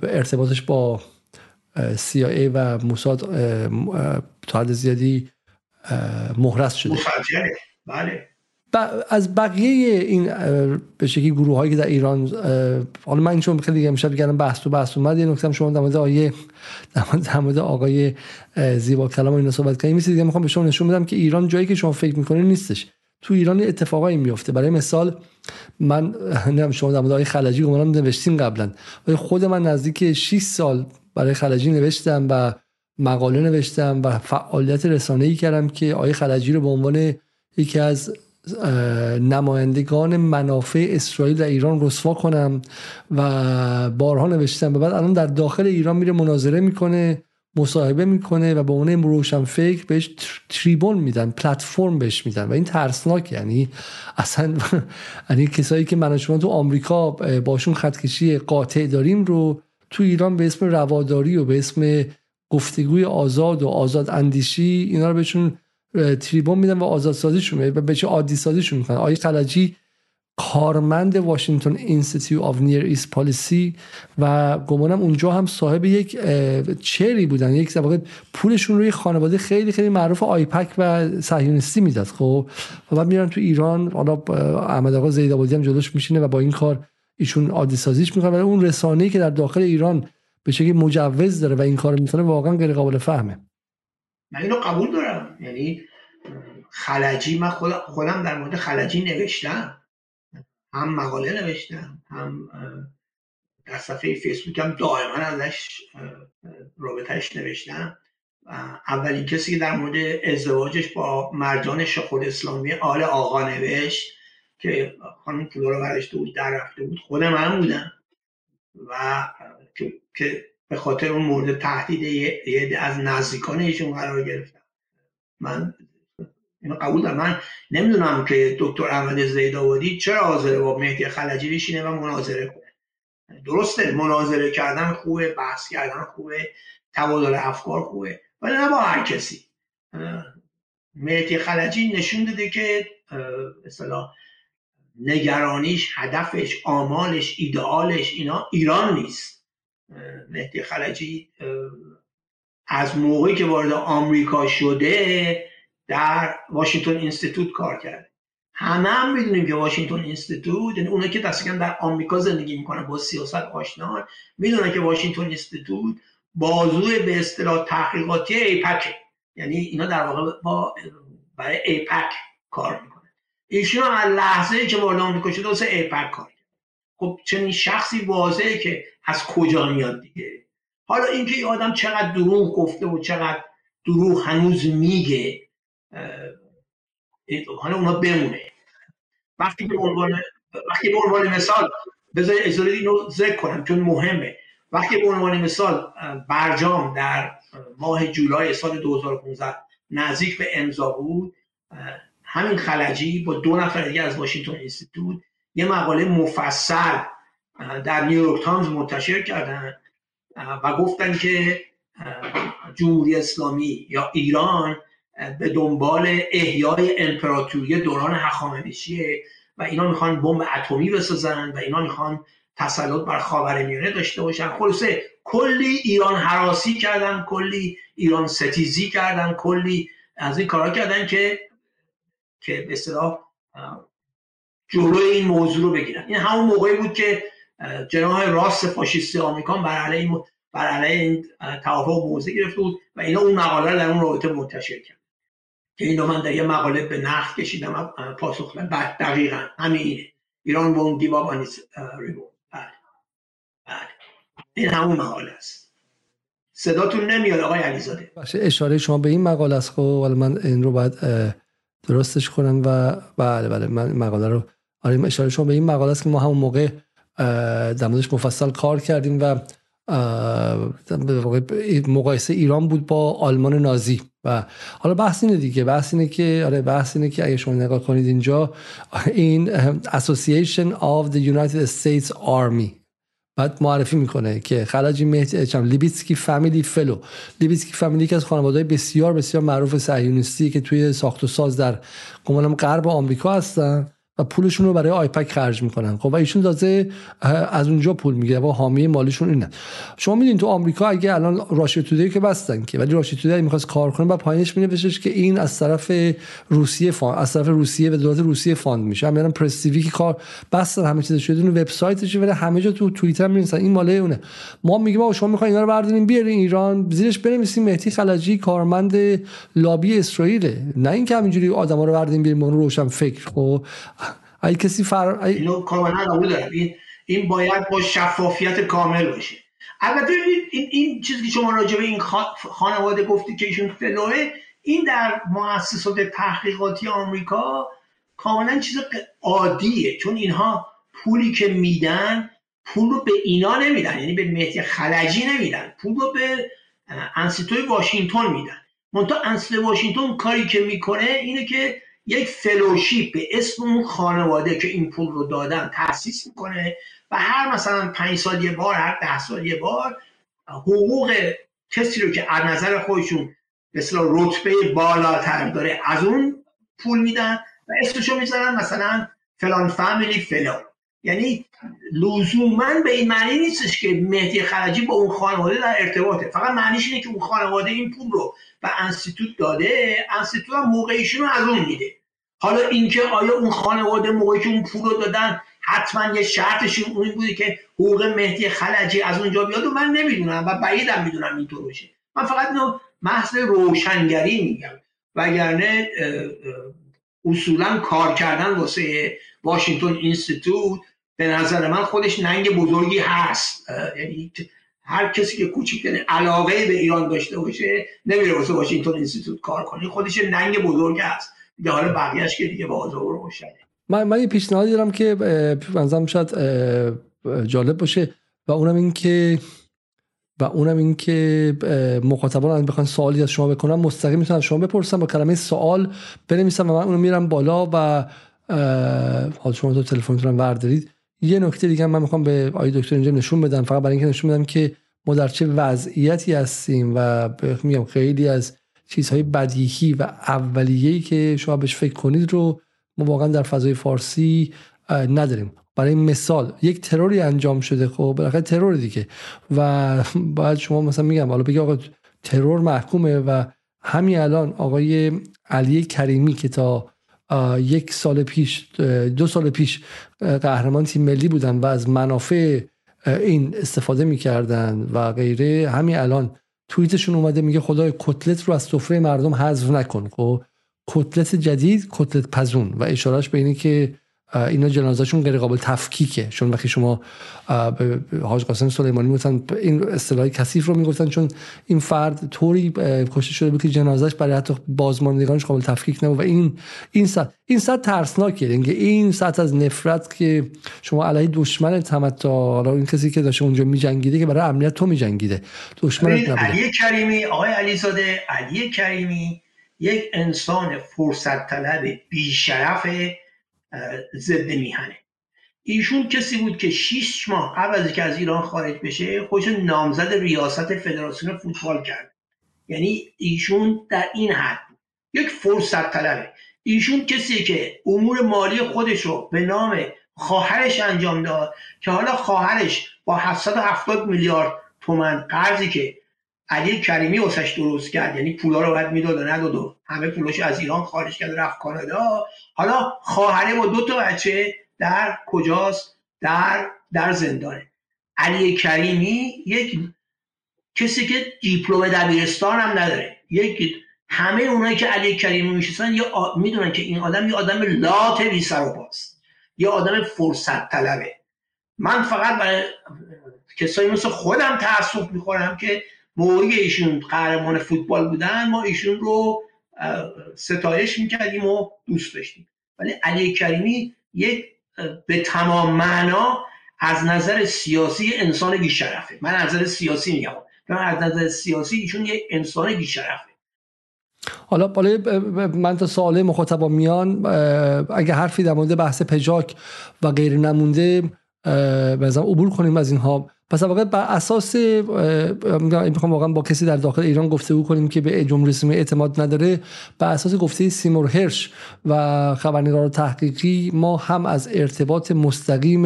ارتباطش با CIA و موساد تا حد زیادی مهرس شده. بله. از بقیه این به شکلی گروه هایی که در ایران حالا من چون خیلی امشب کردم بحث تو بحث اومد یه نکته شما در مورد آیه در مورد آقای زیبا کلام اینا صحبت کردیم مثل دیگه می‌خوام به شما نشون بدم که ایران جایی که شما فکر می‌کنید نیستش. تو ایران اتفاقایی میفته برای مثال من نمی‌دونم شما در مورد آقای خلجی گمانم نوشتیم قبلا ولی خود من نزدیک 6 سال برای خلجی نوشتم و مقاله نوشتم و فعالیت رسانه‌ای کردم که آقای خلجی رو به عنوان یکی از نمایندگان منافع اسرائیل در ایران رسوا کنم و بارها نوشتم. و بعد الان در داخل ایران میره مناظره می‌کنه مصاحبه می‌کنه و به عنوان روشن فکر بهش تریبون میدن پلتفرم بهش میدن و این ترسناک. یعنی اصلا یعنی کسایی که من شما تو آمریکا باشون خطکشی قاطع داریم رو تو ایران به اسم رواداری و به اسم گفتگوی آزاد و آزاد اندیشی اینا رو بهشون تریبون میدن و آزادسازیشون و به چه عادی سازیشون می‌کنن. آقای خلجی کارمند Washington Institute of Near East Policy و گمانم اونجا هم صاحب یک چری بودن. یک واقع پولشون روی خانواده خیلی خیلی معروف آیپک و صهیونیستی می‌داد خب. و بعد میرن تو ایران حالا احمد آقا زیدآبادی هم جلوش میشینه و با این کار ایشون عادی سازیش می‌کنه. ولی اون رسانه‌ای که در داخل ایران به شکلی مجوز داره و این کار می‌کنه واقعا غیر قابل فهمه. من اینو قبول دارم. یعنی خلجی من خودم در مورد خلجی نوشتم. هم مقاله نوشتم هم در صفحه فیسبوک هم دائما ازش رابطهش نوشتم. اولین کسی که در مورد ازدواجش با مرجان شخور اسلامی آل آقا نوشت که خانم کلو رو برشته بود در رفته بود خود من بودم. و که به خاطر اون مورد تهدید یه از نزدیکان ایشون قرار گرفتم. من اینو قبول دارم. من نمی‌دونم که دکتر احمد زیدآبادی چرا حاضره با مهدی خلجی بشینه و مناظره کنه. درسته مناظره کردن خوبه بحث کردن خوبه تبادل افکار خوبه ولی نه با هر کسی. مهدی خلجی نشون داده که مثلا نگرانیش هدفش آمالش ایدئالش اینا ایران نیست. مهدی خلجی از موقعی که وارد آمریکا شده در واشنگتن اینستیتوت کار کرده. همه هم می‌دونیم که واشنگتن اینستیتوت یعنی اونایی که دست در آمریکا زندگی می‌کنن با سیاست آشنا می‌دونن که Washington Institute بازوی به اصطلاح تحقیقاتی ایپک یعنی اینا در واقع با برای ایپک کار می‌کنه ایشون از لحظه که وارد آمریکا شده واسه ایپک کار خب چنین شخصی واضحه که از کجا میاد دیگه؟ حالا اینکه این آدم چقدر دروغ گفته و چقدر دروغ هنوز میگه حالا اونا بمونه. وقتی که عنوان وقتی به عنوان مثال بذار اجازه اینو ذکر کنم چون مهمه. وقتی به عنوان مثال برجام در ماه جولای سال 2015 نزدیک به امضا بود همین خلجی با دو نفر دیگه از Washington Institute یه مقاله مفصل در نیویورک تایمز منتشر کردن. و گفتن که جمهوری اسلامی یا ایران به دنبال احیای امپراتوری دوران هخامنشیه و اینا می‌خوان بمب اتمی بسازن و اینا می‌خوان تسلط بر خاورمیانه داشته باشن. خلاصه کلی ایران حراسی کردن کلی ایران ستیزی کردن کلی از این کارا کردن که که به جلوی این موضوع رو بگیرن. این همون موقعی بود که جناح راست فاشیستی آمریکا بر علیه بر علیه این توافق موضع گرفته بود و اینا اون مقاله در اون رابطه منتشر کرد. که اینو من در یه مقاله به نقد کشیدم پاسخ بعد دقیقا همین ایران give up on its بله. بله. این همون مقاله است. صداتون نمیاد آقای علیزاده. اشاره شما به این مقاله است. خب ولی من این رو باید درستش کنم و بله بله من مقاله رو آره اشاره شما به این مقاله است که ما همون موقع در موردش مفصل کار کردیم و مقایسه ایران بود با آلمان نازی. و حالا بحث اینه دیگه بحث اینه که آره بحث اینه که اگه شما نگاه کنید اینجا این Association of the United States Army بعد معرفی می‌کنه که خلجی مهدی چم Libitzky Family Fellow. Libitzky Family که از خانواده بسیار بسیار معروف صهیونیستی که توی ساخت و ساز در گمانم غرب آمریکا هستن. و پولشون رو برای آیپک خرج می‌کنن. خب و ایشون تازه از اونجا پول می‌گیره و حامی مالیشون اینه. شما میدین تو آمریکا اگه الان Russia Today که بستن که ولی Russia Today می‌خواست کار کنه و پایینش مینوشتش که این از طرف روسیه fund از طرف روسیه و دولت روسیه fund میشه. هم پرس که کار بستن همه چیز شده وبسایتش ولی همه جا تو توییتر می‌نویسن این ماله اونه. ما میگیم آقا شما می‌خواین اینا رو بردارین بیارین ایران زیرش بنویسین. مهدی خلجی کارمند لابی اسرائیل نه اینکه همینجوری آدما رو بردارین بیارین روشن فکر. خب ای کسی فر ای... اینو کاملا قبول دارم. این این باید با شفافیت کامل باشه. البته این این چیزی که شما راجع به این خانواده گفتی که ایشون fellow ه این در مؤسسات تحقیقاتی آمریکا کاملا چیز عادیه. چون اینها پولی که میدن پول رو به اینا نمیدن. یعنی به مهدی خلجی نمیدن. پول رو به انستیتوی واشنگتن میدن. منتها انستیتوی واشنگتن کاری که می‌کنه اینه که یک fellowship به اسم اون خانواده که این پول رو دادن تاسیس می‌کنه و هر مثلا پنج سال یه بار هر ده سال یه بار حقوق کسی رو که از نظر خودشون مثلا رتبه بالاتر داره از اون پول میدن و اسمشو می‌ذارن مثلا فلان فامیلی فلان. یعنی لزوما به این معنی نیستش که مهدی خرجی با اون خانواده در ارتباطه. فقط معنیش اینه که اون خانواده این پول رو به انستیتوت داده انستیتوت هم موقعیشون از اون میده. حالا اینکه آیا اون خانواده موقعی که اون پول رو دادن حتما یه شرطشون اون بوده که حقوق مهدی خلجی از اونجا بیاد و من نمی‌دونم و بعیدم می‌دونم اینطور باشه. من فقط اینو محض روشنگری میگم. وگرنه اصولا کار کردن واسه واشنگتن اینستیتوت به نظر من خودش ننگ بزرگی هست. یعنی هر کسی که کوچکترین علاقه به ایران داشته باشه نمیره واسه واشنگتن اینستیتوت کار کنه. خودش ننگ بزرگ هست. دیگه حالا بقیهش که دیگه بازار روشنه. من من یه دارم که منظرم شاید جالب باشه و اونم این که و اونم این که مخاطبان بخوان سوالی از شما بکنم مستقیم می‌تونن شما بپرسم با کلمه سوال بنویسم و من اونو میرم بالا و حال شما تو تلفنتون وردارید یه نکته دیگه من می‌خوام به آقای دکتر اینجا نشون بدم. فقط برای اینکه نشون بدم که ما در چه وضعیتی هستیم و میگم خیلی از چیزهای بدیهی و اولیه‌ای که شما بهش فکر کنید رو ما واقعا در فضای فارسی نداریم. برای مثال یک تروری انجام شده خب بالاخره ترور دیگه. و باید شما مثلا میگم حالا بگی آقا ترور محکومه و همین الان آقای علی کریمی که تا یک سال پیش دو سال پیش قهرمان تیم ملی بودن و از منافع این استفاده می‌کردن و غیره. همین الان توییتشون اومده میگه خدای کتلت رو از سفره مردم حذف نکن خب؟ کتلت جدید کتلت پزون. و اشارهش به اینه که اینا جنازهشون غیر قابل تفکیکه. چون وقتی شما به حاج قاسم سلیمانی می‌گفتن این اصطلاح کثیف رو می‌گفتن چون این فرد طوری کشته شده بود که جنازش برای حتی بازماندگانش قابل تفکیک نبود. و این این صد این صد ترسناکه اینکه این سطح از نفرت که شما علیه دشمن تمتا حالا این کسی که داشته اونجا میجنگیده که برای امنیت تو میجنگیده. دشمن علی کریمی آقای علیزاده علی کریمی یک انسان فرصت طلب بیشرف ضد میهنه. ایشون کسی بود که 6 ماه قبل از که از ایران خارج بشه خودش نامزد ریاست فدراسیون فوتبال کرد. یعنی ایشون در این حد یک فرصت طلبه ایشون کسی که امور مالی خودش رو به نام خواهرش انجام داد که حالا خواهرش با 770 میلیارد تومن قرضی که علی کریمی واسش درست کرد. یعنی پولا رو باید می‌داد و نداد همه پولش از ایران خارج کرد رفت کانادا. حالا خواهره با دو تا بچه در کجاست؟ در در زندانه. علی کریمی یک کسی که دیپلم دبیرستان هم نداره. یک همه اونایی که علی کریمی می‌شناسن یا می‌دونن که این آدم یه آدم لات بی سر و پاست. یه آدم فرصت طلبه من فقط برای کسایی مثل خودم تاسف می‌خورم که موقعی ایشون قهرمان فوتبال بودن ما ایشون رو ستایش می‌کردیم و دوست داشتیم. ولی علی کریمی یک به تمام معنا از نظر سیاسی انسان بیشرفه. من از نظر سیاسی میگم. من از نظر سیاسی ایشون یک انسان بیشرفه. حالا بالای من تا سوال مخاطبا میان اگه حرفی در مورد بحث پجاک و غیر نمونده بزن عبور کنیم از اینها. پس واقعا بر اساس می‌خوام واقعا با کسی در داخل ایران گفته کنیم که به جمهوری اسلامی اعتماد نداره بر اساس گفته سیمور هرش و خبرنگار تحقیقی ما هم از ارتباط مستقیم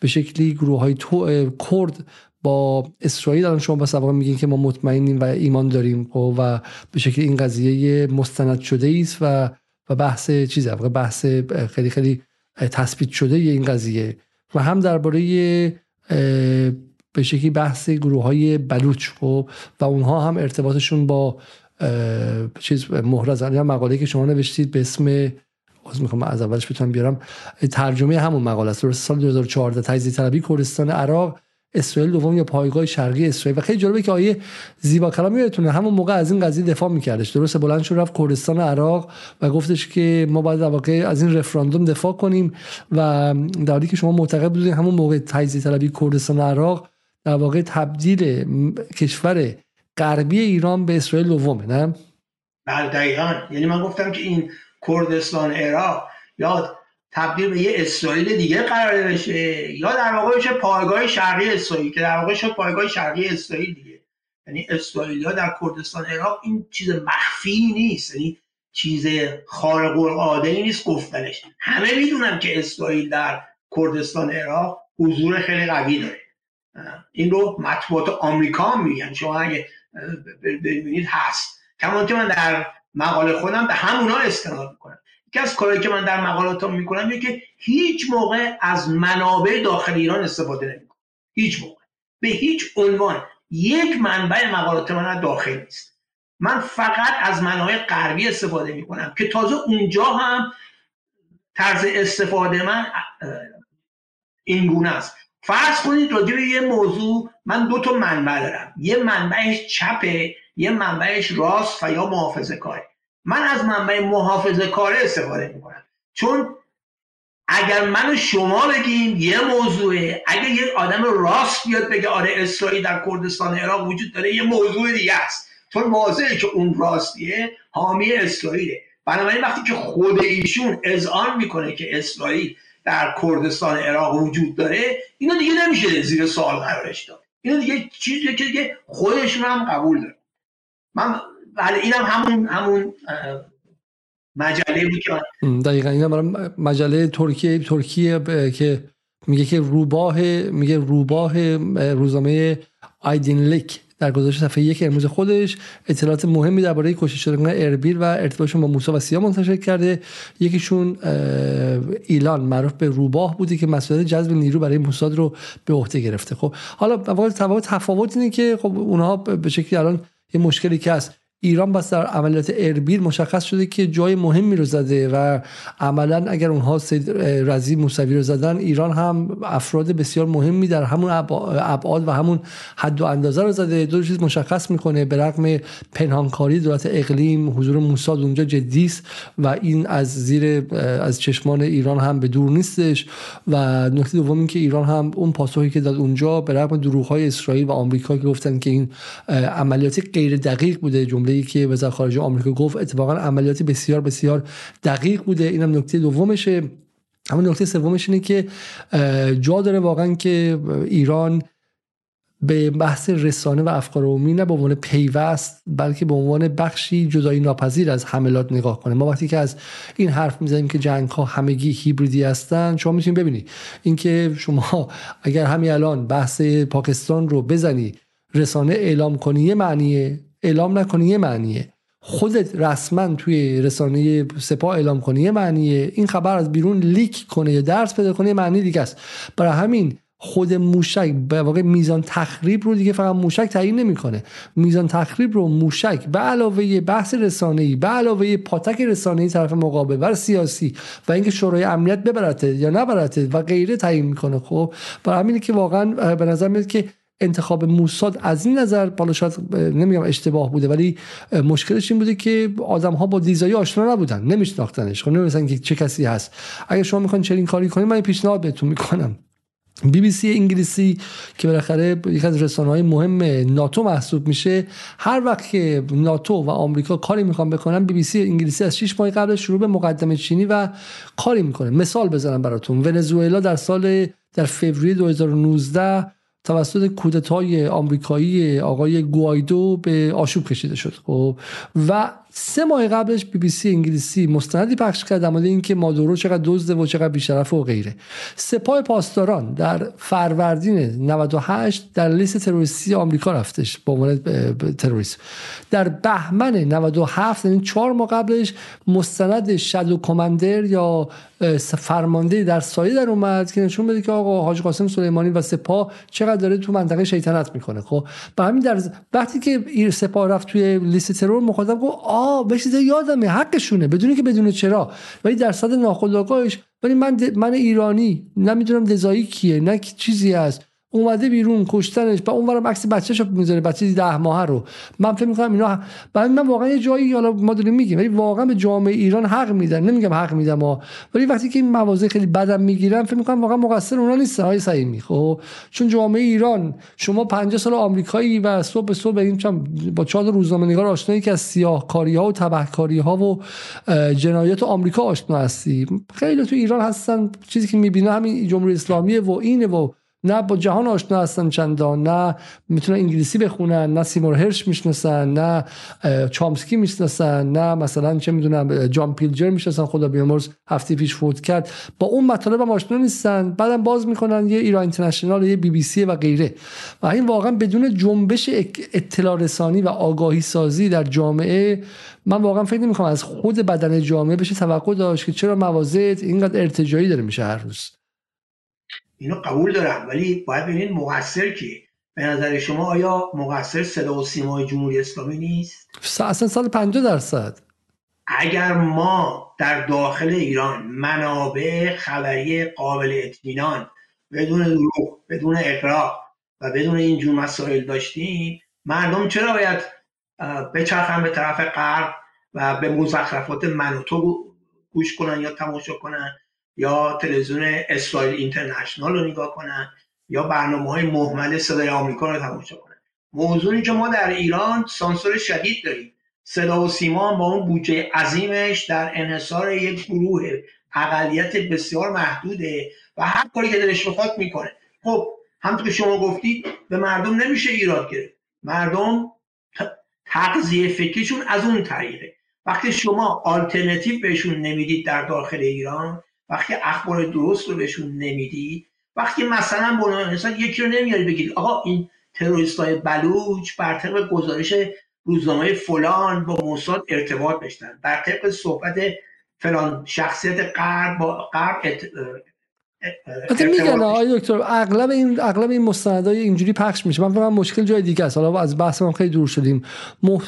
به شکلی گروه های تو کرد با اسرائیل الان شما بس میگین که ما مطمئنیم و ایمان داریم خب، و به شکلی این قضیه مستند شده است و و بحث چیزه بحث خیلی خیلی تثبیت شده این قضیه. و هم درباره به شکلی بحث گروه های بلوچ خب و اونها هم ارتباطشون با چیز مهرز یا مقاله که شما نوشتید به اسم از می‌خوام از اولش بتونم بیارم. ترجمه همون مقاله است. سال 2014 تجزیه طلبی کردستان عراق اسرائیل دوم یا پایگاه شرقی اسرائیل. و خیلی جالبه که آیه زیبا کلامی یادتونه همون موقع از این قضیه دفاع میکردش. درسته بلند شد رفت کردستان عراق و گفتش که ما باید در واقع از این رفراندوم دفاع کنیم. و در حالی که شما معتقد بودید همون موقع تجزیه طلبی کردستان عراق در واقع تبدیل کشور غربی ایران به اسرائیل دومه نه؟ بله دقیقا. یعنی من گفتم که این کردستان عراق یا تبدیل به یه اسرائیل دیگه قرار بشه. یا در واقع بشه پایگاه شرقی اسرائیل که در واقع شد پایگاه شرقی اسرائیل دیگه. یعنی اسرائیلیا در کردستان عراق این چیز مخفی نیست. یعنی چیز خارق العاده ای نیست گفتنش. همه می‌دونن که اسرائیل در کردستان عراق حضور خیلی قوی داره. این رو مطبوعات آمریکا میگن. شما اگه ببینید هست. کما که من در مقاله خودم به همونا استناد می‌کنم. یکی از کارهایی که من در مقالاتم می‌کنم اینه که هیچ موقع از منابع داخل ایران استفاده نمی‌کنم. هیچ موقع. به هیچ عنوان. یک منبع مقالات من داخل نیست. من فقط از منابع غربی استفاده می‌کنم که تازه اونجا هم طرز استفاده من این گونه است. فرض کنید راجع به یه موضوع من دو تا منبع دارم. یه منبعش چپه یه منبعش راست و یا محافظه کاره. من از منبع محافظه کاره استفاده می‌کنم. چون اگر من و شما بگیم یه موضوعه اگر یه آدم راست بیاد بگه آره اسرائیل در کردستان عراق وجود داره یه موضوع دیگه است. چون واضحه که اون راستیه حامی اسرائیله. بنابراین وقتی که خود ایشون اذعان می‌کنه که اسرائیل در کردستان عراق وجود داره اینو دیگه نمیشه زیر سوال قرارش داد. اینو دیگه چیزی که دیگه خودشون هم قبول داره من بله اینم همون همون مجله بود که دقیقا این مجله ترکیه ترکیه که میگه که روباه میگه روباه روزنامه لیک در گزارش صفحه یک امروز خودش اطلاعات مهمی درباره کشته شدن اربیل و ارتباطشون با موسی و سیا منتشر کرده. یکیشون ایلان معروف به روباه بودی که مسئولیت جذب نیرو برای موساد رو به عهده گرفته. خب حالا واقعا تفاوت اینه که خب اونها به شکلی الان یه مشکلی که هست. ایران بس در عملیات اربیل مشخص شده که جای مهمی رو زده و عملا اگر اونها سید رزی موسوی رو زدن ایران هم افراد بسیار مهمی در همون ابعاد و همون حد و اندازه رو زده. دو چیز مشخص می‌کنه. به رغم پنهانکاری دولت اقلیم حضور موساد اونجا جدی است و این از زیر از چشمان ایران هم به دور نیستش. و نکته دوم که ایران هم اون پاسخی که داد اونجا به رغم دروغ‌های اسرائیل و آمریکا که گفتن که این عملیات غیر دقیق بوده جمله ای که وزارت خارجه آمریکا گفت اتفاقا عملیاتی بسیار بسیار دقیق بوده. اینم نکته دومشه. همون نکته سومش اینه که جا داره واقعا که ایران به بحث رسانه و افکار عمومی نه به عنوان پیوست بلکه به عنوان بخشی جدایی ناپذیر از حملات نگاه کنه. ما وقتی که از این حرف می‌زنیم که جنگ ها همگی هیبریدی هستن شما می‌تونید ببینید. اینکه شما اگر همین الان بحث پاکستان رو بزنی رسانه اعلام کنی یه معنیه. اعلام نکنی یه معنیه. خودت رسما توی رسانه سپاه اعلام کنی یه معنیه. این خبر از بیرون لیک کنه یا درس پیدا کنه یه معنی دیگه است. برای همین خود موشک به واقع میزان تخریب رو دیگه فقط موشک تعیین نمی‌کنه. میزان تخریب رو موشک به علاوه بحث ای به علاوه پاتک ای طرف مقابل و سیاسی و اینکه شورای امنیت ببرته یا نبرته و غیره تعیین می‌کنه. خب برای همینه که واقعا به نظر میاد که انتخاب موساد از این نظر بالا شاید نمیگم اشتباه بوده ولی مشکلش این بوده که آدم ها با دیزایی آشنا نبودن نمیشناختنش. خب نمی‌دونن که چه کسی هست. اگه شما می‌خواین چنین کاری کنید من پیشنهاد بهتون می‌کنم. بی بی سی انگلیسی که بالاخره یک از رسانه های مهم ناتو محسوب میشه هر وقت که ناتو و آمریکا کاری می‌خوان بکنن بی بی سی انگلیسی از 6 ماه قبل شروع به مقدمه چینی و کاری می‌کنه. مثال بزنم براتون. ونزوئلا در سال در فوریه 2019 توسط کودتای آمریکایی آقای گوایدو به آشوب کشیده شد. خب و سه ماه قبلش بی بی سی انگلیسی مستندی پخش کرد در مورد اینکه مادورو چقدر دزده و چقدر بیشرف و غیره. سپاه پاسداران در فروردین 98 در لیست تروریستی آمریکا رفتش به عنوان تروریست. در بهمن 97 یعنی چهار ماه قبلش مستند شادو کماندر یا فرمانده در سایه در اومد که نشون بده که آقا حاج قاسم سلیمانی و سپاه چقدر داره تو منطقه شیطنت می‌کنه. خب به همین در وقتی که سپاه رفت توی لیست ترور مخاطب گفت آ به چیز یادمه حقشونه بدونی که بدون چرا. ولی درصد ناخودآگاهش ولی من من ایرانی نمی‌دونم دزایی کیه نه چیزی هست. اومده بیرون کشتنش و اونورم عکس بچه‌شو می‌ذاره بچه ده ماهه رو. من فکر می‌کنم اینا برای من واقعا یه جایی حالا ما داریم میگیم ولی واقعا به جامعه ایران حق میدن. نمیگم حق میدم ولی وقتی که این مواضع خیلی بدم می‌گیرن فکر می‌کنم واقعا مقصر اونا نیستن های صحیح خب؟ چون جامعه ایران شما 50 سال آمریکایی و صبح به صبح این با چهار روزنامه نگار آشنایی که از سیاهکاری ها و تبهکاری ها و جنایات آمریکا آشنا هستی. خیلی تو ایران هستن چیزی که می‌بینه همین جمهوری اسلامی و اینه و نه با جهان آشنا هستن چندان نه می‌تونن انگلیسی بخونن نه سیمور هرش می‌شناسن نه چامسکی می‌شناسن نه مثلا چه می‌دونم جان پیلجر می‌شناسن خدا بیامرز هفته پیش فوت کرد. با اون مطالب هم آشنا نیستن. بعدم باز می‌کنن یه ایران اینترنشنال یه بی بی سی و غیره. و این واقعا بدون جنبش اطلاع رسانی و آگاهی سازی در جامعه من واقعا فکر نمی‌کنم از خود بدن جامعه بشه توقع داشت که چرا مواضع اینقدر ارتجایی داره میشه هر روز. اینو قبول دارم ولی باید ببینید مقصر که به نظر شما آیا مقصر صدا و سیمای جمهوری اسلامی نیست؟ اصلا سال 50 درصد. اگر ما در داخل ایران منابع خبری قابل اطمینان بدون دروغ بدون اقراق و بدون اینجور مسائل داشتیم مردم چرا باید بچرخن به طرف غرب و به مزخرفات من و تو گوش کنن یا تماشا کنن؟ یا تلویزیون اسرائیل اینترنشنال رو نگاه کنن یا برنامه های محمل صدای آمریکا رو تماشا کنن. موضوعی که ما در ایران سانسور شدید داریم. صدا و سیما با اون بودجه عظیمش در انحصار یک گروه اقلیت بسیار محدوده و هر کاری که دلش بخواد می‌کنه. خب همطور که شما گفتید به مردم نمیشه ایراد گرفت. مردم تغذیه فکریشون از اون طریقه. وقتی شما آلترنتیو بهشون نمی‌دید در داخل ایران وقتی اخبار درست رو بهشون نمیدی وقتی مثلا بنا یکی رو نمیاری بگید آقا این تروریست های بلوچ بر طبق گزارش روزنامه فلان با موساد ارتباط داشتن بر طبق صحبت فلان شخصیت غرب با غرب ات... میگن آقای دکتر اغلب این اغلب این مستندای اینجوری پخش میشه. من فکر مشکل جای دیگه است. حالا از بحث من خیلی دور شدیم.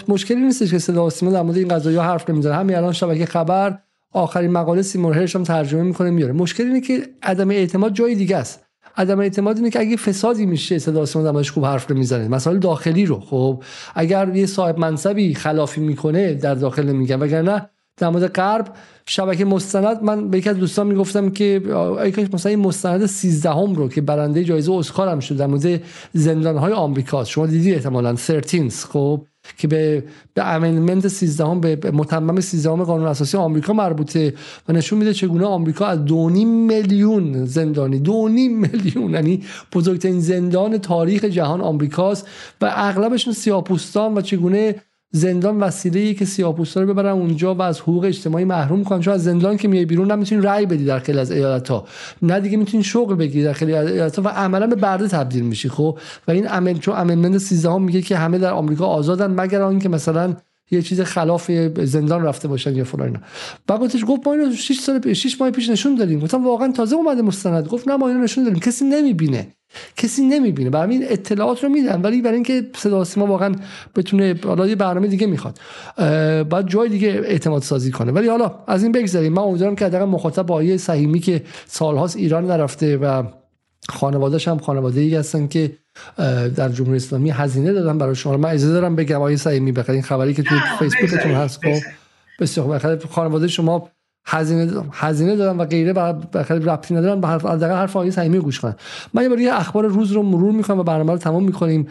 مشکلی نیستش که صدا و در مورد این قضايا حرف نمی‌زنه. همین الان شبکه خبر آخرین مقاله سیمور هرش هم ترجمه می‌کنه میاره. مشکل اینه که عدم اعتماد جای دیگه است. عدم اعتماد اینه که اگه فسادی میشه صدا سیما خوب حرف می‌زنه مسائل داخلی رو. خب اگر یه صاحب منصبی خلافی می‌کنه در داخل نمیگم. وگرنه در مورد غرب شبکه مستند من به یکی از دوستان می‌گفتم که ای مثلا این مستند 13 هم رو که برنده جایزه اسکار هم شد در مورد زندان های آمریکا شما دیدی احتمالاً. 13 خب که به به امندمنت 13 هم به متمم 13 هم قانون اساسی آمریکا مربوطه و نشون میده چگونه آمریکا از 2.5 میلیون زندانی 2.5 میلیون یعنی بزرگترین زندان تاریخ جهان آمریکاست و اغلبشون سیاپوستان و چگونه زندان وسیله که سیاه‌پوستا رو ببرن اونجا و از حقوق اجتماعی محروم کنن. چون از زندان که میای بیرون نمی‌تونی رأی بدی در خیلی از ایالت ها نه دیگه می‌تونی شغل بگیری در خیلی از ایالت ها و عملا به برده تبدیل میشی خب؟ و این امن چون امنمنت 13 هم میگه که همه در آمریکا آزادن مگر آنکه مثلا یه چیز خلاف زندان رفته باشن یا فلان بعد گفتش گفت ما اینو 6 سال 6 ماه پیش نشون دادیم. گفتم واقعا تازه اومده مستند. گفت نه ما اینو نشون دادیم. کسی نمی‌بینه. کسی نمی‌بینه. برای این اطلاعات رو میدن ولی برای اینکه صدا سیما واقعا بتونه حالا یه برنامه دیگه می‌خواد. باید جای دیگه اعتماد سازی کنه. ولی حالا از این بگذاریم من امیدوارم که حداقل مخاطب با آیه صحیمی که سالهاست ایران نرفته و خانوادهش هم خانواده ای هستن که در جمهوری اسلامی هزینه دادن برای شما. من اجازه دارم بگم آیه صحیمی بخیر. این خبری که تو فیسبوکتون هست خب بسیار خانواده شما هزینه هزینه دادن و غیره بخیر ربطی ندارن به حرف حداقل حرف آیه صحیمی گوش کنن من یه بار اخبار روز رو مرور می‌کنم و برنامه رو تمام می‌کنیم.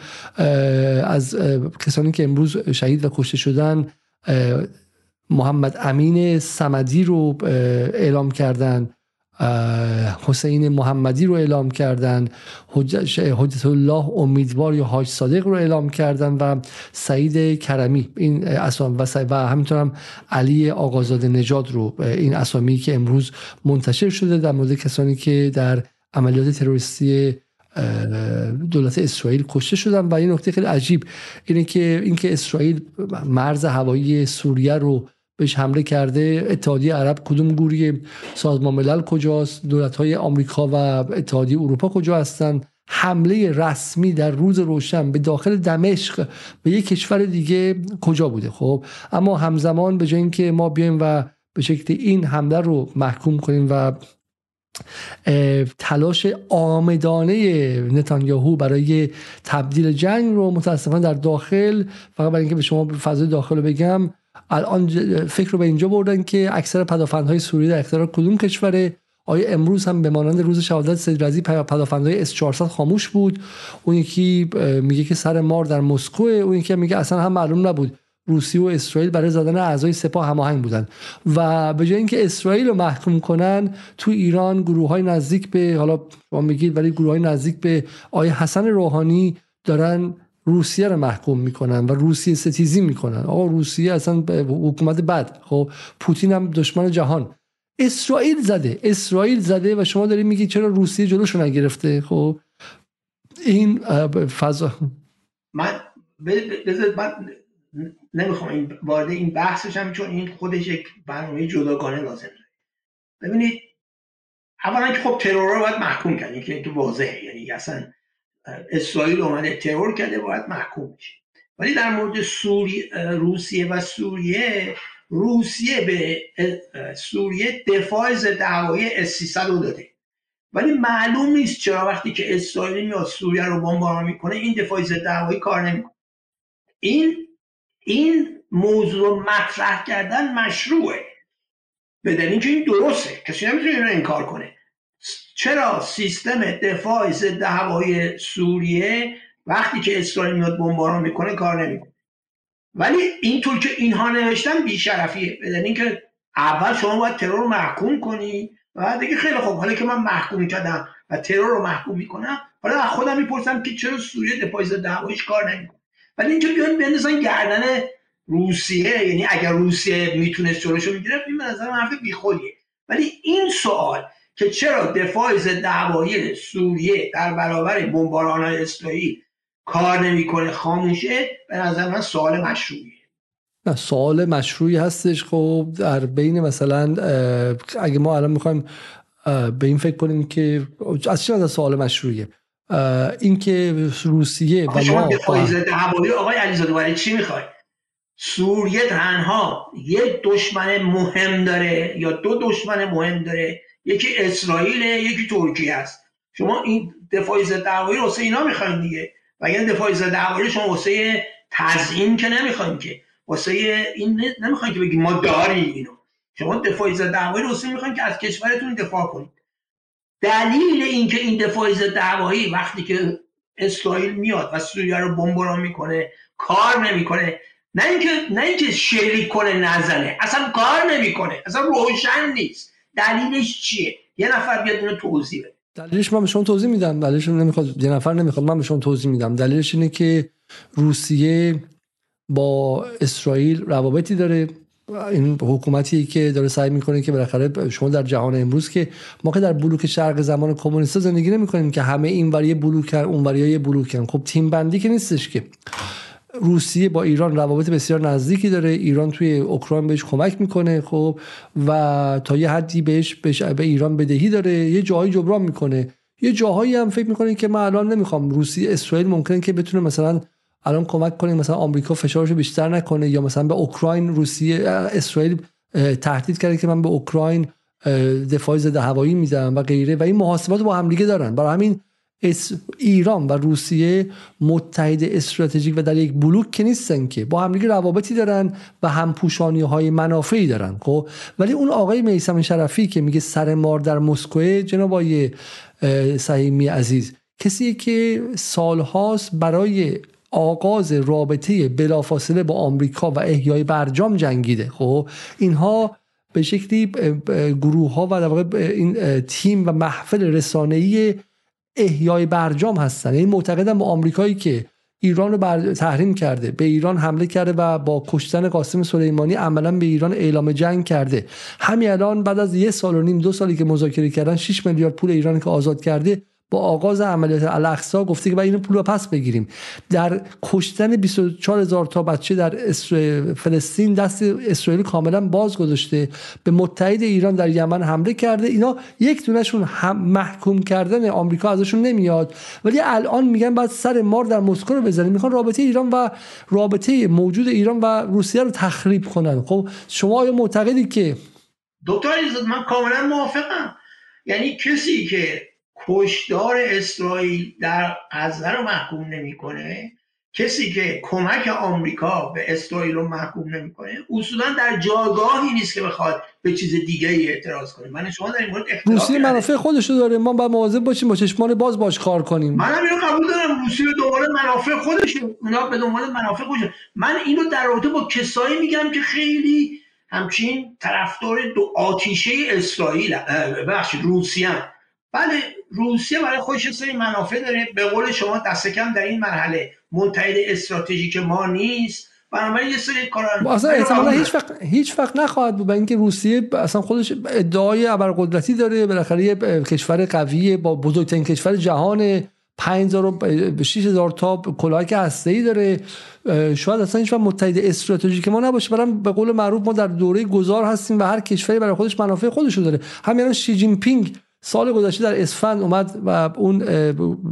از کسانی که امروز شهید و کشته شدن محمد امین سمدی رو اعلام کردن. حسین محمدی رو اعلام کردن حجت الله امیدوار یا حاج صادق رو اعلام کردن و سعید کرمی این اسام و, و هم علی آقازاده نجات رو این اسامی که امروز منتشر شده در مورد کسانی که در عملیات تروریستی دولت اسرائیل کشته شدن. و این نکته خیلی عجیب اینه که اینکه اسرائیل مرز هوایی سوریه رو بهش حمله کرده. اتحادیه عرب کدوم گوری سازمان ملل کجاست؟ دولت های آمریکا و اتحادیه اروپا کجا هستند حمله رسمی در روز روشن به داخل دمشق به یک کشور دیگه کجا بوده؟ خب اما همزمان به جای اینکه ما بیایم و به شکل این حمله رو محکوم کنیم و تلاش آمدانه نتانیاهو برای تبدیل جنگ رو متاسفانه در داخل فقط برای اینکه به شما فضای داخل رو بگم الان فکر رو به اینجا بردن که اکثر پدافندهای سوریه در اختیار کدوم کشوره؟ آیا امروز هم به مانند روز شهادت سید رضی پدافندهای اس 400 خاموش بود؟ اون یکی میگه که سر مار در مسکو اون یکی میگه اصلا هم معلوم نبود. روسیه و اسرائیل برای زدن اعضای سپاه هماهنگ بودن. و به جای اینکه اسرائیل رو محکوم کنن تو ایران گروه های نزدیک به حالا شما میگید ولی گروه های نزدیک به آیه حسن روحانی دارن روسیه رو محکوم می‌کنن و روسیه ستیزی می‌کنن. آقا روسیه اصلا حکومت بد. خب پوتین هم دشمن جهان. اسرائیل زده. اسرائیل زده و شما دارید میگید چرا روسیه جلوشو نگرفته؟ خب این فضا. من بذار من نمی‌خوام این وارد این بحثشم چون این خودش یک برنامه جداگانه لازم داره. ببینید اولا که خب ترور رو باید محکوم کنید که تو واضحه. یعنی اصلا اسرائیل اومده ترور کرده باید محکوم بشه. ولی در مورد سوری... روسیه و سوریه روسیه به سوریه دفاع ضد هوایی اس رو داده. ولی معلوم نیست چرا وقتی که اسرائیل میاد سوریه رو بمباران می‌کنه این دفاع ضد هوایی کار نمی‌کنه. این این موضوع مطرح کردن مشروعه. بدن اینکه این درسته. کسی نمی‌تونه این رو انکار کنه. چرا سیستم دفاع ضد هوایی سوریه وقتی که اسرائیل میاد بمباران می‌کنه کار نمی‌کنه؟ ولی اینطور که اینها نوشتن بیشرفیه. بدن اینکه اول شما باید ترور رو محکوم کنی و بعد دیگه خیلی خوب. حالا که من محکوم کردم و ترور رو محکوم می‌کنم حالا از خودم می‌پرسم که چرا سوریه دفاع ضد هواییش کار نمی‌کنه؟ ولی اینجا بیان بندازن گردن روسیه یعنی اگر روسیه می‌تونست جلوشو می‌گرفت این به نظر حرف بیخودیه. ولی این سوال که چرا دفاع ضد هوایی سوریه در برابر بمباران اسرائیل کار نمی‌کنه خاموشه به نظر من سوال مشروعیه. نه سوال مشروعی هستش. خب در بین مثلا اگه ما الان می‌خوایم به این فکر کنیم که از چه سوال مشروعیه؟ اینکه روسیه و شما دفاع ضد هوایی آقای علیزاده برای چی می‌خوای؟ سوریه تنها یک دشمن مهم داره یا دو دشمن مهم داره یکی اسرائیل یکی ترکیه است شما این دفاع ضد هوایی واسه اینا می‌خواین دیگه. و اگر دفاع ضد هوایی شما واسه تزیین که نمی‌خواین که. واسه این نمی‌خواین که بگید ما داریم اینو. شما دفاع ضد هوایی واسه می‌خواین که از کشورتون دفاع کنید. دلیل اینکه این دفاع ضد هوایی وقتی که اسرائیل میاد و سوریه رو بمباران می‌کنه کار نمی‌کنه. نه اینکه نه اینکه شلیک کنه نزنه. اصلا کار نمی‌کنه. اصلا روشن نیست. دلیلش چیه؟ یه نفر بیاد اینو توضیح بده. دلیلش من به شما توضیح میدم. دلیلش نمی‌خواد یه نفر نمی‌خواد من به شما توضیح میدم. دلیلش اینه که روسیه با اسرائیل روابطی داره. این حکومتی که داره سعی می‌کنه که بالاخره شما در جهان امروز که ما که در بلوک شرق زمان کمونیست زندگی نمی‌کنیم که همه این وری بلوک اون وری بلوکن. خب تیم بندی که نیستش که. روسیه با ایران روابط بسیار نزدیکی داره. ایران توی اوکراین بهش کمک می‌کنه خب. و تا یه حدی بهش, به ایران بدهی داره. یه جایی جبران می‌کنه. یه جاهایی هم فکر می‌کنین که من الان نمی‌خوام. روسیه اسرائیل ممکنه که بتونه مثلا الان کمک کنه مثلا آمریکا فشارش بیشتر نکنه یا مثلا به اوکراین روسیه اسرائیل تهدید کرده که من به اوکراین دفاع ضد هوایی میدم و غیره. و این محاسبات با همدیگه دارن. برای همین ایران و روسیه متحد استراتژیک و در یک بلوک که نیستن که با همدیگه روابطی دارن و همپوشانی های منافعی دارن خب؟ ولی اون آقای میسم شرفی که میگه سر مار در مسکو جناب آقای سعیمی عزیز کسی که سالهاست برای آغاز رابطه بلافاصله با آمریکا و احیای برجام جنگیده خب؟ اینها به شکلی گروه ها و در واقع این تیم و محفل رسانه‌ای احیای برجام هستن. این معتقدن با آمریکایی که ایران رو بر... تحریم کرده به ایران حمله کرده و با کشتن قاسم سلیمانی عملا به ایران اعلام جنگ کرده. همین الان بعد از یه سال و نیم دو سالی که مذاکره کردن 6 میلیارد پول ایران که آزاد کرده با آغاز عملیات الاقصا گفته که باید اینو پول رو پس بگیریم. در کشتن 24 هزار تا بچه در فلسطین دست اسرائیل کاملا باز گذاشته به متحد ایران در یمن حمله کرده. اینا یک دونشون محکوم کردن آمریکا ازشون نمیاد. ولی الان میگن بعد سر مار در مسکو رو بزنیم. می‌خوان رابطه ایران و رابطه موجود ایران و روسیه رو تخریب کنن. خب شما آیا معتقدی که دکتر من کاملا موافقم. یعنی کسی که کشدار اسرائیل در غزه رو محکوم نمی‌کنه؟ کسی که کمک آمریکا به اسرائیل رو محکوم نمی‌کنه؟ اصولا در جاگاهی نیست که بخواد به چیز دیگه ای اعتراض کنه. من شما در این مورد روسیه منافع خودش رو داره. ما باید مواظب باشیم با چشمان باز باش کار کنیم. من هم اینو قبول دارم. روسیه به دنبال منافع خودش اونا به دنبال منافع خودش. من اینو در رابطه با کسایی میگم که خیلی همچین طرفدار دو آتیشه اسرائیل بخش روسیه بله روسیه برای خودش سری منافع داره. به قول شما دست کم در این مرحله متحد استراتژیک ما نیست. بنابراین یه سری کار اصلا احتمالا هیچ وقت هیچ وقت نخواهد بود. اینکه روسیه اصلا خودش ادعای ابرقدرتی داره. بالاخره یه کشور قویه با بزرگترین کشور جهان. 5000 و 6000 تا کلاهک هسته‌ای داره. شاید اصلا هیچ متحد استراتژیک ما نباشه. برام به قول معروف ما در دوره گذار هستیم و هر کشوری برای خودش منافع خودش رو داره. همین شی جین پینگ سال گذشته در اسفند اومد و اون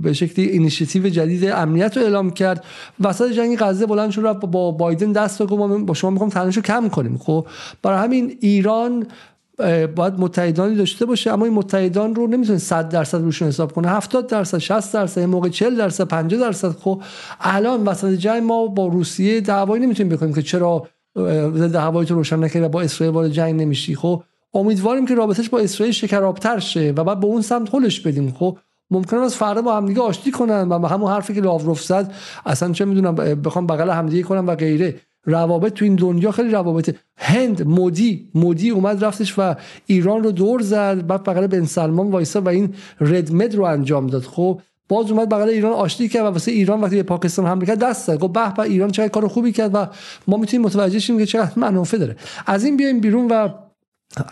به شکلی اینیشیتیو جدید امنیت رو اعلام کرد. وسط جنگ غزه بلند شد رفت با بایدن دست رو با شما می‌خوام تنش رو کم کنیم. خب برای همین ایران باید متحدانی داشته باشه اما این متحدان رو نمی‌تونه 100 درصد روشون حساب کنه. 70 درصد 60 درصد موقع 40 درصد 50 درصد. خب الان وسط جنگ ما با روسیه دعوایی نمی‌تونیم بکنیم که چرا ضد هوایی تو روشن نکردی و با اسرائیل وارد جنگ نمیشی. خب امیدواریم که رابطش با اسرائیل شکرابتر شه و بعد به اون سمت هلش بدیم. خب ممکنه از فردا با همدیگه آشتی کنن و همون حرفی که لاوروف زد اصلا چه می‌دونم بخوام بغل همدیگه کنم و غیره. روابط تو این دنیا خیلی روابط هند مودی مودی اومد رفتش و ایران رو دور زد بعد بغل بن سلمان وایسا و این ردمد رو انجام داد. خب باز اومد بغل ایران آشتی کرد و واسه ایران وقتی به پاکستان حمله کرد دست زد. گفت به به ایران چقدر کار خوبی کرد و ما می‌تونیم متوجه شیم که چقدر منافع داره. از این بیایم بیرون و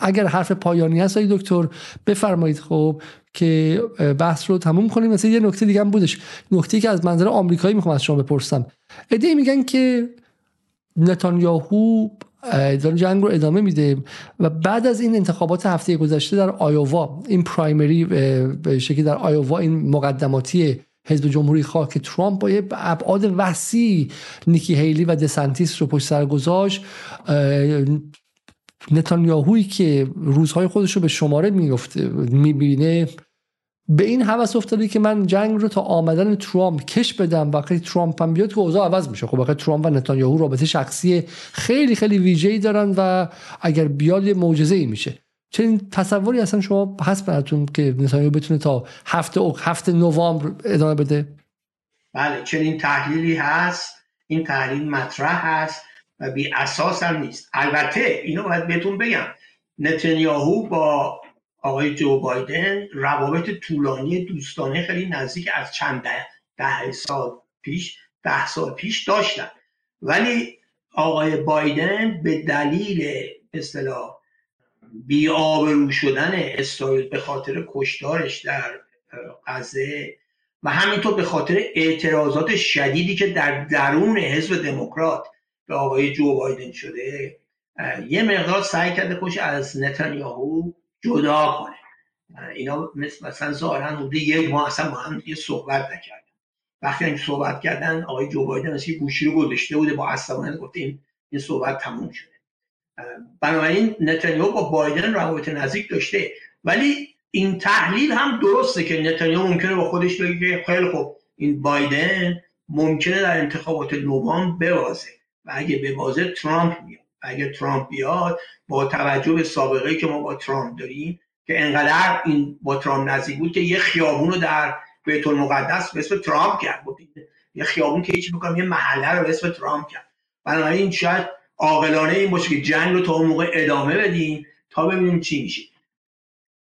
اگر حرف پایانی هست دکتر بفرمایید خب که بحث رو تموم کنیم. مثلا یه نکته دیگه هم بودش. نکته که از منظر آمریکایی می‌خوام از شما بپرسم. ایده میگن که نتانیاهو داره جنگ رو ادامه میده و بعد از این انتخابات هفته گذشته در آیووا این پرایمری به شکلی در آیووا این مقدماتی حزب جمهوری خواه که ترامپ با یه ابعاد وسیع نیکی هیلی و دسنتیس رو پشت سر گذاشت نتانیاهویی که روزهای خودش رو به شماره میفته می‌بینه به این حوث افتاده که من جنگ رو تا آمدن ترامپ کش بدم وقتی ترامپ هم بیاد که اوضاع عوض میشه. خب وقتی ترامپ و نتانیاهو رابطه شخصی خیلی خیلی ویژه‌ای دارن و اگر بیاد یه معجزه ای میشه. چنین تصوری اصلا شما هست براتون که نتانیاهو بتونه تا هفته هفته نوامبر ادامه بده؟ بله چنین تحلیلی هست این تحلیل مطرح هست. و بی اساس هم نیست. البته اینو باید بهتون بگم. نتانیاهو با آقای جو بایدن روابط طولانی دوستانه خیلی نزدیک از چند ده, ده سال پیش ده سال پیش داشتن. ولی آقای بایدن به دلیل اصطلاح بیآبرو شدن اسرائیل به خاطر کشتارش در غزه و همینطور به خاطر اعتراضات شدیدی که در درون حزب دموکرات به آقای جو بایدن شده یه مقدار سعی کرده خوش از نتانیاهو جدا کنه. اینا مثلا ظاهرا حدود یک ماه اصلا با هم صحبت نکردن. وقتی این صحبت کردن آقای جو بایدن مثل گوشی رو گذاشته بوده با عصبانیت گفته این این صحبت تموم شده. بنابراین نتانیاهو با بایدن روابط نزدیک داشته. ولی این تحلیل هم درسته که نتانیاهو ممکنه با خودش بگه که خیلی خوب این بایدن ممکنه در انتخابات نوامبر ببازه. و اگه ببازه ترامپ میاد. اگه ترامپ بیاد با توجه به سابقه که ما با ترامپ داریم که انقدر این با ترامپ نزدیک بود که یه خیابون رو در بیت المقدس به اسم ترامپ کرد. یه خیابون که هیچ بکنم یه محله رو به اسم ترامپ کرد. بنابراین شاید عاقلانه این باشه که جنگ رو تا اون موقع ادامه بدیم تا ببینیم چی میشه.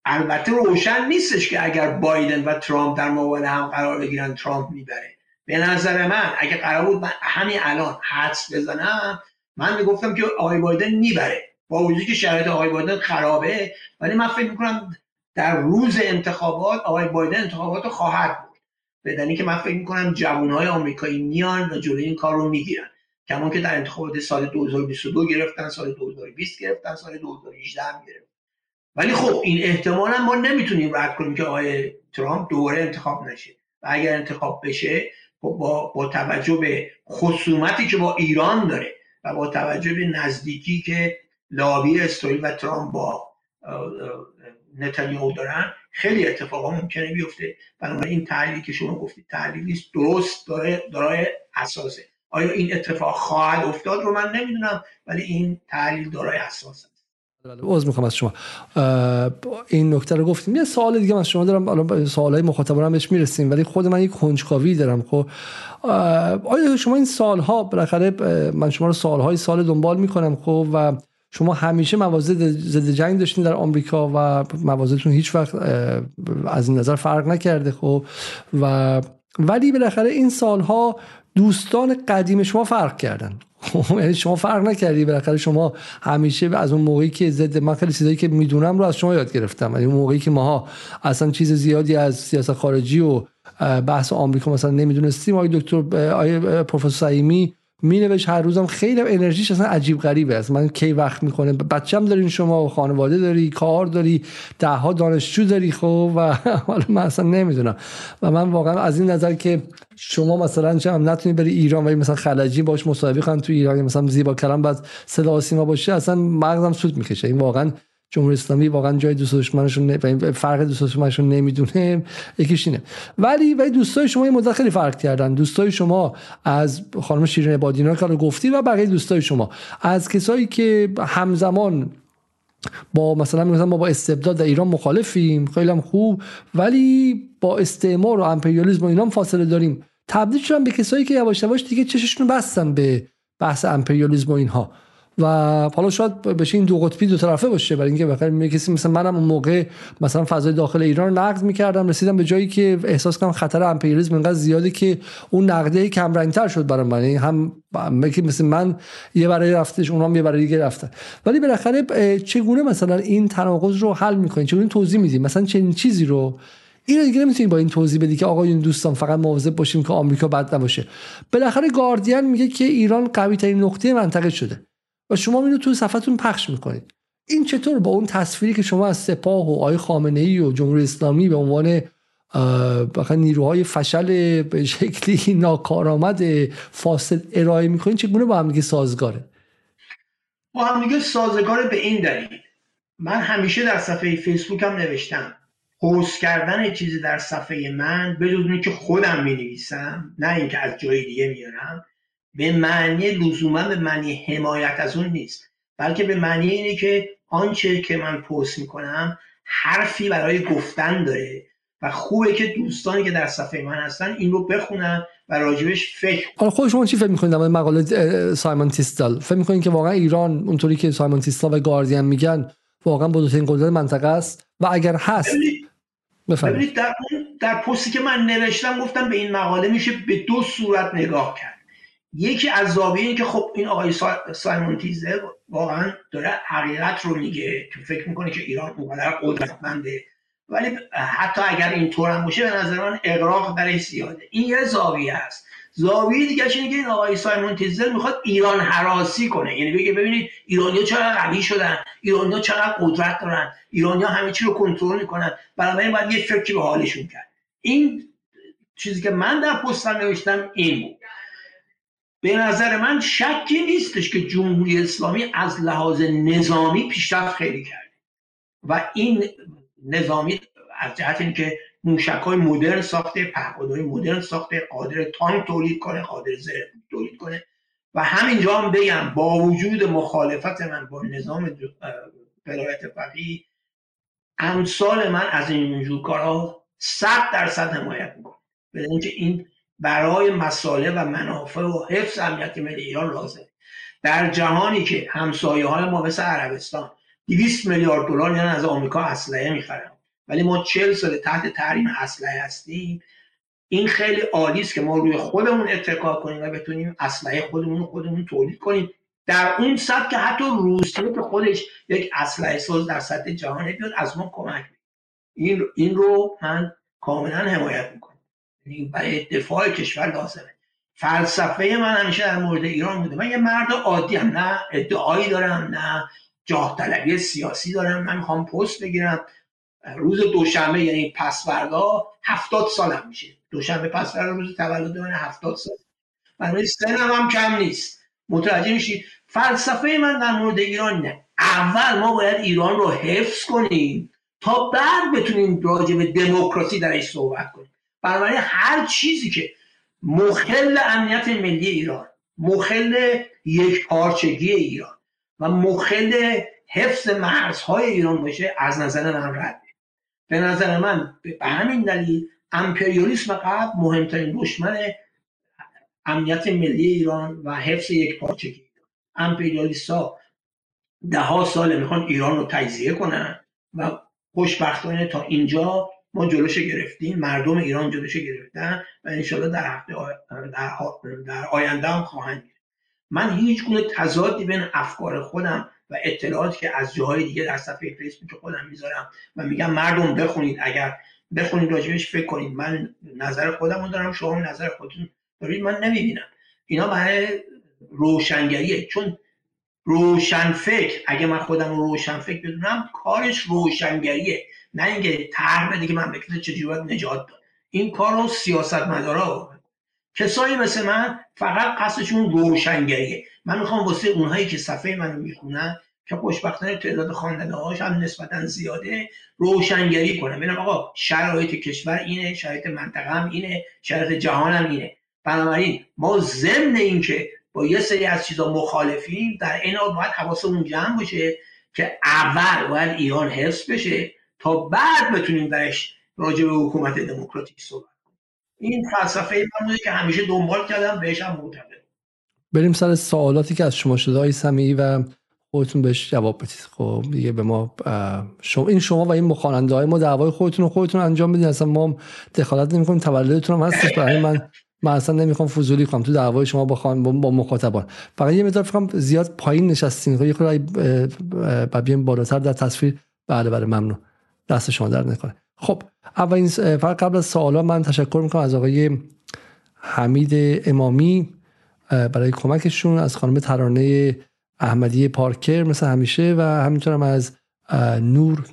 البته روشن نیستش که اگر بایدن و ترامپ در مقابل هم قرار بگیرن ترامپ می‌بره. به نظر من اگه قرار بود من همین الان حدس بزنم من می‌گفتم که آقای بایدن می‌بره. با وجودی که شرایط آقای بایدن خرابه ولی من فکر می‌کنم در روز انتخابات آقای بایدن انتخابات رو خواهد بود. بدنی که من فکر می‌کنم جوانهای آمریکایی میان و جلوی این کار رو می‌گیرن. کمان که در انتخابات سال 2022 گرفتن سال 2020 گرفتن سال 2018 هم گرفتن. ولی خب این احتمال ما نمی‌تونیم رد کنیم که آقای ترامپ دوباره انتخاب نشه. و اگر انتخاب بشه با, با توجه به خصومتی که با ایران داره و با توجه به نزدیکی که لابی اسرائیل و ترامپ با نتانیاهو دارن خیلی اتفاقا ممکنه بیفته. بنابراین این تحلیلی که شما گفتید تحلیلی درست داره دارای اساسه. آیا این اتفاق خواهد افتاد رو من نمی‌دونم ولی این تحلیل دارای اساس عوض می‌خوام از شما. این نکته رو گفتیم. یه سوال دیگه از شما دارم. الان سوال های مخاطبان بهش می‌رسیم ولی خود من یک کنجکاوی دارم خب؟ آیا شما این سالها بالاخره من شما رو سالهای سال دنبال می‌کنم خب؟ و شما همیشه موازه ضد جنگ داشتین در آمریکا و موازهتون هیچ وقت از این نظر فرق نکرده خب؟ و ولی بالاخره این سالها دوستان قدیم شما فرق کردن. یعنی شما فرق نکردی بالاخره شما همیشه از اون موقعی که ضد من خیلی چیزایی که می‌دونم رو از شما یاد گرفتم. یعنی اون موقعی که ماها اصلا چیز زیادی از سیاست خارجی و بحث آمریکا مثلا نمی‌دونستیم آقای دکتر آقای پروفسور سعیمی می نوشت هر روزم خیلی انرژیش اصلا عجیب غریبه. است من کی وقت می‌کنه بچم دارین شما و خانواده داری کار داری ده ها دانشجو داری خب و حالا من اصلا نمی‌دونم. و من واقعا از این نظر که شما مثلا چه هم نتونی بری ایران و مثلا خلجی باش مصاحبه کنن تو ایران مثلا زیبا کلام بعد صدا سیما باشه اصلا مغزم سود می‌کشه. این واقعا جمهوری اسلامی واقعا جای دوست دشمنشون فرق دوست دشمنشون نمی‌دونه. یکیش اینه. ولی ولی دوستای شما این مدت خیلی فرق کردن. دوستای شما از خانم شیرین عبادینا که گفتی و بقیه دوستای شما. از کسایی که همزمان با مثلا مثلا ما با استبداد در ایران مخالفیم خیلی هم خوب ولی با استعمار و امپریالیسم و اینا فاصله داریم. تبدیل شدن به کسایی که یواش یواش دیگه چششون بستن به بحث امپریالیسم و اینها. و حالا شاید بشه این دو قطبی دو طرفه باشه برای اینکه بخاطر کسی مثلا منم اون موقع مثلا فضای داخل ایران نقد می‌کردم رسیدم به جایی که احساس کنم خطر امپریالیسم اینقدر زیاده که اون نقده کم رنگتر شد برای من. یعنی هم مثل من یه برای رفتش اونام یه برای دیگه رفتن. ولی بالاخره چگونه مثلا این تناقض رو حل می‌کنین چگونه توضیح میدین مثلا چنین چیزی رو؟ این دیگه نمی‌تونی با این توضیح بدی که آقایون دوستان فقط مواظب باشیم که آمریکا بد نباشه. بالاخره گاردین میگه که ایران قوی ترین نقطه منطقه شده. و شما اینو تو صفحتون پخش می‌کنید. این چطور با اون تصویری که شما از سپاه و آی خامنه ای و جمهوری اسلامی به عنوان نیروهای فشل به شکلی ناکارآمد فاسد ارائه می‌کنید چگونه با هم دیگه سازگاره؟ با هم دیگه سازگاره به این دلیل. من همیشه در صفحه فیسبوک هم نوشتم. پست کردن چیزی در صفحه من بدون که خودم می نویسم نه اینکه از جای دیگه میارم به معنی لزوما به معنی حمایت از اون نیست. بلکه به معنی اینه که آنچه که من پست می‌کنم حرفی برای گفتن داره و خوبه که دوستانی که در صفحه من هستن این رو بخونن و راجبش فکر حالا خود شما چی فکر می‌کنید در مقاله سایمون تیستال؟ فکر می‌کنید که واقعا ایران اونطوری که سایمون تیستال و گاردین میگن واقعا بزرگترین قدرت منطقه است؟ و اگر هست ببینید در, در پستی که من نوشتم گفتم به این مقاله میشه به دو صورت نگاه کرد. یکی از زاویه این که خب این آقای سایمون تیزه واقعا داره حقیقت رو میگه که فکر می‌کنه که ایران اونقدر قدرتمنده. ولی حتی اگر این طور هم باشه به نظر من اقراق برای زیاده. این یه زاویه است. زاویه دیگه اینه که این آقای سایمون تیزر می‌خواد ایران حراسی کنه. یعنی بگه ببینید ایرانیا چقدر قوی شدن ایرانیا چقدر قدرت دارن ایرانیا همه چی رو کنترل می‌کنن. بنابراین باید یه فکری به حالشون کرد. این چیزی که من در پستم نوشتم این بود. به نظر من شکی نیستش که جمهوری اسلامی از لحاظ نظامی پیشرفت خیلی کرده. و این نظامی از جهت اینکه موشک های مدرن ساخته پهپادهای مدرن ساخته قادر تانک تولید کنه قادر زره تولید کنه. و همینجا هم بگم با وجود مخالفت من با نظام ولایت فقیه امثال من از این جور کارها صد درصد حمایت می‌کنه. به اینکه این برای مساله و منافع و حفظ امنیت ملی ایران لازم در جهانی که همسایه های ما مثل عربستان 200 میلیارد دلار یعنی از آمریکا اسلحه می‌خرن ولی ما 40 سال تحت تحریم اسلحه هستیم. این خیلی عالی است که ما روی خودمون اتکا کنیم و بتونیم اسلحه خودمون خودمون تولید کنیم. در اون سطح که حتی روسیه که خودش یک اسلحه ساز در سطح جهان بیاد از ما کمک این این رو من کاملا حمایت می‌کنم. برای دفاع کشور لازمه. فلسفه من همیشه در مورد ایران بوده. من یه مرد عادی هم نه ادعایی دارم نه جاه طلبی سیاسی دارم. من می‌خوام پست بگیرم. روز دوشنبه یعنی پسوردا هفتاد سالم میشه. دوشنبه پسوردا روز تولد من هفتاد سال. برای سنم هم کم نیست. متوجه میشی فلسفه من در مورد ایران نه. اول ما باید ایران رو حفظ کنیم تا بعد بتونیم راجع به دموکراسی درش صحبت کنیم. بنابراین هر چیزی که مخل امنیت ملی ایران مخل یک پارچگی ایران و مخل حفظ مرزهای ایران باشه از نظر من رد به نظر من به همین دلیل امپریالیسم قبل مهمترین دشمن امنیت ملی ایران و حفظ یک پارچگی امپریالیست ها ده ها ساله می‌خوان ایران رو تجزیه کنن و خوشبختانه تا اینجا ما جلوش گرفتیم مردم ایران جلوش گرفتن و انشالله در هفته در, در آینده هم خواهند من هیچ گونه تضادی بین افکار خودم و اطلاعاتی که از جاهای دیگه در صفحه فیسبوک خودم می‌ذارم و میگم مردم بخونید اگر بخونید راجبش فکر کنید. من نظر خودم رو دارم شما نظر خودتون دارید من نمی‌بینم. اینا برای روشنگریه. چون روشن فکر اگه من خودم رو روشن فکر بدونم کارش روشنگریه. نه اینکه طرح بده که بکنه چجوری باید نجات داد این کار رو سیاست مدارا کسایی مثل من فقط قصدشون روشنگریه. من می‌خوام واسه اونهایی که صفحه منو می‌خونن که خوشبختانه تعداد خواندنده هاش هم نسبتا زیاده روشنگری کنم ببینم آقا شرایط کشور اینه شرایط منطقه هم اینه شرایط جهان هم اینه. بنابراین ما ضمن اینکه با یه سری از چیزا مخالفیم در این حال باید حواسمون جمع باشه که اول باید ایران حفظ بشه. تا بعد بتونیم درش راجع به حکومت دموکراتیک صحبت این فلسفه من که همیشه دنبال کردم بهش هم معتقد بریم سر سوالاتی که از شما شده های سمیعی و خودتون بهش جواب بدید. خب دیگه به ما شما این شما و این مخواننده های ما دعوای خودتون رو خودتون انجام بدین. اصلا ما دخالت نمی‌کنیم تولدتون هم هستش. برای من من اصلا نمی‌خوام فضولی کنم. تو دعوای شما با با مخاطبان. فقط یه مقدار فکرم زیاد پایین نشستین. یه خورده بیایم بالاتر در تصویر. بله بله ممنون. دست شما در نکنه. خب اولین فقط قبل از سوالا من تشکر می‌کنم از آقای حمید امامی برای کمکشون از خانم ترانه احمدی پارکر مثل همیشه و همینطورم از نور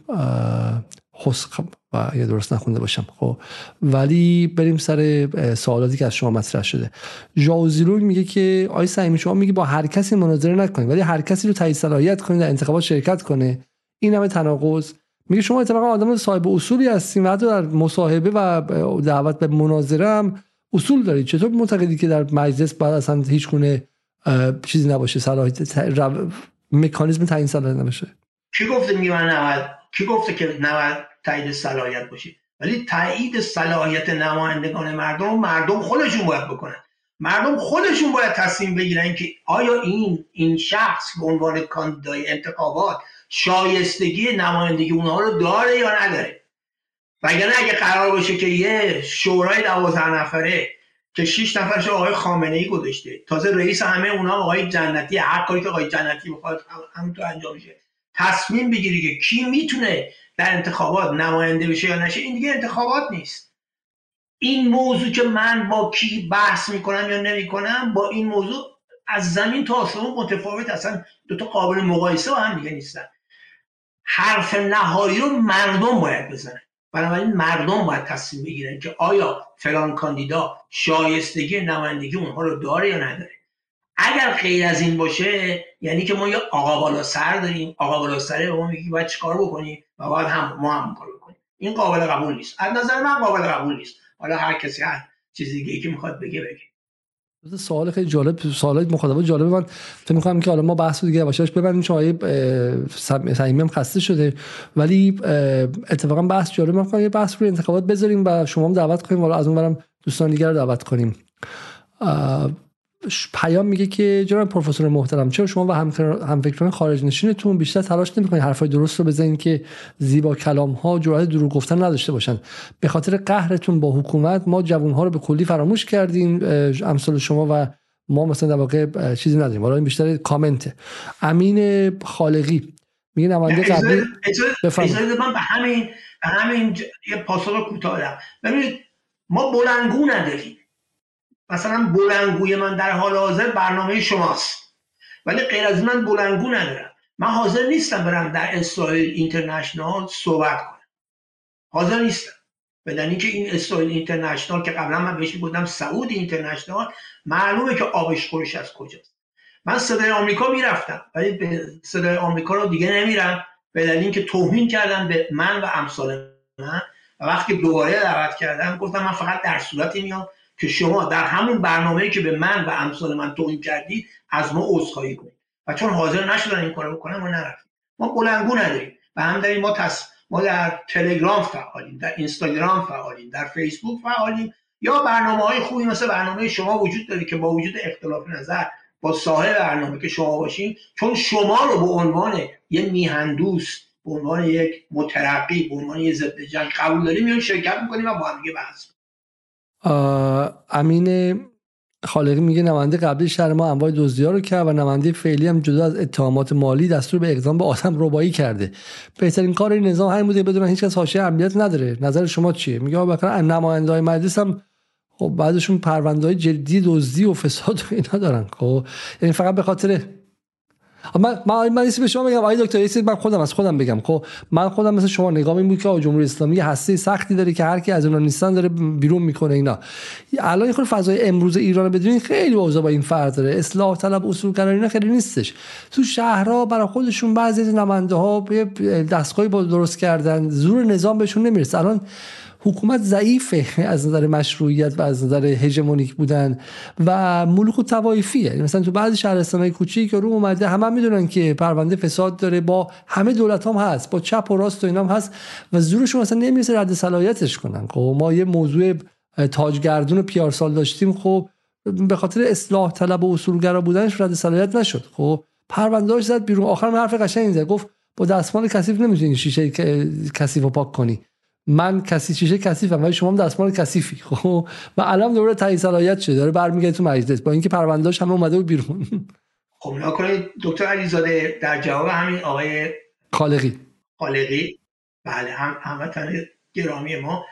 خسخ و یه درست نخونده باشم. خب ولی بریم سر سوالاتی که از شما مطرح شده. ژاوزیلوگ میگه که آی سعیمی شما میگه با هر کسی مناظره نکنید ولی هر کسی رو تایید صلاحیت کنید در انتخابات شرکت کنه. این همه تناقض میگه شما اتفاقا آدم صاحب اصولی هستین و حتی در مصاحبه و دعوت به مناظره هم اصول دارید. چطور معتقدی که در مجلس بعد اصلا هیچ گونه چیزی نباشه صلاحیت مکانیزم تعیین صلاحیت نباشه؟ کی گفته میگه کی گفته که نباید تایید صلاحیت باشه؟ ولی تایید صلاحیت نمایندگان مردم مردم خودشون باید بکنن. مردم خودشون باید تصمیم بگیرن که آیا این این شخص به عنوان کاندیدای انتخابات شایستگی نمایندگی اونها رو داره یا نداره؟ وگرنه اگه قرار باشه که یه شورای دوازده نفره که شیش نفرش آقای خامنه ای گذاشته تازه رئیس همه اونها آقای جنتی هر کاری که آقای جنتی بخواد همونطور انجام میشه. تصمیم بگیری که کی می‌تونه در انتخابات نماینده بشه یا نشه این دیگه انتخابات نیست. این موضوع که من با کی بحث می‌کنم یا نمی‌کنم با این موضوع از زمین تا آسمون متفاوت اصلا دو تا قابل مقایسه با هم دیگه نیستن. حرف نهایی رو مردم باید بزنن. بنابراین مردم باید تصمیم بگیرن که آیا فلان کاندیدا شایستگی نمایندگی اونها رو داره یا نداره. اگر غیر از این باشه یعنی که ما یه آقا بالا سر داریم آقا بالا سره به ما میگی باید چیکار بکنیم و باید هم ما هم کار بکنیم. این قابل قبول نیست. از نظر من قابل قبول نیست. حالا هر کسی هر چیزی که می‌خواد بگه بگه. سوال خیلی جالب سوالات مخاطبه جالب من فکر می‌کنم که حالا ما بحث دیگه باشش ببندیم چون آیه صمیمی خسته شده. ولی اتفاقا بحث جالب من یه بحث روی انتخابات بذاریم و شما هم دعوت کنیم. حالا از اون دوستان دیگر رو دعوت کنیم. پیام میگه که جناب پروفسور محترم چرا شما و همفکران خارج نشینتون بیشتر تلاش نمی‌کنید حرفای درست رو بزنید که زیبا کلام ها جرأت دروغ گفتن نداشته باشن؟ به خاطر قهرتون با حکومت ما جوان ها رو به کلی فراموش کردیم امثال شما و ما مثلا در واقع چیزی نداریم. حالا این بیشتر کامنته. امین خالقی میگه نماینده قبلی بفرمایید. من به همین به همین یه پاسخ کوتاه ببینید ما بلنگو نداریم. مثلا بلنگوی من در حال حاضر برنامه شماست. ولی غیر از من بلنگو ندارم. من حاضر نیستم برم در اسرائیل اینترنشنال صحبت کنم. حاضر نیستم. بدن که این اسرائیل اینترنشنال که قبلا من بهش بودم سعود اینترنشنال معلومه که آبش خورش از کجاست. من صدای آمریکا می‌رفتم ولی به صدای آمریکا رو دیگه نمیرم. به دلیل اینکه توهین کردن به من و امثال من. و وقتی دوباره دعوت کردم گفتم من فقط در صورتی میام که شما در همون برنامه‌ای که به من و امثال من توهین کردید از ما عذرخواهی کنید. و چون حاضر نشدن این کارو بکنن ما نرفتیم. ما بلنگو نداریم. و هم داریم ما تص... ما در تلگرام فعالیم در اینستاگرام فعالیم در فیسبوک فعالیم. یا برنامه های خوبی مثل برنامه شما وجود داره که با وجود اختلاف نظر با صاحب برنامه که شما باشین. چون شما رو به عنوان یه میهندوست به عنوان یک مترقی به عنوان یه ضد جنگ قبول داریم میون شرکت می‌کنیم و با هم دیگه بحث امین خالقی میگه نماینده قبلی شهر ما انواع دزدی رو کرد و نماینده فعلی هم جدا از اتهامات مالی دستور به اقدام به آدم ربایی کرده. بهترین کار این نظام همین بوده بدون هیچ کس حاشیه امنیت نداره. نظر شما چیه؟ میگه بکنه نماینده های مجلس هم خب بعدشون پرونده های جدی دزدی و فساد و اینا دارن. خب یعنی فقط به خاطر من من من به شما بگم. آقای دکتر یه من خودم از خودم بگم. خب من خودم مثل شما نگاه این بود که جمهوری اسلامی هسته سختی داره که هر کی از اونها نیستن داره بیرون می‌کنه اینا. الان خود فضای امروز ایران بدونین خیلی اوضاع با این فرق داره. اصلاح طلب اصول اینا خیلی نیستش. تو شهرها برای خودشون بعضی از نماینده ها دستگاهی درست کردن. زور نظام بهشون نمی‌رسه. الان حکومت ضعیفه از نظر مشروعیت و از نظر هژمونیک بودن و ملوک و توایفیه یعنی مثلا تو بعضی شهرستانهای کوچیک که رو اومده همه می‌دونن که پرونده فساد داره با همه دولت هم هست با چپ و راست و اینا هم هست و زورشون اصلا نمی‌رسه رد صلاحیتش کنن. خب ما یه موضوع تاجگردون پیارسال داشتیم خب به خاطر اصلاح طلب و اصولگرا بودنش رد صلاحیت نشد. خب پروندهاش زد بیرون. آخر حرف قشنگی زد گفت با دستمال کثیف نمی‌تونی شیشه کثیف رو پاک کنی. من کسی شیشه کثیفم ولی شما هم دستمال کثیفی. خب و الان دوره تایید صلاحیت شده. داره برمیگرده تو مجلس. با اینکه پروندهاش همه اومده بود بیرون. خب نکنید دکتر علیزاده در جواب همین آقای خالقی. خالقی. بله هم هموطن گرامی ما.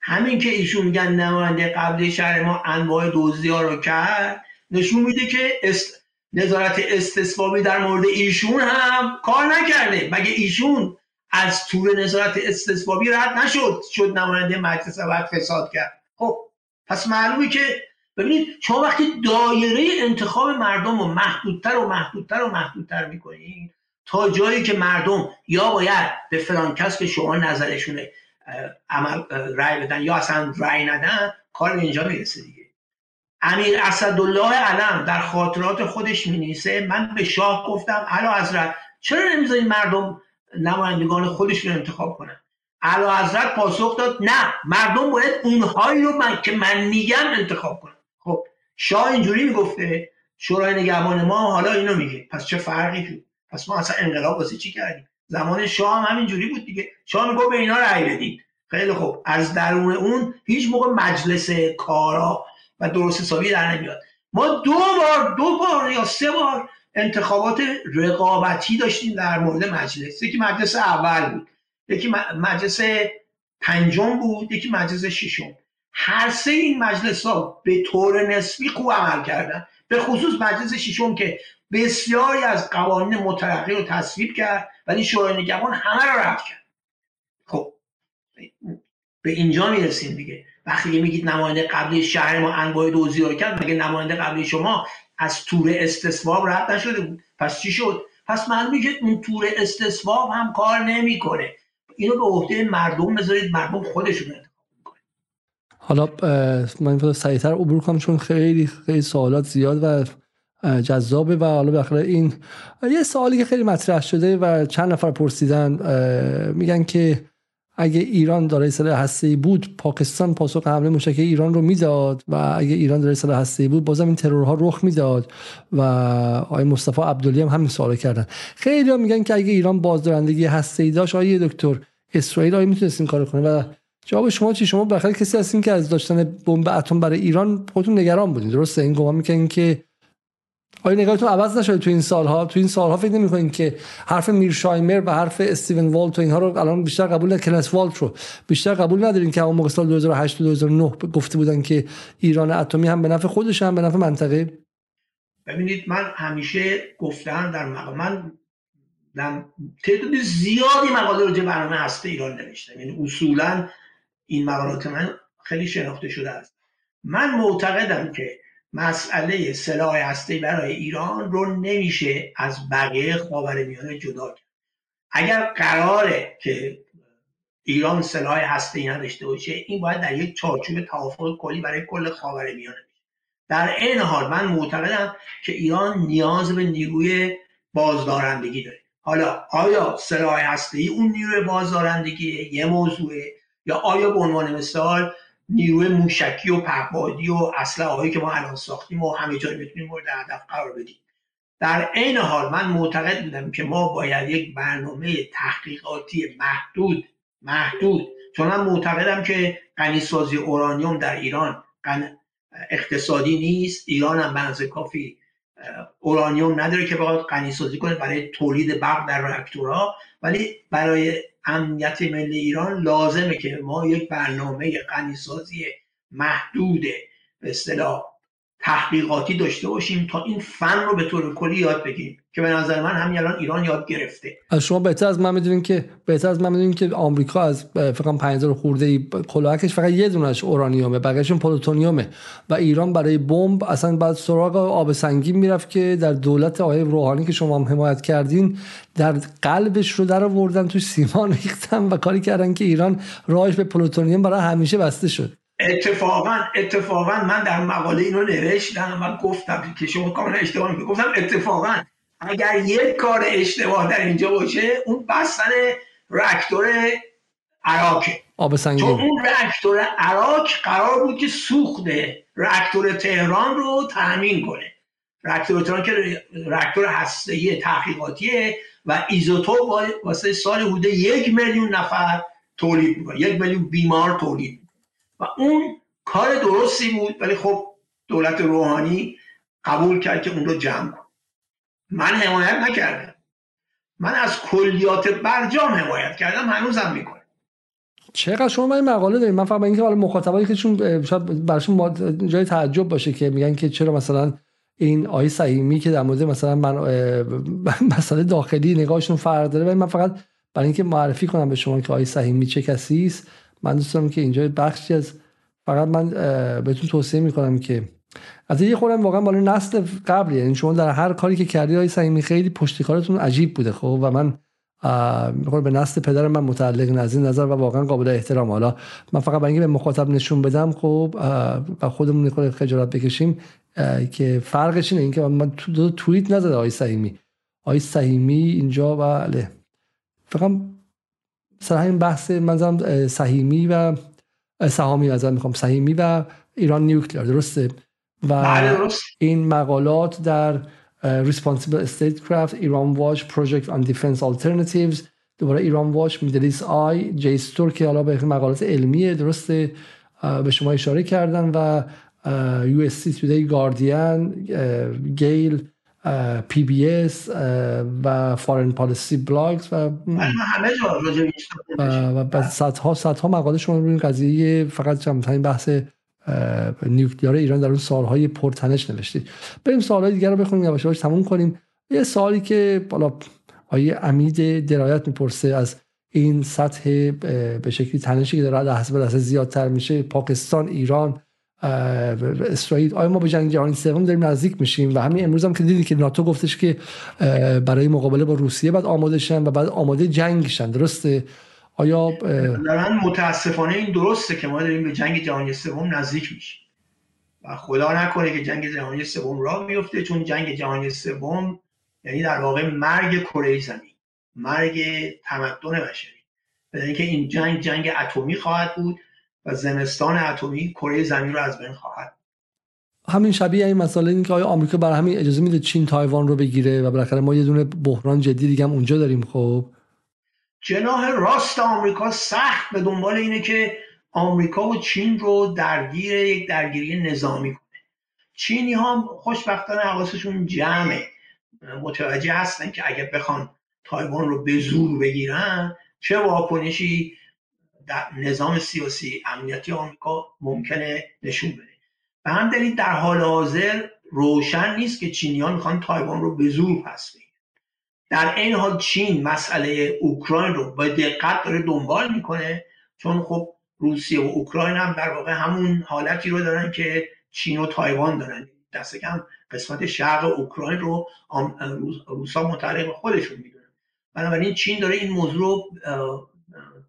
همین که ایشون میگن نماینده قبل شهر ما انواع دزدی ها رو کرد نشون میده که است... نظارت استثبابی در مورد ایشون هم کار نکرده. مگه ایشون از طور نظارت استثبابی رد نشد. شد نماینده مجلس و فساد کرد. خب پس معلومه که ببینید شما وقتی دایره انتخاب مردم رو محدودتر و محدودتر و محدودتر می‌کنید تا جایی که مردم یا باید به فلان کس که شما نظرشونه عمل رای بدن یا اصلا رای ندن کار اینجا می‌رسه دیگه. امیر اسدالله علم در خاطرات خودش مینیسه من به شاه گفتم علا حضرت چرا نمی‌ذارین مردم نمایندگان خودش رو انتخاب کنن. اعلی حضرت پاسخ داد نه مردم باید اونهایی رو من که من میگم انتخاب کنن. خب شاه اینجوری می‌گفته شورای نگهبان ما حالا اینو میگه. پس چه فرقی شد پس ما اصلا انقلاب واسه چی کردیم؟ زمان شاه هم همینجوری بود دیگه. شاه میگه به اینا رأی بدید. خیلی خوب. از درون اون هیچ موقع مجلس کارا و درست حسابی در نمیاد. ما دو بار دو بار یا سه بار انتخابات رقابتی داشتیم در مورد مجلس. یکی مجلس اول بود یکی مجلس پنجم بود یکی مجلس ششم. هر سه این مجلس ها به طور نسبی خوب عمل کردن. به خصوص مجلس ششم که بسیاری از قوانین مترقی رو تصویب کرد ولی شورای نگهبان همه رو رد کرد. خب به اینجا می‌رسیم دیگه. وقتی میگید نماینده قبلی شهر ما انواع دوزی رو کرد مگه نماینده قبلی شما از تور استصواب رد نشده بود. پس چی شد؟ پس معلومه که اون تور استصواب هم کار نمی‌کنه. اینو به عهده مردم بذارید مردم خودشون انتخاب حالا من سریعتر عبور کنم چون خیلی خیلی سوالات زیاد و جذابه و حالا بالاخره این یه سوالی که خیلی مطرح شده و چند نفر پرسیدن میگن که اگه ایران دارای سلاح هسته بود پاکستان پاسخ حمله موشک ایران رو می‌داد و اگه ایران دارای سلاح هسته بود بازم این ترورها رخ می‌داد و آقای مصطفی عبدالی هم همین سوال کردن. خیلی ها میگن که اگه ایران بازدارندگی هسته ای داشت آقای دکتر اسرائیل آیا می‌تونست این کارو کنه و جواب شما چی؟ شما بخیر کسی هستین که از داشتن بمب اتم برای ایران خودتون نگران بودین. درسته؟ این گمان می‌کنین که آیا نگاهتون عوض نشده تو این سالها؟ تو این سالها فکر نمی‌کنین که حرف میرشایمر و حرف استیون والت و اینها رو الان بیشتر قبول نه کلنس والت رو بیشتر قبول ندارین که اون موقع سال 2008 و 2009 گفته بودن که ایران اتمی هم به نفع خودش هم به نفع منطقه؟ ببینید من همیشه گفتم در مقام من تعداد زیادی مقاله رو برنامه هسته ایران نوشتم. یعنی اصولا این مقالات من خیلی شناخته شده است. من معتقدم که مسئله سلاح هسته برای ایران رو نمیشه از بقیه خاورمیانه جدا کرد. اگر قراره که ایران سلاح هسته ای نداشته باشه این باید در یک چارچوب توافق کلی برای کل خاورمیانه در این حال من معتقدم که ایران نیاز به نیروی بازدارندگی داره. حالا آیا سلاح هسته اون نیروی بازدارندگی یه موضوعه یا آیا به عنوان مثال نیروی موشکی و پهپادی و اسلحه هایی که ما الان ساختیم و همه جای می‌تونیم مورد هدف قرار بدیم. در عین حال من معتقد بودم که ما باید یک برنامه تحقیقاتی محدود محدود. چون من معتقدم که غنیسازی اورانیوم در ایران اقتصادی نیست. ایران هم بنز کافی اورانیوم نداره که بخواد غنیسازی کنه برای تولید برق در راکتورها ولی برای امنیت ملی ایران لازمه که ما یک برنامه غنیسازی محدود به اصطلاح تحقیقاتی داشته باشیم تا این فن رو به طور کلی یاد بگیریم. که به نظر من همین الان ایران یاد گرفته. از شما بهتر از من می‌دونین که بهتر از من می‌دونین که آمریکا از فقط 5000 خورده ای کلاهکش فقط یه دونش اورانیومه بقیه‌شون پلوتونیومه. و ایران برای بمب اصلا بعد سراغ آب سنگین می‌رفت که در دولت آقای روحانی که شما هم حمایت کردین در قلبش رو در آوردن تو سیمان ریختن و کاری کردن که ایران راهش به پلوتونیوم برای همیشه بسته شد. اتفاقا اتفاقا من در مقاله اینو نوشتم و گفتم که شما کاملا اشتباه گفتم اتفاقا اگر یک کار اشتباه در اینجا باشه اون بستن رکتور اراکه. آب سنگین. چون اون رکتور اراک قرار بود که سوخت رکتور تهران رو تأمین کنه. رکتور تهران که رکتور هسته‌ای تحقیقاتیه و ایزوتوپ واسه سال حدود یک میلیون نفر تولید می‌کنه. یک میلیون بیمار تولید و اون کار درستی بود ولی خب دولت روحانی قبول کرد که اون رو جمع کن من حمایت نکردم. من از کلیات برجام حمایت کردم هنوزم می‌کنه چقدر شما این مقاله دارید؟ من فقط اینکه حالا مخاطبایی که چون شاید براشون جای تعجب باشه که میگن که چرا مثلا این آیه صحیمی که در مورد مثلا من مسئله داخلی نگاهشون فرق داره. و من فقط برای اینکه معرفی کنم به شما که آیه صحیمی چه کسی است من دوست دارم که اینجا بخشی از فقط من بهتون توصیه می‌کنم که از یه خودم واقعا بالا نسل قبلی یعنی شما در هر کاری که کردی های صمیمی خیلی پشتکارتون عجیب بوده خب؟ و من به نسل پدر من متعلق از این نظر و واقعا قابل احترام. حالا من فقط برای به مخاطب نشون بدم خب و خودمون خود خجالت بکشیم که فرقش اینه اینکه من دو توییت نزده آقای صحیمی آقای صحیمی اینجا بله فقط سر همین بحث منظرم سهیمی و سهامی ازت می‌خوام. سهیمی و ایران نیوکلیر درسته؟ و بله، این مقالات در Responsible Statecraft ایران واچ Project on Defense Alternatives دوباره Iran Watch Middle East Eye JSTOR که حالا به مقالات علمیه درسته به شما اشاره کردن و USC Today گاردین Gale PBS و Foreign Policy Blogs و همه جا و صدها صدها مقاله شما روی این قضیه فقط چند بحث nuclear ایران در اون سالهای پرتنش نوشتید بریم سالهای دیگر رو بخونیم یواش تموم کنیم. یه سوالی که بالا آیه امید درایت می‌پرسه از این سطح به شکلی تنشی که داره لحظه به لحظه زیادتر میشه پاکستان ایران اسرائیل آیا ما به جنگ جهانی سوم داریم نزدیک میشیم؟ و همین امروز هم که دیدی که ناتو گفتش که برای مقابله با روسیه بعد آماده شن و بعد آماده جنگ شن درسته؟ آیا من متاسفانه این درسته که ما داریم به جنگ جهانی سوم نزدیک میشیم. و خدا نکنه که جنگ جهانی سوم راه بیفته چون جنگ جهانی سوم یعنی در واقع مرگ کره زمین مرگ تمدن بشری. به اینکه این جنگ جنگ اتمی خواهد بود و زمستان اتمی کره زمین رو از بین خواهد همین شبیه این مسئله این که آیا آمریکا برای همین اجازه میده چین تایوان رو بگیره و بالاخره ما یه دونه بحران جدی دیگه هم اونجا داریم خب؟ جناح راست آمریکا سخت به دنبال اینه که آمریکا و چین رو درگیر یک درگیری نظامی کنه. چینی ها خوشبختانه حواسشون جمعه. متوجه هستن که اگه بخوان تایوان رو به زور بگیرن چه واکنشی در نظام سیاسی امنیتی آمریکا ممکنه نشون بده. به هم دلیل در حال حاضر روشن نیست که چینیان می‌خوان تایوان رو به زور پس بگیرن در این حال چین مسئله اوکراین رو با دقت داره دنبال می‌کنه چون خب روسیه و اوکراین هم در واقع همون حالتی رو دارن که چین و تایوان دارن. دست کم قسمت شرق اوکراین رو روسا متعلق خودشون می‌دونن. بنابراین چین داره این موضوع رو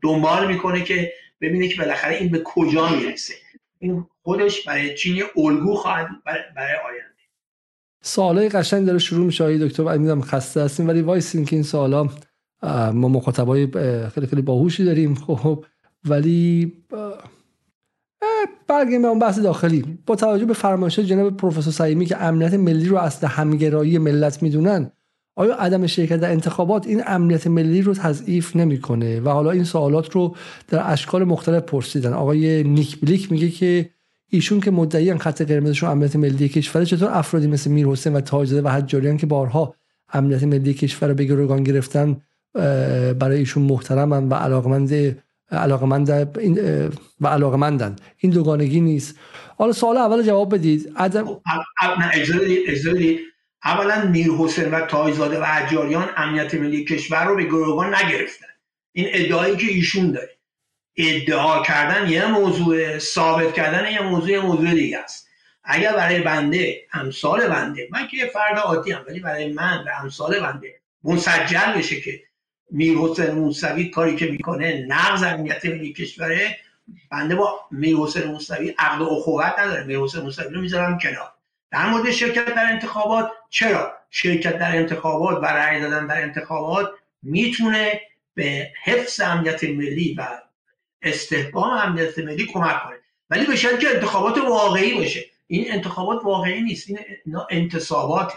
دنبال می‌کنه که ببینه که بالاخره این به کجا می‌رسه. این خودش برای چین الگو خواهد برای آینده. سوالای قشنگ داره شروع میشه. آقای دکتر می‌دونم خسته هستیم ولی وایسین که این سوالا ما مخاطبای خیلی خیلی باهوشی داریم خب. ولی برگردیم به اون بحث داخلی. با توجه به فرمایشات جناب پروفسور سعیمی که امنیت ملی رو اصل همگرایی ملت می‌دونن آیا عدم شرکت در انتخابات این امنیت ملی رو تضعیف نمی‌کنه؟ و حالا این سوالات رو در اشکال مختلف پرسیدن. آقای نیک بلیک میگه که ایشون که مدعی خط قرمزشون امنیت ملی کشور چطور افرادی مثل میر حسین و تاجزاده و حجاریان که بارها امنیت ملی کشور رو به گروگان گرفتن برای ایشون محترمن و علاقمند علاقمند و علاقمندن. این دوگانگی نیست. حالا سوال اول جواب بدید. عدم اولا میر حسین و تایزاده و حجاریان امنیت ملی کشور رو به گروگان نگرفتن. این ادعایی که ایشون داره. ادعا کردن یه موضوع ثابت کردن یه موضوع یه موضوع دیگه است. اگر برای بنده امثال بنده من که فرد عادی هم ولی برای من و امثال بنده منسجل بشه که میر حسین موسوی کاری که می‌کنه نقض امنیت ملی کشوره بنده با میر حسین موسوی عقد و اخوت نداره. میر حسین موسوی رو می‌ذارم کنار. در مورد شرکت در انتخابات چرا؟ شرکت در انتخابات و رأی دادن در انتخابات می‌تونه به حفظ امنیت ملی و استحکام امنیت ملی کمک کنه. ولی به شرط که انتخابات واقعی باشه. این انتخابات واقعی نیست. این اینا انتصاباته.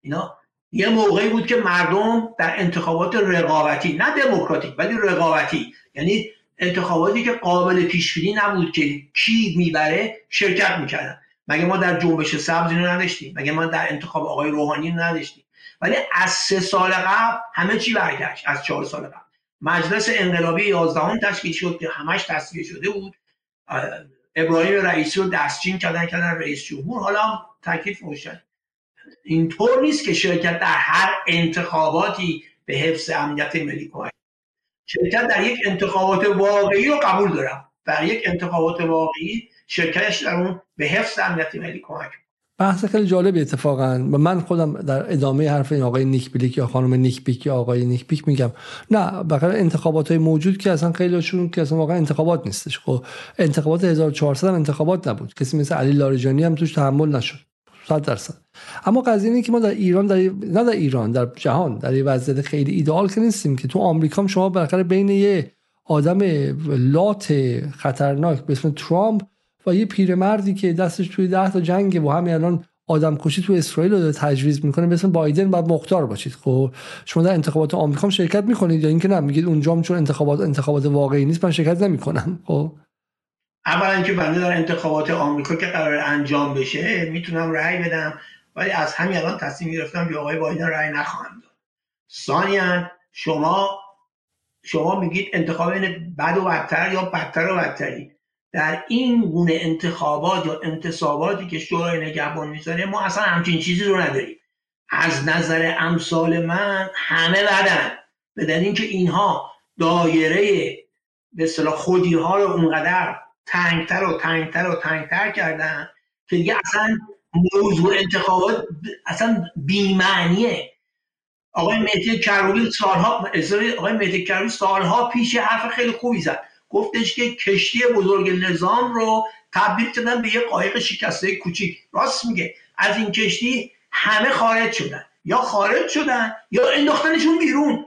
اینا یه موقعی بود که مردم در انتخابات رقابتی نه دموکراتیک ولی رقابتی. یعنی انتخاباتی که قابل پیش بینی نبود که کی می‌بره شرکت می‌کردن. مگه ما در جنبش سبز اینو نداشتیم؟ مگه ما در انتخاب آقای روحانی نداشتیم؟ ولی از سه سال قبل همه چی برگشت. از چهار سال قبل. مجلس انقلابی 11 تشکیل شد که همش تصویه شده بود. ابراهیم رئیسی رو دستچین کردن کردن رئیس جمهور. حالا تکلیف روشن اینطور نیست که شرکت در هر انتخاباتی به حفظ امنیت ملی کمک شرکت در یک انتخابات واقعی رو قبول دارم. در یک انتخابات واقعی شرکتش در اون به حفظ امنیت ملی کمک بحث خیلی جالبی اتفاقا. و من خودم در ادامه حرف این آقای نیک بیلیک یا خانم نیک بیک یا آقای نیک بیک میگم. نه بخاطر انتخابات های موجود که اصلا خیلیشون که اصلا واقعا انتخابات نیستش. خب انتخابات 1400 هم انتخابات نبود. کسی مثل علی لاریجانی هم توش تحمل نشد. 100 درصد. اما قضیه اینه که ما در ایران در نه در ایران در جهان در یه وضعیت خیلی ایدئال که نیستیم که تو آمریکا شما بالاخره بین یه آدم لات خطرناک به اسم ترامپ و یه پیرمردی که دستش توی ده تا جنگه و همین الان آدم کشی تو اسرائیل رو تجویز می‌کنه مثل بایدن باید مختار باشید. خب شما در انتخابات آمریکا شرکت می‌کنید یا اینکه نه میگید اونجا چون انتخابات انتخابات واقعی نیست من شرکت نمی‌کنم. خب. اولا که بنده در انتخابات آمریکا که قرار انجام بشه می‌تونم رأی بدم ولی از همین الان تصمیم گرفتم به آقای بایدن رأی نخواهم داد. ثانیا شما شما میگید انتخاب بد و بدتر یا بدتر و بدتری؟ در این گونه انتخابات یا انتصاباتی که شورای نگهبان می‌ذاره ما اصلا همچین چیزی رو نداریم. از نظر امثال من همه بدن. به دلیل که اینها دایره به اصطلاح خودی ها رو اونقدر تنگتر و تنگتر و تنگتر کردن که دیگه اصلا موضوع انتخابات اصلا بیمعنیه. آقای مهدی کروبی سالها آقای مهدی کروبی سالها پیش حرف خیلی خوبی زد. گفتش که کشتی بزرگ نظام رو تبدیل کردن به یه قایق شکسته کوچیک. راست میگه. از این کشتی همه خارج شدن. یا خارج شدن یا انداختنشون بیرون.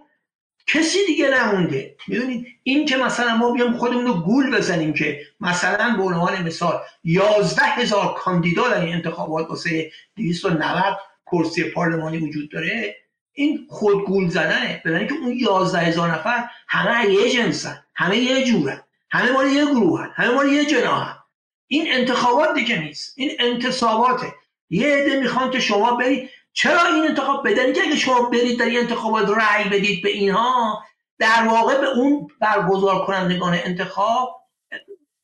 کسی دیگه نمونده. می‌دونید؟ این که مثلا ما بیام خودمون رو گول بزنیم که مثلا به عنوان مثال 11 هزار کاندیدا در این انتخابات واسه 290 کرسی پارلمانی وجود داره. این خود گول زدنه بدن که اون 11 هزار نفر همه یه جنسن. همه یه جورن. همه مال یه گروهن. همه مال یه جناهن. این انتخابات دیگه نیست. این انتصاباته. یه عده می‌خوان که شما برید. چرا این انتخاب بدن؟ که اگه شما برید در این انتخابات رأی بدید به اینها در واقع به اون برگزار کنندگان انتخاب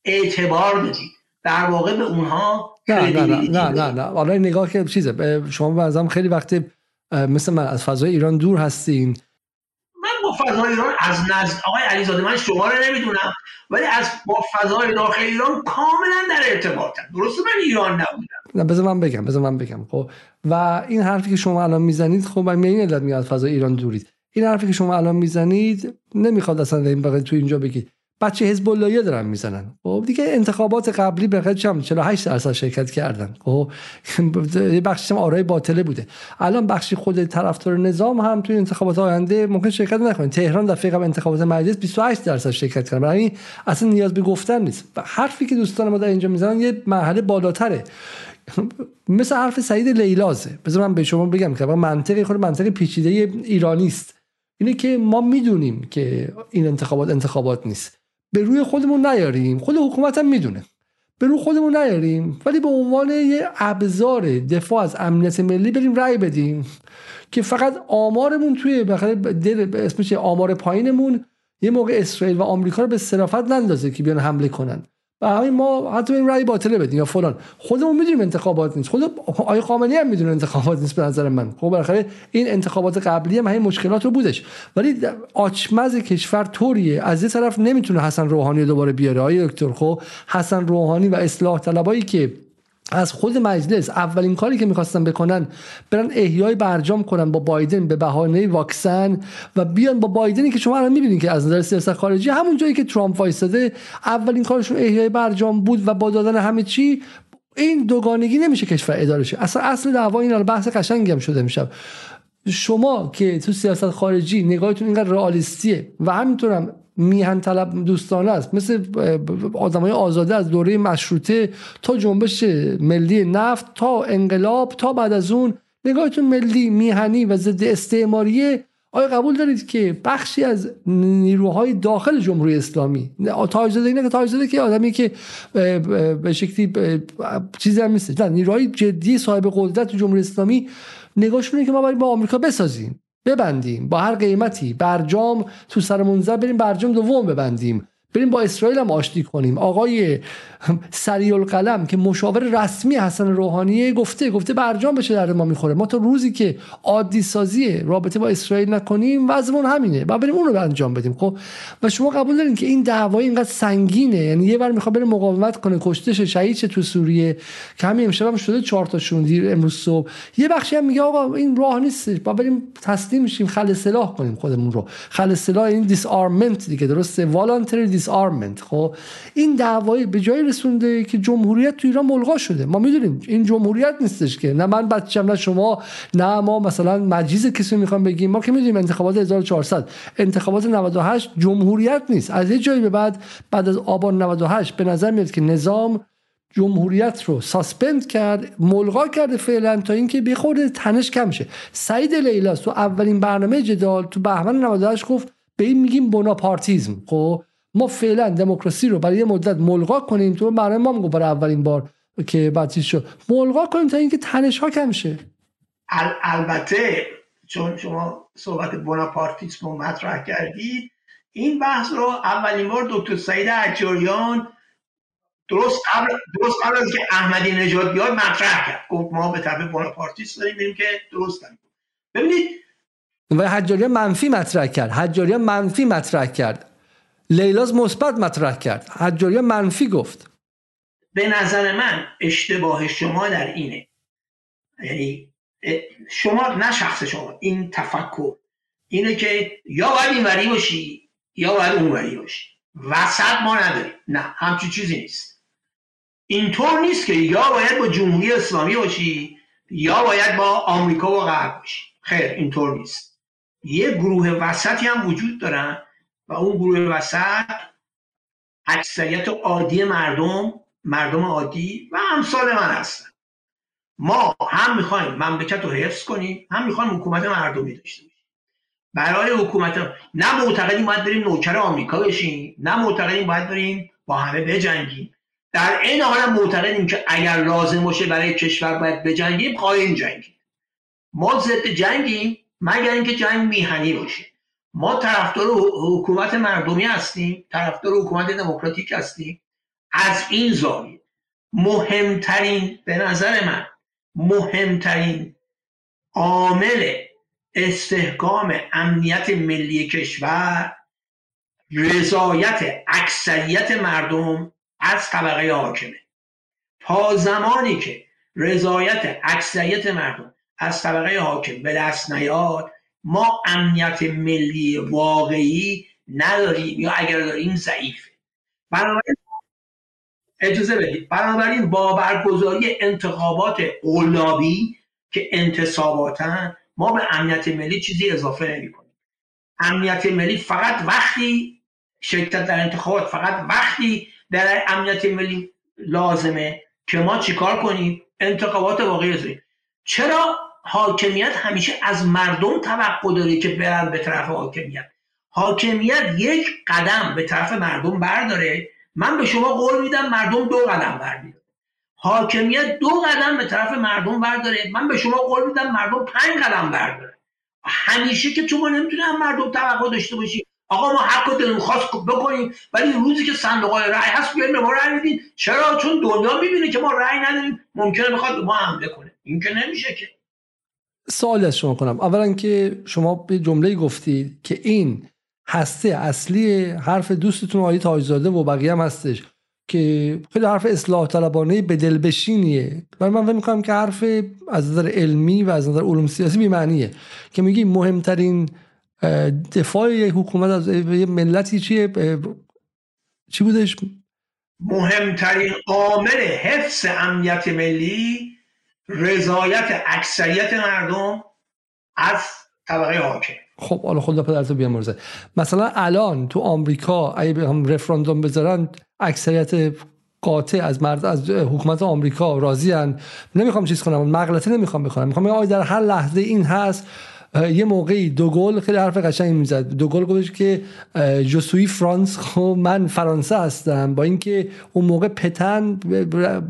اعتبار بدید. در واقع به اونها نه نه نه نه نه نه. حالا نگاه که چیزه. شما بعضا خیلی وقتی مثل من از فضای ایران دور هستین. من با فضای ایران از نزد آقای علیزاده من شما رو نمی‌دونم ولی از با فضای داخل ایران کاملا در ارتباطم. درسته من ایران نبودم. نه بذار من بگم بذار من بگم خب. و این حرفی که شما الان می‌زنید خب من این علت میاد فضای ایران دورید. این حرفی که شما الان می‌زنید نمی‌خواد اصلا این بقیه تو اینجا بگید بچه حزب اللهی دارن می‌زنن. خب دیگه انتخابات قبلی به چم 48 درصد شرکت کردن. خب بخشی آرای باطله بوده. الان بخشی خود طرفدار نظام هم توی انتخابات آینده ممکن شرکت نکنه. تهران دفعه قبل انتخابات مجلس 28 درصد شرکت کردن. برای اصلا نیاز به گفتن نیست. و حرفی که دوستان ما در اینجا می‌زنن یه مرحله بالاتره. مثل حرف سعید لیلازه. بذار من به شما بگم که منطقی خود منطق پیچیده ایرانی است. اینه که ما می‌دونیم که این انتخابات انتخابات نیست. به روی خودمون نیاریم. خود حکومت هم می‌دونه. به روی خودمون نیاریم. ولی به عنوان یه ابزار دفاع از امنیت ملی بریم رأی بدیم که فقط آمارمون توی دل اسمش آمار پایینمون یه موقع اسرائیل و آمریکا رو به صرافت نندازه که بیان حمله کنن. و همین ما حتی این رأی باطله بدیم یا فلان. خودمون می‌دونیم انتخابات نیست. خود آقای خامنه‌ای هم می‌دونه انتخابات نیست به نظر من. خب بالاخره این انتخابات قبلی هم همین مشکلات رو بودش. ولی آچمز کشور طوریه. از یه طرف نمی‌تونه حسن روحانی دوباره بیاره. آقای دکتر خب حسن روحانی و اصلاح طلبایی که از خود مجلس اولین کاری که می‌خواستن بکنن برن احیای برجام کنن با بایدن به بهانه واکسن و بیان با بایدنی که شما الان می‌بینید که از نظر سیاست خارجی همون جایی که ترامپ وایساده اولین کارشون احیای برجام بود و با دادن همه چی این دوگانگی نمیشه کشور اداره شه. اصلا اصل دعوا این بحث قشنگی هم شده میشه شما که تو سیاست خارجی نگاهتون اینقدر رئالیستیه و همینطورم میهن طلب دوستانه است. مثل آدمای آزاده از دوره مشروطه تا جنبش ملی نفت تا انقلاب تا بعد از اون. نگاهتون ملی میهنی و ضد استعماریه. آیا قبول دارید که بخشی از نیروهای داخل جمهوری اسلامی تاجزاده اینه که تاجزاده که آدمی که به شکلی چیزی هم نیست. نیروهای جدی صاحب قدرت جمهوری اسلامی نگاهشون که ما باید با آمریکا بسازیم. ببندیم. با هر قیمتی برجام تو سر منظر بریم برجام دوم ببندیم. بریم با اسرائیل هم آشتی کنیم. آقای سریع القلم که مشاور رسمی حسن روحانی گفته گفته برجام بشه در ما می‌خوره؟ ما تا روزی که عادی سازی رابطه با اسرائیل نکنیم وضعمون همینه. و بریم اون رو انجام بدیم. خب و شما قبول دارین که این دعوای اینقدر سنگینه؟ یعنی یه بار می‌خواد بره مقاومت کنه کشته شه شهید شه تو سوریه. که همین امشب هم شده چهار تاشون دیر امروز صبح. یه بخشی هم میگه آقا این راه نیست. با بریم تسلیم شیم خل سلاح کنیم خودمون رو. خل سلاح این دیس دیگه درسته؟ والانتری دیس خب؟ این دعوای به جای رسونده که جمهوریت تو ایران ملغا شده. ما می‌دونیم این جمهوریت نیستش که. نه من بچم نه شما نه ما مثلا مجیز کسی می‌خوام بگیم. ما که می‌دونیم انتخابات 1400 انتخابات 98 جمهوریت نیست. از یه جایی به بعد بعد از آبان 98 به نظر میاد که نظام جمهوریت رو ساسپند کرد ملغا کرده فعلا تا اینکه بخورده تنش کم شه. سعید لیلاس تو اولین برنامه جدال تو بهمن 98 گفت به این میگیم بوناپارتیزم خب؟ ما فعلا دموکراسی رو برای یه مدت ملغا کنیم تو برای ما گفت برای اولین بار که بعد شد. ملغا کنیم تا اینکه تنش ها کم شه. البته چون شما صحبت بناپارتیسم رو مطرح کردید این بحث رو اولین بار دکتر سعید عجاریان درست قبل درست قبل از که احمدی نژاد بیاد مطرح کرد. گفت ما به طرف بناپارتیست داریم بریم که درست داریم ببینید و حجاریان منفی مطرح کرد. حجاریان منفی مطرح کرد. لیلاز مثبت مطرح کرد. حجاریان منفی گفت. به نظر من اشتباه شما در اینه. یعنی شما نه شخص شما این تفکر. اینه که یا باید اینوری باشی یا باید اونوری باشی. وسط ما نداریم. نه همچی چیزی نیست. اینطور نیست که یا باید با جمهوری اسلامی باشی یا باید با آمریکا و غرب باشی. خیر اینطور نیست. یه گروه وسطی هم وجود دارن و اون گروه وسط اکثریت عادی مردم مردم عادی و امثال من هستن. ما هم می‌خوایم مملکت رو حفظ کنیم هم می‌خوایم حکومت مردمی داشته باشیم. برای حکومت نه معتقدیم باید بریم نوکر آمریکا بشیم نه معتقدیم باید بریم با همه بجنگیم. در این حال معتقدیم که اگر لازم باشه برای کشور باید بجنگیم خواهیم جنگیم. ما ضد جنگیم مگر اینکه جنگ میهنی باشه. ما طرفدار حکومت مردمی هستیم طرفدار حکومت دموکراتیک هستیم. از این زاویه مهمترین به نظر من مهمترین عامل استحکام امنیت ملی کشور رضایت اکثریت مردم از طبقه حاکمه. تا زمانی که رضایت اکثریت مردم از طبقه حاکم به دست نیاد ما امنیت ملی واقعی نداریم یا اگر داریم ضعیفه. بنابراین اجازه بدید. بنابراین با برگزاری انتخابات قلابی که انتصاباتن ما به امنیت ملی چیزی اضافه نمی کنیم امنیت ملی فقط وقتی شرکت در انتخابات فقط وقتی در امنیت ملی لازمه که ما چیکار کنیم؟ انتخابات واقعی چرا حاکمیت همیشه از مردم توقع داره که برن به طرف حاکمیت. حاکمیت یک قدم به طرف مردم برداره. من به شما قول میدم مردم دو قدم برداره حاکمیت دو قدم به طرف مردم برداره. من به شما قول میدم مردم پنج قدم برداره. همیشه که تو ما نمی‌تونیم مردم توقع داشته باشی. آقا ما حق دلمون خواست بکنیم ولی روزی که صندوق های رأی هست بیایم به ما رأی میدین چرا؟ چون دنیا می‌بینه که ما رأی نداریم. ممکنه بخواد ما حمله کنه. این که نمیشه که. سوال از شما کنم. اولا که شما به جمله گفتید که این هسته اصلی حرف دوستتون آیه تاجزاده و بقیه هم هستش که خیلی حرف اصلاح طلبانه به دل بشینیه ولی من فکر که حرف از نظر علمی و از نظر علوم سیاسی بی‌معنیه. که میگی مهمترین دفاع یک حکومت از یه ملتی چیه؟ چی بودش؟ مهمترین عامل حفظ امنیت ملی رضایت اکثریت مردم از طبقه حاکم. خب حالا خدا پدرتو بیامرزه. مثلا الان تو آمریکا اگه هم رفراندوم بذارن اکثریت قاطع از مرد از حکومت آمریکا راضی هن. نمی‌خوام چیز کنم مغلطه نمی‌خوام بخونم. می‌خوام آقای در هر لحظه این هست یه موقعی دو گل خیلی حرف قشنگی می‌زد. دو گل گفتش که جسوی فرانس خب من فرانسه هستم. با اینکه اون موقع پتن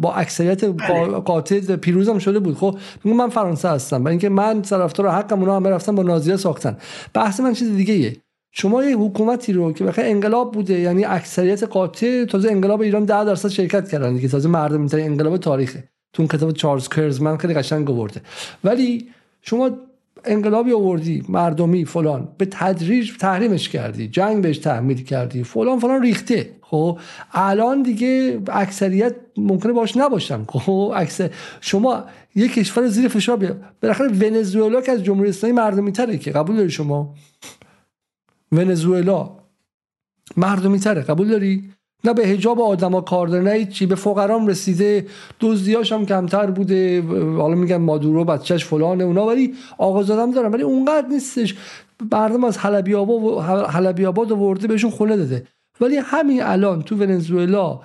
با اکثریت بله. قاطع پیروزم شده بود. خب من فرانسه هستم. با اینکه من طرفدار حقم اونا هم رفتن با نازیه ساختن. بحث من چیز دیگه ایه. شما یه حکومتی رو که بخیر انقلاب بوده یعنی اکثریت قاطع تازه انقلاب ایران 10 درصد شرکت کردن دیگه. تازه مردم انقلاب تاریخه. تو کتاب چارلز کرزمن خیلی قشنگ آورده. ولی شما انقلابی آوردی مردمی فلان. به تدریج تحریمش کردی جنگ بهش تحمیل کردی فلان فلان ریخته. خب الان دیگه اکثریت ممکنه باش نباشن. خب اکثر شما یه کشور زیر فشار بیا. بالاخره ونزوئلا که از جمهوری اسلامی مردمی تره که قبول داری شما؟ ونزوئلا مردمی تره قبول داری؟ نه به حجاب آدما کار داره نه چی. به فقرام رسیده دزدیاش هم کمتر بوده. حالا میگن مادورو بچهش فلانه اونا. ولی آقازادم دارن. ولی اونقدر نیستش. مردم از حلبی آباد آباد آورده بهشون خونه داده. ولی همین الان تو ونزوئلا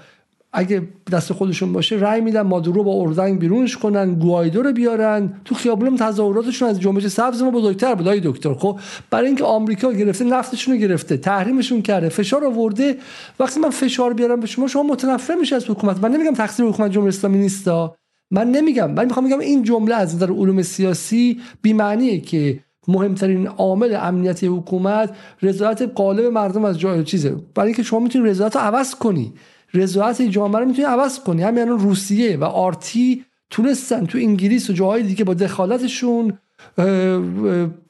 اگه دست خودشون باشه رأی میدن مادورو با اردنگ بیرونش کنن گوایدو رو بیارن. تو خیابون تظاهراتشون از جنبش سبز ما بزرگتر بود دکتر. خب برای اینکه آمریکا گرفته نفتشون رو گرفته تحریمشون کرده فشار آورده. وقتی من فشار بیارم به شما شما متنفر میشه از حکومت. من نمیگم تقصیر حکومت جمهوری اسلامی نیستا من نمیگم. من می‌خوام بگم این جمله از نظر علوم سیاسی بی معنیه که مهمترین عامل امنیتی حکومت رضایت غالب مردم از جای چیزه. برای اینکه شما می‌تونی رضایت رو عوض کنی. رضایت جامعه رو می‌تونی عوض کنی. همین الان روسیه و RT تونستن تو انگلیس و جاهای دیگه با دخالتشون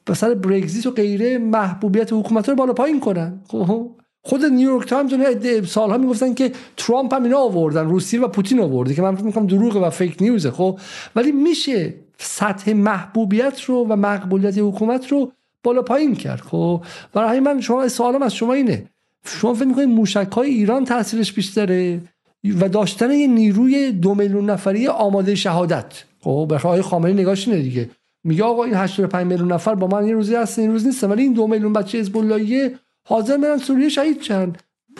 مثلا برگزیت و غیره محبوبیت حکومت رو بالا پایین کنن. خب خود نیویورک تایمز سالها می‌گفتن که ترامپ هم اینا آوردن روسیه و پوتین آورده که من فکر می‌کنم دروغه و fake news ه خب. ولی میشه سطح محبوبیت رو و مقبولیت حکومت رو بالا پایین کرد خب. برای من شما سوالم از شما اینه. شما فکر می‌کنید موشک های ایران تاثیرش بیشتره و داشتن یه نیروی دو میلیون نفری آماده شهادت؟ خب به خواهی خامنه‌ای نگاش اینه دیگه. میگه آقا این 85 میلیون نفر با من یه روزی هست این روز نیستن ولی این دو میلیون بچه حزب حاضر برن سوریه شهید چند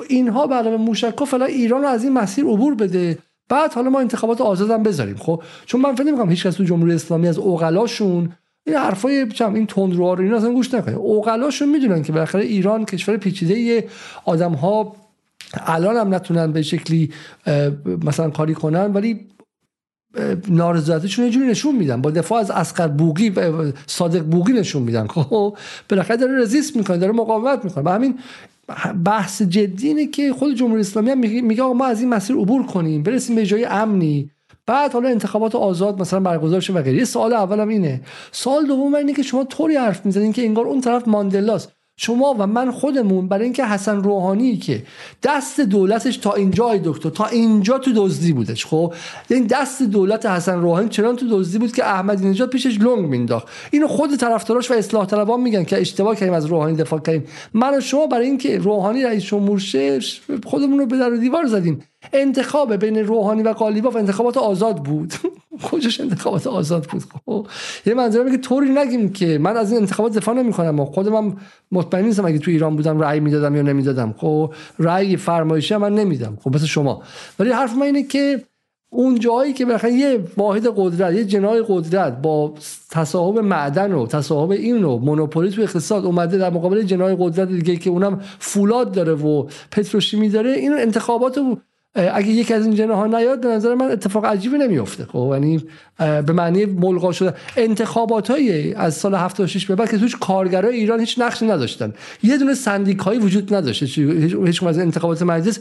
اینها برای موشک فعلا ایران رو از این مسیر عبور بده. بعد حالا ما انتخابات آزادم بذاریم. خب چون من فکر نمی‌کنم هیچ کس تو جمهوری اسلامی از اوغلاشون این حرفای چم این تندروها رو اینا اصلا گوش نکنه اوغلاشون می‌دونن که بالاخره ایران کشور پیچیده آدم ها الان هم نتونن به شکلی مثلا کاری کنن ولی نارضایتیشون یه جوری نشون میدن. با دفاع از اسقر بوگی صادق بوگی نشون میدن. خب بالاخره داره رزیست می‌کنه داره مقاومت می‌کنه. و همین بحث جدی اینه که خود جمهوری اسلامی هم میگه آقا ما از این مسیر عبور کنیم برسیم به جای امنی. بعد حالا انتخابات آزاد مثلا برگزار شه و غیره. سوال اولم اینه. سوال دوم اینه که شما طوری حرف می‌زنین که انگار اون طرف ماندلاست. شما و من خودمون برای اینکه حسن روحانی که دست دولتش تا اینجا دکتر تا اینجا تو دزدی بودش خب؟ این دست دولت حسن روحانی چنان تو دزدی بود که احمدی نژاد پیشش لنگ مینداخت. اینو خود طرفداراش و اصلاح طلبان میگن که اشتباه کردیم از روحانی دفاع کردیم. من و شما برای اینکه روحانی رئیس جمهور خودمون رو به در و دیوار زدیم. انتخاب بین روحانی و قالیباف انتخابات آزاد بود. کجاش انتخابات آزاد بود. خب یه منظورم که طوری نگیم که من از این انتخابات دفاع نمی کنم خودم مطمئن نیستم اگه تو ایران بودم رأی می‌دادم یا نمی‌دادم. خب رأی فرمایشی من نمیدم. خب مثل شما. ولی حرف من اینه که اون جایی که بالاخره یه واحد قدرت یه جنای قدرت با تصاحب معدن و تصاحب این و مونوپولی تو اقتصاد اومده در مقابل جنای قدرت دیگه که اونم فولاد داره و پتروشیمی داره این انتخابات اگه یکی از این جناها نیاد به نظر من اتفاق عجیبی نمیفته خب یعنی به معنی ملغا شده. انتخابات های از سال 76 به بعد که توش کارگرای ایران هیچ نقشی نداشتن. یه دونه سندیکایی وجود نداشته هیچ از انتخابات مجلس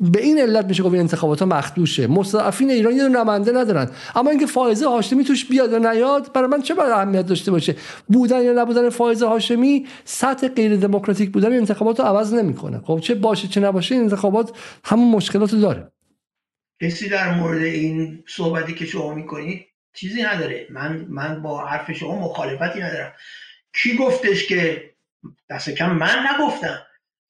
به این علت میشه گفت انتخابات ها مخدوشه. مستضعفین ایران یه نماینده ندارن. اما اینکه فائزه هاشمی توش بیاد و نیاد برای من چه باید اهمیت داشته باشه؟ بودن یا نبودن فائزه هاشمی سطح غیر دموکراتیک بودن انتخابات رو عوض نمی‌کنه. خب چه باشه چه نباشه این انتخابات همون مشکلات داره. کسی در مورد این صحبتی که شما می‌کنید چیزی نداره. من من با حرف شما مخالفتی ندارم. کی گفتش که دست کم؟ من نگفتم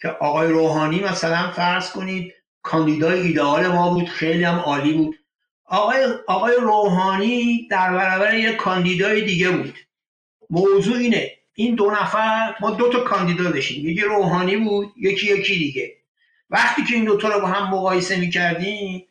که آقای روحانی مثلا فرض کنید کاندیدای ایدئال ما بود خیلی هم عالی بود. آقای, آقای روحانی در برابر یک کاندیدای دیگه بود. موضوع اینه این دو نفر ما دو تا کاندیدا داشتیم. یکی روحانی بود یکی یکی دیگه. وقتی که این دوتا رو با هم مقایسه می‌کردیم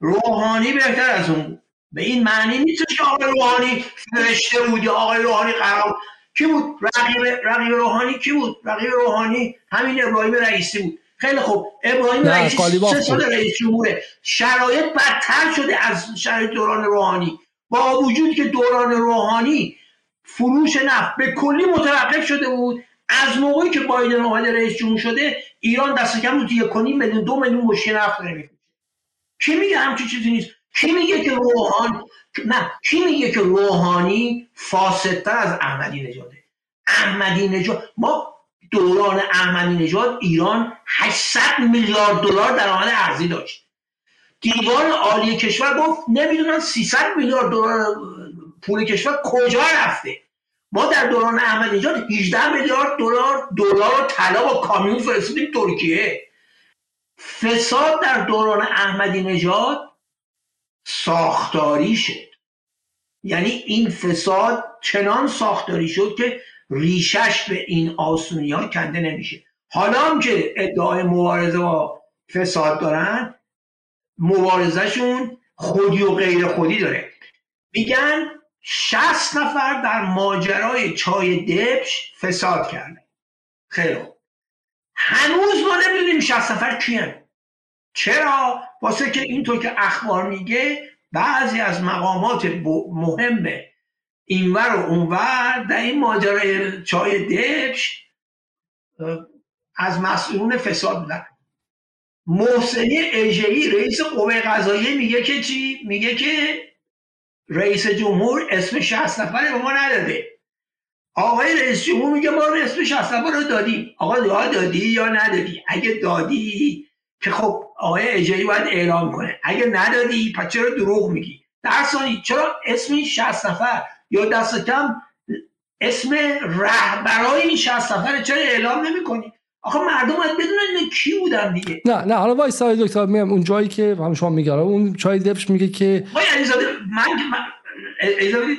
روحانی بهتر از اون به این معنی نیست که آقای روحانی فرشته بود یا آقای روحانی قرار کی بود؟ رقیب رقیب روحانی کی بود؟ رقیب روحانی همین ابراهیم رئیسی بود. خیلی خوب. ابراهیم رئیسی سه سال رئیس جمهوره؟ شرایط بدتر شده از شرایط دوران روحانی. با وجود که دوران روحانی فروش نفت به کلی متوقف شده بود. از موقعی که بایدن اومده رئیس جمهور شده ایران دست کم بود یک میلیون دو میلیون مشکی نفت داره کی میگه همچین چیزی نیست؟ کی میگه که روحانی نه کی میگه که روحانی فاسدتر از احمدی نژاده احمدی نژاد ما دوران احمدی نژاد ایران 800 میلیارد دلار درآمد ارزی داشت. دیوان عالی کشور گفت نمی‌دونن 300 میلیارد دلار پول کشور کجا رفته. ما در دوران احمدی نژاد 18 میلیارد دلار دلار طلا با کامیون فرستادیم ترکیه. فساد در دوران احمدی نژاد ساختاری شد. یعنی این فساد چنان ساختاری شد که ریشش به این آسونی ها کنده نمیشه. حالا هم که ادعای مبارزه با فساد دارن مبارزشون خودی و غیر خودی داره. میگن 60 نفر در ماجرای چای دبش فساد کرده خیلی هنوز ما نمی‌دونیم 60 نفر کیان چرا؟ واسه که اینطور که اخبار میگه بعضی از مقامات مهم اینور و اونور در این ماجرای چای دبش از مسئولون فساد بودن. محسنی اجهی رئیس قوه قضاییه میگه که چی؟ میگه که رئیس جمهور اسم 60 نفر به ما نداده. آقای رئیس جمهور میگه ما اسم 60 نفر رو دادیم. آقا یا دادی یا ندادی؟ اگه دادی که خب آقای اجهی باید اعلام کنه. اگه ندادی پس چرا دروغ میگی؟ در ثانی چرا اسم 60 نفر یا دست کم اسم رهبرای این 60 نفر چرا اعلام نمی‌کنی؟ آخه مردم باید بدونن اینا کی بودن دیگه. نه نه حالا وای سای دکتر میام اون جایی که هم شما میگه اون چای دفش میگه که وای علیزاده من من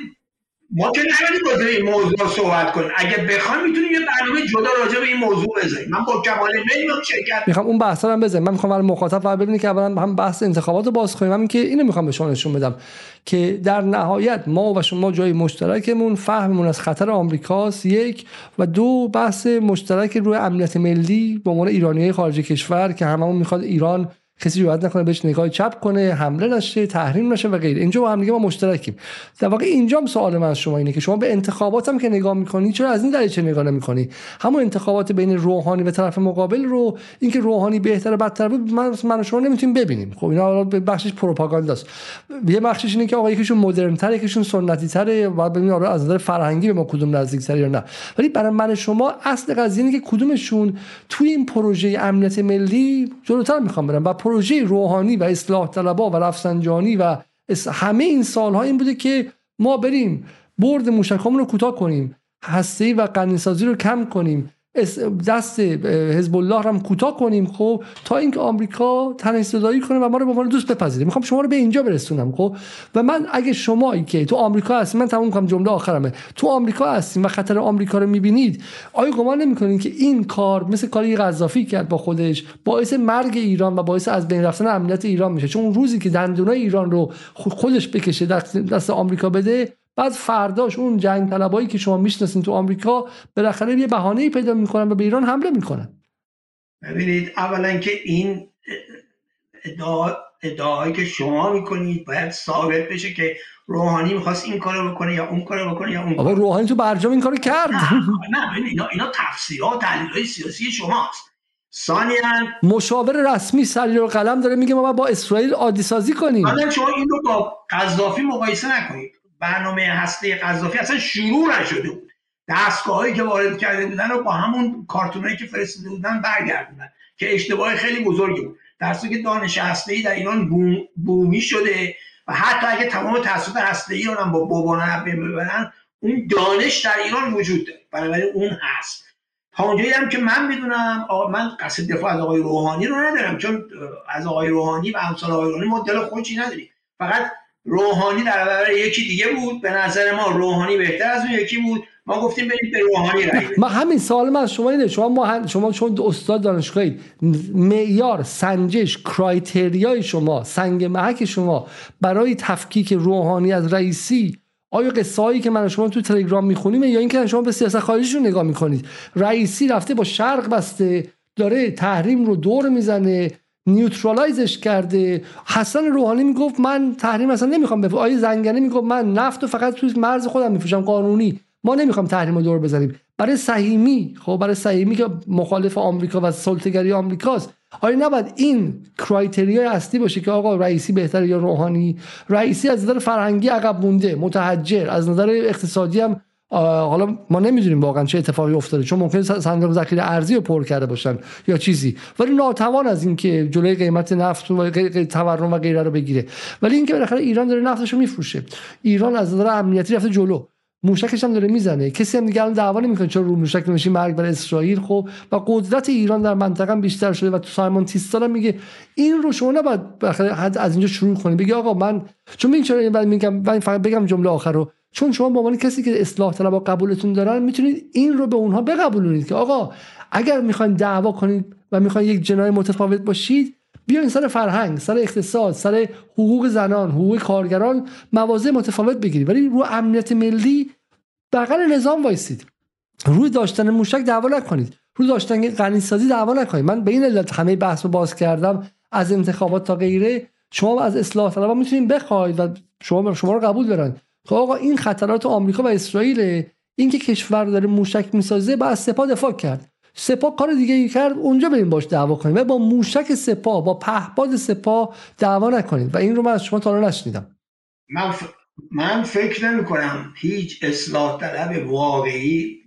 ما که نمیدیم راجع این موضوع صحبت کنیم. اگه بخوام می‌تونیم یه برنامه جدا راجع به این موضوع بذاریم من با کمال میل شرکت می‌خوام اون بحث رو هم بزنیم. من می‌خوام برای مخاطب فقط ببینید که اولا هم بحث انتخابات رو باز کنیم. همین که اینو می‌خوام به شما نشون بدم که در نهایت ما و شما جای مشترکمون فهممون از خطر آمریکاست یک و دو بحث مشترک روی امنیت ملی به عنوان ایرانی خارج کشور که هممون می‌خواد ایران کسی جرئت نکنه بهش نگاه چپ کنه حمله نشه تحریم نشه و غیره. اینجا با هم دیگه ما مشترکیم. در واقع اینجا سوال من از شما اینه که شما به انتخابات هم که نگاه می‌کنی چرا از این دریچه نگاه نمی‌کنی؟ همون انتخابات بین روحانی و طرف مقابل رو اینکه روحانی بهتر بدتر بود من من شما نمی‌تونیم ببینیم. خب اینا به بخشش پروپاگانداست. یه بخشش اینه که آقا یکیشون مدرن تر یکیشون سنتی تره بعد ببینیم آره از نظر فرهنگی به ما کدوم نزدیک یا نه. ولی برای من شما اصل قضیه اینه که کدومشون توی این پروژه امنیت ملی جلوتر می‌خوام برم و پروژه روحانی و اصلاح طلبا و رفسنجانی و همه این سالها این بوده که ما بریم برد موشکامون رو کوتاه کنیم هسته و قنیسازی رو کم کنیم. دست حزب الله هم کوتاه کنیم خب؟ تا اینکه آمریکا تن صدایی کنه و ما رو به عنوان دوست بپذیره. می‌خوام شما رو به اینجا برسونم خب؟ و من اگه شما که تو آمریکا هستید من تموم کنم جمله آخرمه. تو آمریکا هستیم و خطر آمریکا رو می‌بینید آیا گمان نمی‌کنید که این کار مثل کاری قذافی کرد با خودش باعث مرگ ایران و باعث از بین رفتن امنیت ایران میشه؟ چون روزی که دندونای ایران رو خودش بکشه دست آمریکا بده بعد فرداش اون جنگ طلبایی که شما می‌شناسین تو آمریکا بالاخره یه بهانه پیدا می‌کنن و به ایران حمله می‌کنن. ببینید اولا که این ادعا ادعاهایی که شما می‌کنید باید ثابت بشه که روحانی می‌خواست این کارو بکنه یا اون کارو بکنه یا اون آقا روحانی تو برجام این کارو کرد. نه نه اینا اینا تفسیرها و تحلیل‌های سیاسی شماست. ثانیا مشاور رسمی سری قلم داره میگه ما با اسرائیل عادی سازی کنیم. حالا شما این رو با قذافی مقایسه نکنید. برنامه هسته قذافی اصلا شروع نشده بود. دستگاهایی که وارد کرده بودن رو با همون کارتونایی که فرستاده بودن برگردوندن که اشتباه خیلی بزرگی بود. در که دانش هسته در ایران بومی شده و حتی اگه تمام تاسیسات هسته ای هم با بابان ببرن اون دانش در ایران وجود داره. بنابراین اون هست. تا اونجایی هم که من می‌دونم من قصد دفاع از آقای روحانی رو ندارم چون از آقای روحانی و امثال آقای روحانی ما دل خودی نداریم. فقط روحانی در برابر یکی دیگه بود. به نظر ما روحانی بهتر از اون یکی بود. ما گفتیم بریم به روحانی رای ما همین سوال من از شما اینه. شما ما شما چون استاد دانشگاهی معیار سنجش کرایتریای شما سنگ محک شما برای تفکیک روحانی از رئیسی آیا قصه که من شما تو تلگرام می‌خونیم یا اینکه شما به سیاست خارجیشون نگاه می‌کنید؟ رئیسی رفته با شرق بسته داره تحریم رو دور می‌زنه نیوترالایزش کرده. حسن روحانی می‌گفت من تحریم اصلا نمی‌خوام بفروشم. آیه زنگنه می‌گفت من نفت و فقط توی مرز خودم میفروشم قانونی. ما نمی‌خوام تحریم رو دور بزنیم برای صهیمی خب برای صهیمی که مخالف آمریکا و سلطگری آمریکاست. آیا نباید این کرایتریای اصلی باشه که آقا رئیسی بهتره یا روحانی؟ رئیسی از نظر فرهنگی عقب مونده متحجر. از نظر اقتصادی هم حالا ما نمی‌دونیم واقعا چه اتفاقی افتاده چون ممکن صندوق ذخیره ارزی رو پر کرده باشن یا چیزی. ولی ناتوان از اینکه جلوی قیمت نفت و تورم و غیره رو بگیره. ولی اینکه بالاخره ایران داره نفتش رو میفروشه. ایران از نظر امنیتی رفته جلو. موشکش هم داره می‌زنه. کسی هم دیگه الان دعوا نمی‌کنه چرا رو موشک نمیشه مرگ بر اسرائیل. خب و قدرت ایران در منطقه بیشتر شده و تو سایمون تیستان میگه این رو شما نباید از اینجا شروع کنید بگی آقا من چون این چرا بعد میگم من فقط بگم جمله آخر رو. چون شما به عنوان کسی که اصلاح طلب قبولتون دارن می‌تونید این رو به اونها بقبولونید که آقا اگر می‌خواین دعوا کنید و می‌خواین یک جنای متفاوت باشید بیاین سر فرهنگ سر اقتصاد سر حقوق زنان حقوق کارگران مواضع متفاوت بگیرید. ولی رو امنیت ملی بغل نظام وایسید. روی داشتن موشک دعوا نکنید. روی داشتن غنیسازی دعوا نکنید. من به این علت همه بحث رو باز کردم از انتخابات تا غیره. شما از اصلاح طلبا می‌تونید بخواید و شما شما رو قبول دارن. خب آقا این خطرات آمریکا و اسرائیل اینکه کشور داره موشک می‌سازه با سپاه دفاع کرد. سپاه کار دیگه ای کرد اونجا بریم باش دعوا کنیم و با موشک سپاه با پهپاد سپاه دعوا نکنید. و این رو من از شما تا نشنیدم. من, ف... من فکر نمی کنم هیچ اصلاح طلب واقعی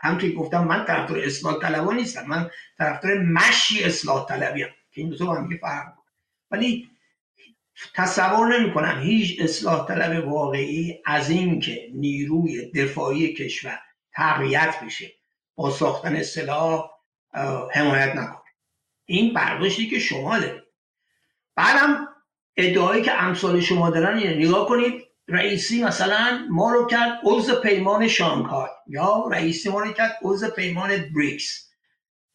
همونطوری گفتم من طرفدار اصلاح طلبا نیستم من طرفدار مشی اصلاح طلبی هم. که این دو تا هم فرق ولی تصور نمی کنم هیچ اصلاح طلب واقعی از این که نیروی دفاعی کشور تقویت بشه. با ساختن سلاح حمایت نکنه این برداشتی که شما دارید. بعدم ادعایی که امثال شما دارن اینه. نگاه کنید رئیسی مثلا ما رو کرد عضو پیمان شانگهای یا رئیسی ما رو کرد عضو پیمان بریکس.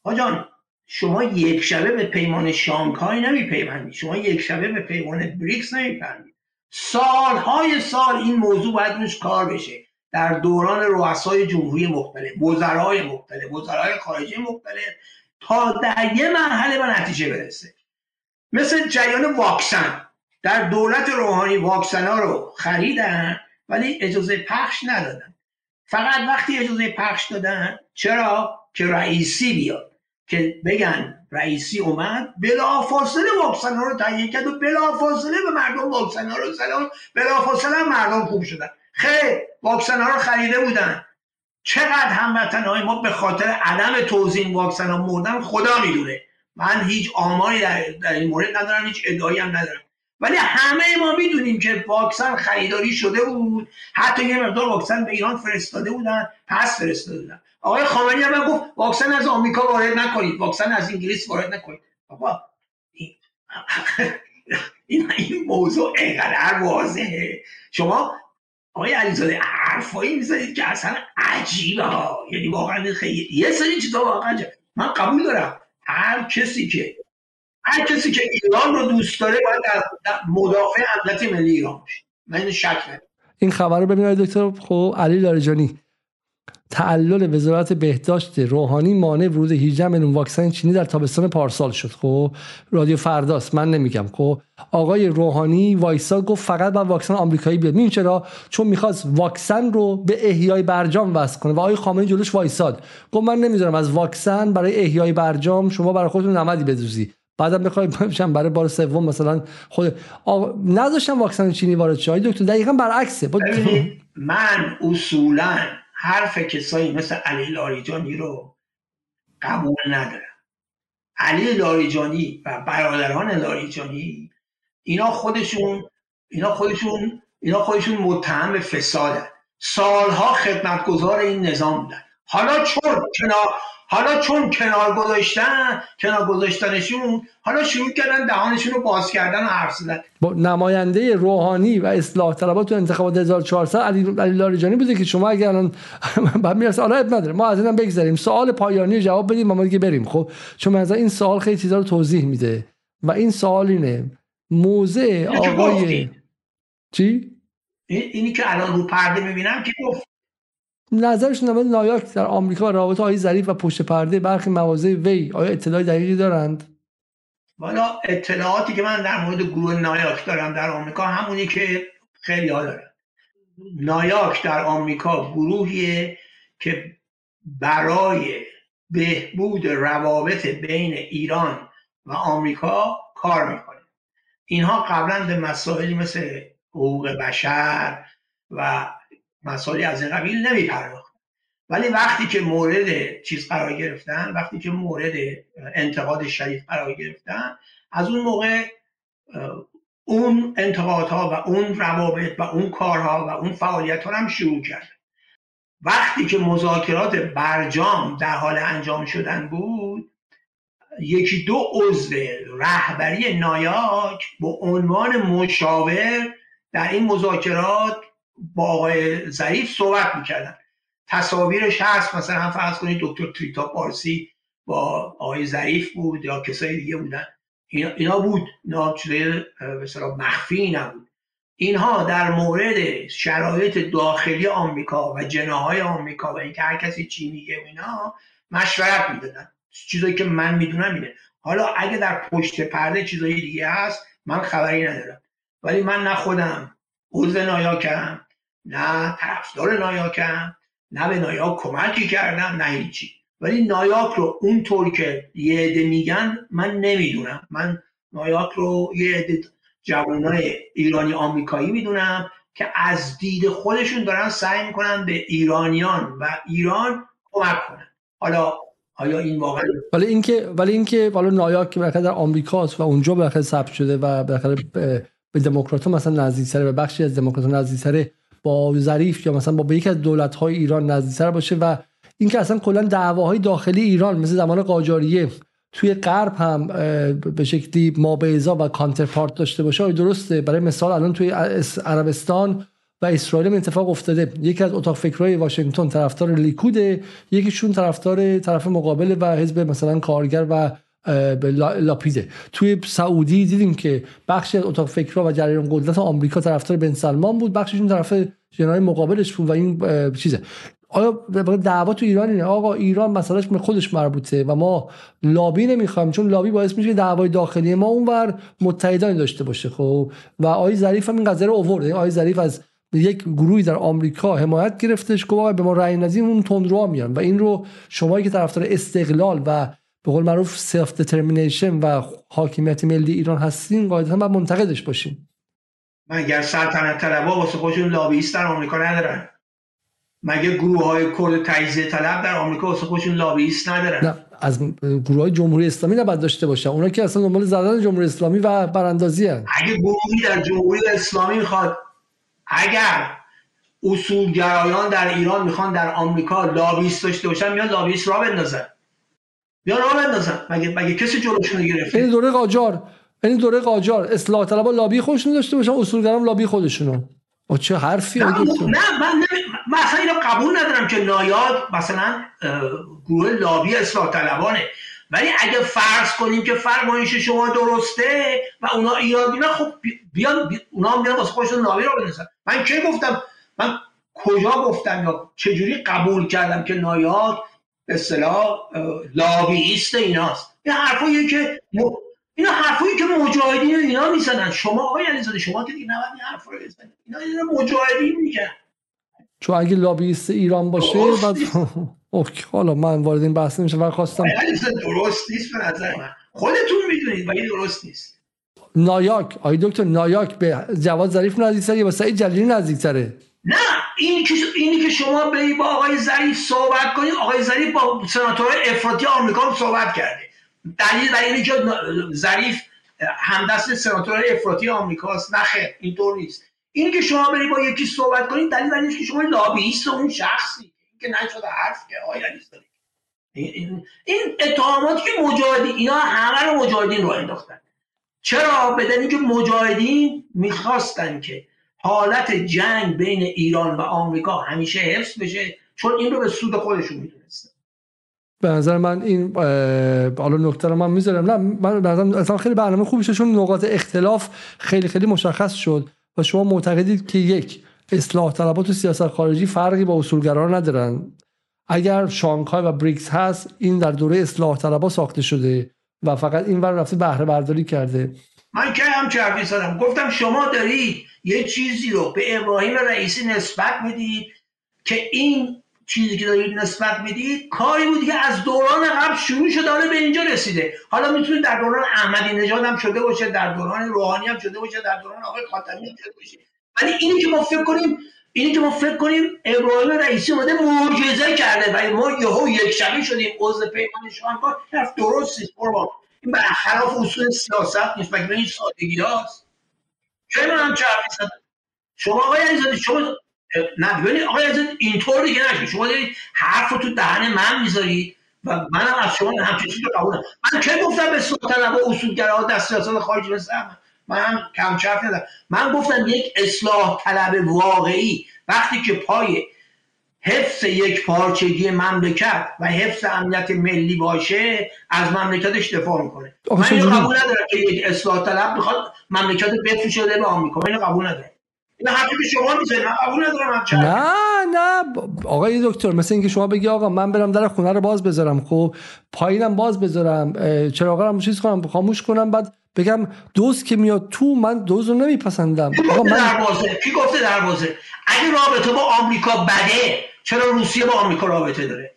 آجان شما یک شبه به پیمان شانگهای نمیپیوندید. شما یک شبه به پیمان بریکس نمیپیوندید. سالهای سال این موضوع باید روش کار بشه. در دوران رؤسای جمهوری مختلف وزرای مختلف وزرای خارجه مختلف تا در یه مرحله به نتیجه برسه. مثل جریان واکسن. در دولت روحانی واکسن ها رو خریدن ولی اجازه پخش ندادن. فقط وقتی اجازه پخش دادن چرا؟ که رئیسی بیاد. که بگن رئیسی اومد بلا فاصله واکسن ها رو تهیه کرد و بلا فاصله به مردم واکسن ها رو زدن بلا فاصله مردم خوب شدن. خیر واکسن ها رو خریده بودن. چقدر هموطن های ما به خاطر عدم توزین واکسن ها مردن خدا می‌دونه. من هیچ آماری در, در این مورد ندارم هیچ ادعایی هم ندارم. ولی همه ما می‌دونیم که واکسن خریداری شده بود. حتی یه مقدار واکسن به ایران فرستاده بودن پس فرستاده بودن. آقای خامنه‌ای هم گفت واکسن از آمریکا وارد نکنید واکسن از انگلیس وارد نکنید. آقا این, این موضوع اینقدر واضحه. شما آقای علیزاده حرفایی می‌زنید که اصلا عجیبه ها. یعنی واقعا خیلی یه سری چیزا واقعا من قبول دارم. هر کسی که هر کسی که ایران رو دوست داره باید در مدافع امنیت ملی ایران باشه. من شک این خبر رو ببینید دکتر. خب علی لاریجانی. تعلل وزارت بهداشت روحانی مانع ورود 18 میلیون واکسن چینی در تابستان پارسال شد. خب رادیو فرداست. من نمیگم. خب آقای روحانی وایسا گفت فقط با واکسن آمریکایی بیاد. این چرا؟ چون می‌خواست واکسن رو به احیای برجام وصل کنه. و آقای خامنه‌ای جلوش وایساد. گفت من نمی‌ذارم از واکسن برای احیای برجام شما برای خودتون نمدی بدوزی. بعدم بخوای بشم برای بار سوم مثلا خود آقا نذاشتم واکسن چینی وارد شه. دکتر دقیقاً برعکسه. من اصولا حرف کسایی مثل علی لاریجانی رو قبول ندارم. علی لاریجانی و برادران لاریجانی اینا خودشون اینا خودشون اینا خودشون متهم به فسادن. سالها خدمتگزار این نظام بودن. حالا چون کنار حالا چون کنار گذاشتن کنار گذاشتنشون حالا شروع کردن دهانشون رو باز کردن و حرف زدن. با نماینده روحانی و اصلاح طلبات تو انتخابات 1400 علی علی لاریجانی بوده که شما اگر الان بعد می‌رسه حالا نداره. ما از اینم بگذریم. سوال پایانی جواب بدیم ما دیگه بریم. خب؟ چون مثلا این سوال خیلی چیزا رو توضیح میده. و این سوال اینه. موزه آقای چی؟ اینی که الان رو پرده می‌بینم که گفت. نظرشون در نایاک در آمریکا و رابطه های ظریف و پشت پرده برخی مواضع وی آیا اطلاعی دقیقی دارند؟ والا اطلاعاتی که من در مورد گروه نایاک دارم در آمریکا همونی که خیلی ها دارم نایاک در آمریکا گروهیه که برای بهبود روابط بین ایران و آمریکا کار می‌کنه. اینها قبلا به مسائلی مثل حقوق بشر و مسائلی از این قبیل نمیپرداخت. ولی وقتی که مورد چیز قرار گرفتن وقتی که مورد انتقاد شدید قرار گرفتن از اون موقع اون انتقادها و اون روابط و اون کارها و اون فعالیت ها هم شروع کرد. وقتی که مذاکرات برجام در حال انجام شدن بود یکی دو عضو رهبری نایاک به عنوان مشاور در این مذاکرات با آقای ظریف صحبت می‌کردن تصاویرش هست مثلا هم فرض کنید دکتر تریتا پارسی با آقای ظریف بود یا کسای دیگه بودن. اینا بود. اینا چیزای مخفی نبود. اینها در مورد شرایط داخلی آمریکا و جناهای آمریکا و اینکه هر کسی چی میگه و اینا مشورت می‌دادن. چیزایی که من می‌دونم اینه. حالا اگه در پشت پرده چیزایی دیگه هست من خبری ندارم. ولی من نه خودم عضو نایاکم نه طرفدار نایاکم نه به نایاک کمکی کردم نه هیچی. ولی نایاک رو اونطور که یه عده میگن من نمی‌دونم. من نایاک رو یه عده جوانای ایرانی آمریکایی می‌دونم که از دید خودشون دارن سعی می‌کنن به ایرانیان و ایران کمک کنن. حالا آیا این واقعا ولی اینکه ولی اینکه حالا نایاک که در آمریکاست و اونجا بالاخره ثبت شده و بالاخره به دموکرات مثلا نزدیکتره و بخشی از دموکرات نزدیکتره با ظریف یا مثلا با به یکی از دولت های ایران نزدیکتر باشه و اینکه اصلا کلا دعواهای داخلی ایران مثل زمان قاجاریه توی غرب هم به شکلی مابعضا و کانترپارت داشته باشه درسته. برای مثال الان توی عربستان و اسرائیل اتفاق افتاده. یکی از اتاق فکرهای واشنگتن طرفدار لیکوده یکیشون طرفدار طرف مقابل و حزب مثلا کارگر و لاپیده توی سعودی دیدیم که بخشی از اتاق فکرها و جریان قدرت آمریکا طرفدار بن سلمان بود. بخششون طرف جنای مقابلش بود و این چیزه. آیا دعوا تو ایران اینه؟ آقا ایران مسئلهش به خودش مربوطه و ما لابی نمی‌خوایم چون لابی باعث میشه دعوای داخلی ما اونور متحدانی داشته باشه خب؟ و آقای ظریف هم این قضیه رو آورد آقای ظریف از یک گروهی در آمریکا حمایت گرفتش. گفت به ما رأی ندیم اون تندرو میان. و این رو شمایی که طرفدار استقلال و به قول معروف self-determination و حاکمیت ملی ایران هستین قاعدتا باید منتقدش باشین. مگر سلطنت طلبا واسه خودشون لابیست در آمریکا ندارن؟ مگه گروه های کرد تجزیه طلب در آمریکا واسه خودشون لابیست ندارن؟ نه از گروه های جمهوری اسلامی نباید داشته باشن. اونا که اصلا دنبال زدن جمهوری اسلامی و براندازی هن. اگه گروهی در جمهوری اسلامی می‌خواد اگر اصولگرایان در ایران می‌خوان در آمریکا لابیست داشته باشن میان لابیست راه بندازن. یا راه بندازن مگه مگه کسی جلوشون رو گرفته؟ این دوره قاجار. این دوره قاجار. اصلاح طلبا لابی خودشون داشته باشن اصولگرام لابی خودشونو. و چه حرفی نه, نه من من اصلا اینو قبول ندارم که نایاد مثلا گروه لابی اصلاح طلبانه. ولی اگه فرض کنیم که فرمایش شما درسته و اونا ایراد بیان خب بیان اونا هم بیان واسه خودشون لابی رو بنویسن من چه گفتم؟ من کجا گفتم یا چجوری قبول کردم که نایاد اصطلاح لابیست ایناست. این حرفایی که اینا حرفایی که مجاهدین اینا می‌زنن. شما آقای علیزاده شما که دیگه نباید این حرفا رو بزنید. اینا اینا مجاهدین میگن. چون اگه لابیست ایران باشه بعد اوکی حالا من وارد این بحث نمیشم و خواستم درست نیست به نظر من. خودتون می‌دونید ولی درست نیست. نایاک آی دکتر نایاک به جواد ظریف نزدیکتره یا به سعید جلیلی نزدیکتره نه اینی که اینی که شما به با آقای ظریف صحبت کنید آقای ظریف با سناتورهای افراطی آمریکا صحبت کرده. دلیل برای اینه که ظریف همدست سناتورهای افراطی آمریکاست. نه اینطور نیست. اینی که شما برید با یکی صحبت کنید دلیل برای که شما لابیست اون شخصی که نشده حرف که آقای این این اتهاماتی که مجاهدین اینا همه رو مجاهدین رو انداختن. چرا؟ بدن که مجاهدین می‌خواستن که حالت جنگ بین ایران و آمریکا همیشه حفظ بشه چون این رو به سود خودشون می‌دونستن. به نظر من این حالا نکته رو من می‌ذارم. نه من به نظر خیلی برنامه خوبی شد چون نقاط اختلاف خیلی خیلی مشخص شد و شما معتقدید که یک اصلاح طلبات و سیاست خارجی فرقی با اصولگرا ندارن. اگر شانگهای و بریکس هست این در دوره اصلاح طلبات ساخته شده و فقط این ور رفته بهره برداری کرده. من که هم چربی زدم؟ گفتم شما دارید یه چیزی رو به ابراهیم رئیسی نسبت می‌دید که این چیزی که دارید نسبت می‌دید کاری بودی که از دوران قبل شروع شده حالا به اینجا رسیده. حالا می‌تونید در دوران احمدی نژاد هم شده باشه در دوران روحانی هم شده باشه در دوران آقای خاتمی هم شده باشه. ولی اینی که ما فکر کنیم اینی که ما فکر کنیم ابراهیم رئیسی اومده معجزه کرده و ما یهو یک شبه شدیم عضو پیمان حرف درست نیست قربان. این برخلاف اصول سیاست نیست مگه این سادگی هاست؟ چه من چه شما آقای عزیزاده شما نه ببینید آقای عزیز اینطور دیگه نشه شما دارید حرف رو تو دهن من می‌ذارید و منم از شما همچین چیزی قبول من که گفتم به سلطنت و اصولگرا دست سیاست خارجی مثل من هم کم ندارم. من گفتم یک اصلاح طلب واقعی وقتی که پای حفظ یک پارچگی مملکت و حفظ امنیت ملی باشه از مملکتش دفاع می‌کنه. من اینو قبول ندارم که یک اصلاح طلب می‌خواد مملکت بفروشه به آمریکا من اینو قبول ندارم. شما من قبول ندارم نه نه. آقای دکتر مثل اینکه شما بگی آقا من برم در خونه رو باز بذارم. خب پایینم باز بذارم. چراغا رو چیز کنم خاموش کنم. بعد بگم دوست که میاد تو من دوز رو نمیپسندم. آقا من دروازه؟ کی گفته دروازه؟ اگه رابطه با آمریکا بده چرا روسیه با آمریکا رابطه داره؟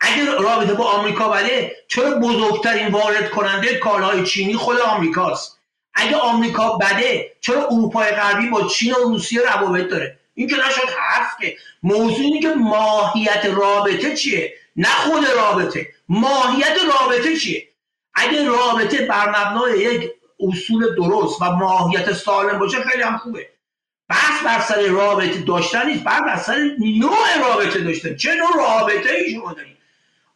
اگه رابطه با آمریکا بده چرا بزرگترین وارد کننده کالاهای چینی خود آمریکاست؟ اگه آمریکا بده چرا اروپای غربی با چین و روسیه روابط داره؟ این که نشد حرف که موضوع اینه که ماهیت رابطه چیه؟ نه خود رابطه. ماهیت رابطه چیه؟ اگه رابطه بر مبنای یک اصول درست و ماهیت سالم باشه خیلی هم خوبه. بحث بر سر رابطه داشتن نیست بحث بر سر نوع رابطه داشتن. چه نوع رابطه ای شما دارید؟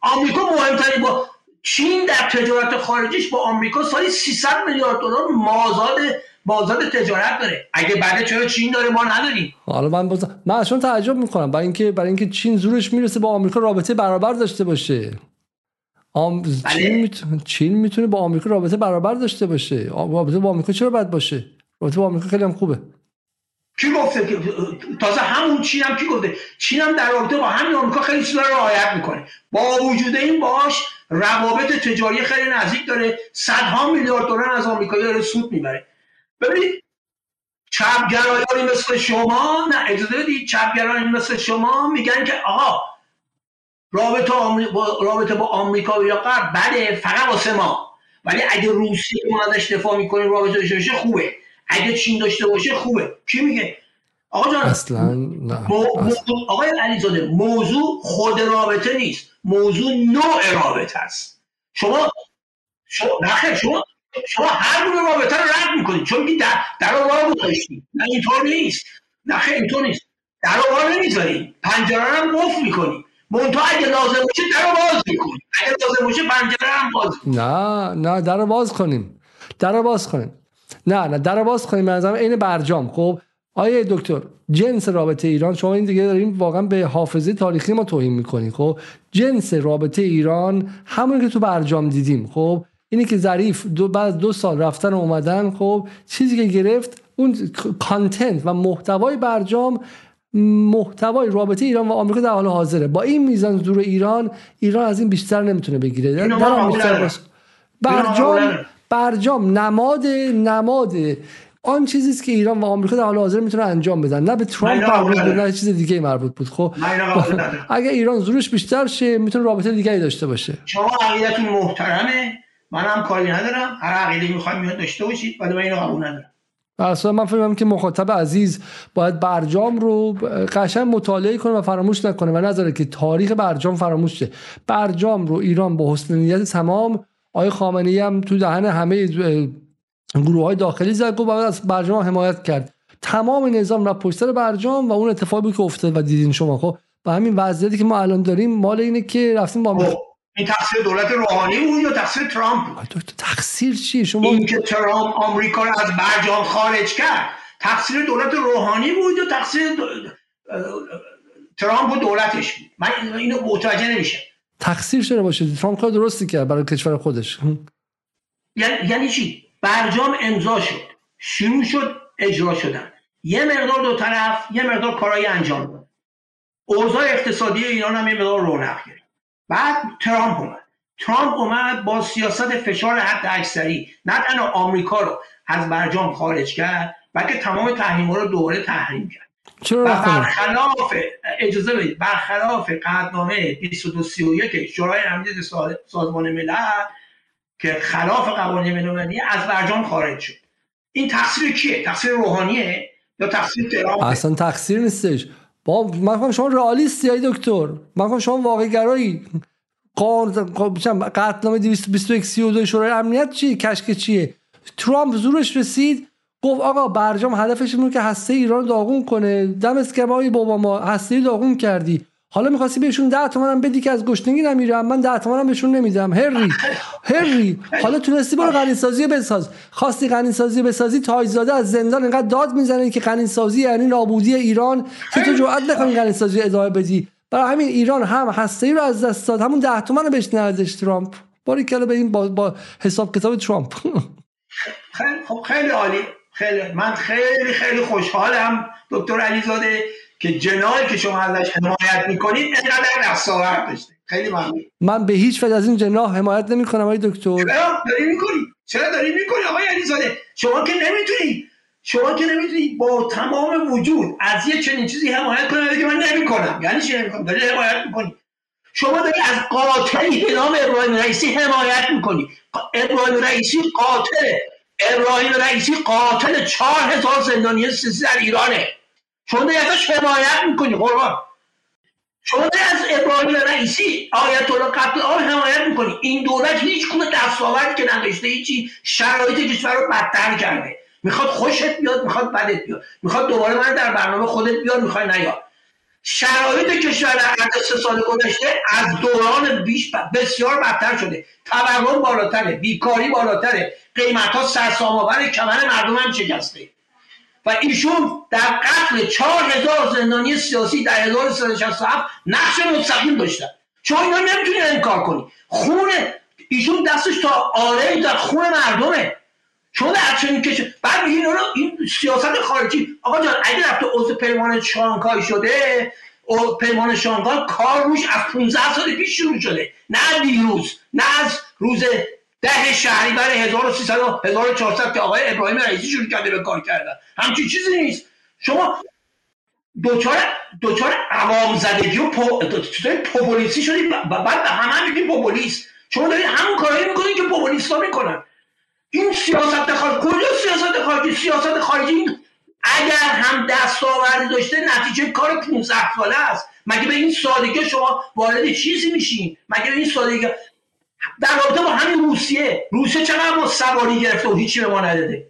آمریکا مهمترین با چین در تجارت خارجیش با آمریکا سالی 300 میلیارد دلار مازاد بازار تجارت داره. اگه بعد چرا چین داره ما نداریم. حالا من باز... من اصلا تعجب می‌کنم. برای اینکه برای اینکه چین زورش می‌رسه با آمریکا رابطه برابر داشته باشه. آم... بله. چین, می‌تونه... چین می‌تونه با آمریکا رابطه برابر داشته باشه. رابطه با آمریکا چرا بد باشه؟ رابطه با آمریکا خیلی هم خوبه. کی گفته تازه همون چین هم کی گفته؟ چین هم در رابطه با همین آمریکا خیلی چیزا رو رعایت می‌کنه. با وجود این باش روابط تجاری خیلی نزدیک داره. صدها میلیارد دلار از آمریکا داره سود می‌بره. ببینید چپگرایانی مثل شما نه اجازه بدید چپگرایانی مثل شما میگن که آقا رابطه, با رابطه با آمریکا یا غرب بده فقط واسه ما. ولی اگه روسیه ما ازش دفاع می‌کنیم رابطه داشته خوبه. اگه چین داشته باشه خوبه. کی میگه؟ آقا جان اصلا نه آقای علیزاده موضوع خود رابطه نیست. موضوع نوع رابطه است. شما شما نخیر شما شما هر گونه رابطه رو رد می‌کنید. چون که در در رو گذاشتید نه اینطور نیست. نه اینطور نیست. در رو نمی‌ذارید پنجره هم قفل می‌کنید منتها اگه لازم باشه در رو باز می‌کنید اگه لازم باشه پنجره هم باز نه نه در رو باز کنیم. در رو باز کنیم. نه نه در باز کنیم به عین برجام. خب آیه دکتر جنس رابطه ایران شما این دیگه داریم واقعا به حافظه تاریخی ما توهین می‌کنیم خب جنس رابطه ایران همون که تو برجام دیدیم. خب اینی که ظریف دو بعد دو سال رفتن و اومدن خب چیزی که گرفت اون کانتنت و محتوای برجام محتوای رابطه ایران و آمریکا در حال حاضره. با این میزان دور ایران ایران از این بیشتر نمی‌تونه بگیره. در برجام برجام نماد نماد. آن چیزی است که ایران و آمریکا در حال حاضر می‌تونه انجام بدن. نه به ترامپ مربوط بود نه چیز دیگه مربوط بود. خب اگه ایران زورش بیشتر شه می‌تونه رابطه دیگه داشته باشه. شما عقیدتون محترمه. من هم کاری ندارم. هر عقیده می‌خوایم میاد داشته باشید. ولی من اینو قبول ندارم. اصلا من فکر که مخاطب عزیز باید برجام رو قشنگ مطالعه کنه و فراموش نکنه. و نذاره که تاریخ برجام فراموش شه. برجام رو ایران با حسن نیت تمام آقای خامنه‌ای هم تو دهن همه گروه های داخلی زد و از برجام حمایت کرد. تمام نظام را پشت برجام و اون اتفاقی که افتاد و دیدین شما. خب با همین وضعیتی که ما الان داریم مال اینه که رفتیم با خب، این تقصیر دولت روحانی بود یا تقصیر ترامپ بود؟ تقصیر چی شما این که ترامپ آمریکا رو از برجام خارج کرد. تقصیر دولت روحانی بود یا تقصیر ترامپ و دولتش بود؟ من اینو متوجه نمیشه تقصیر چرا باشه؟ ترامپ کار درستی کرد برای کشور خودش. یعنی, یعنی چی؟ برجام امضا شد. شروع شد اجرا شدن. یه مقدار دو طرف یه مقدار کارهای انجام داد. اوضاع اقتصادی ایران هم یه مقدار رونق گرفت. بعد ترامپ اومد. ترامپ اومد با سیاست فشار حد اکثری. نه تنها آمریکا رو از برجام خارج کرد بلکه تمام تحریم رو دوباره تحریم کرد. چرا برخلاف اجازه بدید برخلاف قدنامه 2231 شورای امنیت سازمان ملل که خلاف قوانین بین‌المللی از برجام خارج شد. این تقصیر کیه؟ تقصیر روحانیه یا تقصیر ترامپ اصلا تقصیر نیستش. با من شما رئالیستی های دکتر. من شما واقعی گرایی قطعنامه 221 32 شورای امنیت چیه کشک چیه؟ ترامپ زورش رسید. گفت آقا برجام هدفش اینه که هسته ایران داغون کنه. دم اسکمای بابا ما هسته داغون کردی. حالا می‌خواستی بهشون 10 تومنم بدی که از گشنگی نمیرم. من 10 تومنم بهشون نمیدم. هری هری. حالا تونستی برو غنی سازی بساز. خواستی غنی سازی بسازی تاجزاده از زندان اینقدر داد می‌زنه که غنی سازی یعنی نابودی ایران. که تو جرئت نکنی غنی سازی ادامه بدی؟ برای همین ایران هم هسته ای رو از دست داد. همون ده تومن رو بهش ندادش ترامپ. باری کلا به این با, با حساب کتاب ترامپ. خیلی خب خیلی عالی. خیلی من خیلی خیلی خوشحالم دکتر علیزاده که جنایی که شما ازش حمایت می‌کنید اینقدر دستاورد داشته. خیلی ممنون. من به هیچ وجه از این جناح حمایت نمی‌کنم آقای دکتر. چرا؟ داری می‌کنی؟ چرا داری می‌کنی آقای علیزاده؟ شما که نمی‌تونی شما که نمی‌تونی با تمام وجود از یه چنین چیزی حمایت کنی که من نمی‌کنم. یعنی چی نمی‌کنم؟ داری حمایت می‌کنی. شما داری از قاتلی به نام ابراهیم رئیسی حمایت می‌کنی. ابراهیم رئیسی قاتله. ابراهیم رئیسی قاتل چهار هزار زندانی سیاسی در ایرانه. شما ازش حمایت می‌کنی قربان. شما از ابراهیم رئیسی آیت الله قتل آن حمایت می‌کنی. این دولت هیچ کنه دستاوردی که نداشته هیچی شرایط کشور رو بدتر کرده. می‌خواد خوشت بیاد می‌خواد بدت بیاد. می‌خواد دوباره من در برنامه خودت بیاد می‌خوای نیاد شرایط کشور در سه سال گذشته از دوران بیش بسیار بدتر شده. تورم بالاتره بیکاری بالاتره. قیمت ها سرسام کمر مردم هم شکسته. و ایشون در قتل چهار هزار زندانی سیاسی در 1367 نقش مستقیم داشتن. شما اینا نمی‌تونی انکار کنی. خون ایشون دستش تا آره در خون مردمه. در چنین کشه بعد این رو این سیاست خارجی آقا جان اگه رفته عضو پیمان شانگهای شده او پیمان شانگهای کار روش از 15 سال پیش شروع شده. نه دیروز نه از روز ده شهریور 1300 و 1400 که آقای ابراهیم رئیسی شروع کرده به کار کردن. همچین چیزی نیست. شما دوچار دوچار عوام زدگی و پوپولیسی شدی؟ بعد به همه میگیم پوپولیست. شما دارید همون کارهایی می‌کنید که پوپولیستا می‌کنن. این سیاست خارجی کجا سیاست خارجی؟ سیاست خارجی اگر هم دستاوردی داشته نتیجه کار 15 ساله است. مگه به این سادگی شما وارد چیزی میشین؟ مگه به این سادگی در رابطه با همین روسیه. روسیه چقدر ما سواری گرفته و هیچی به ما نداده.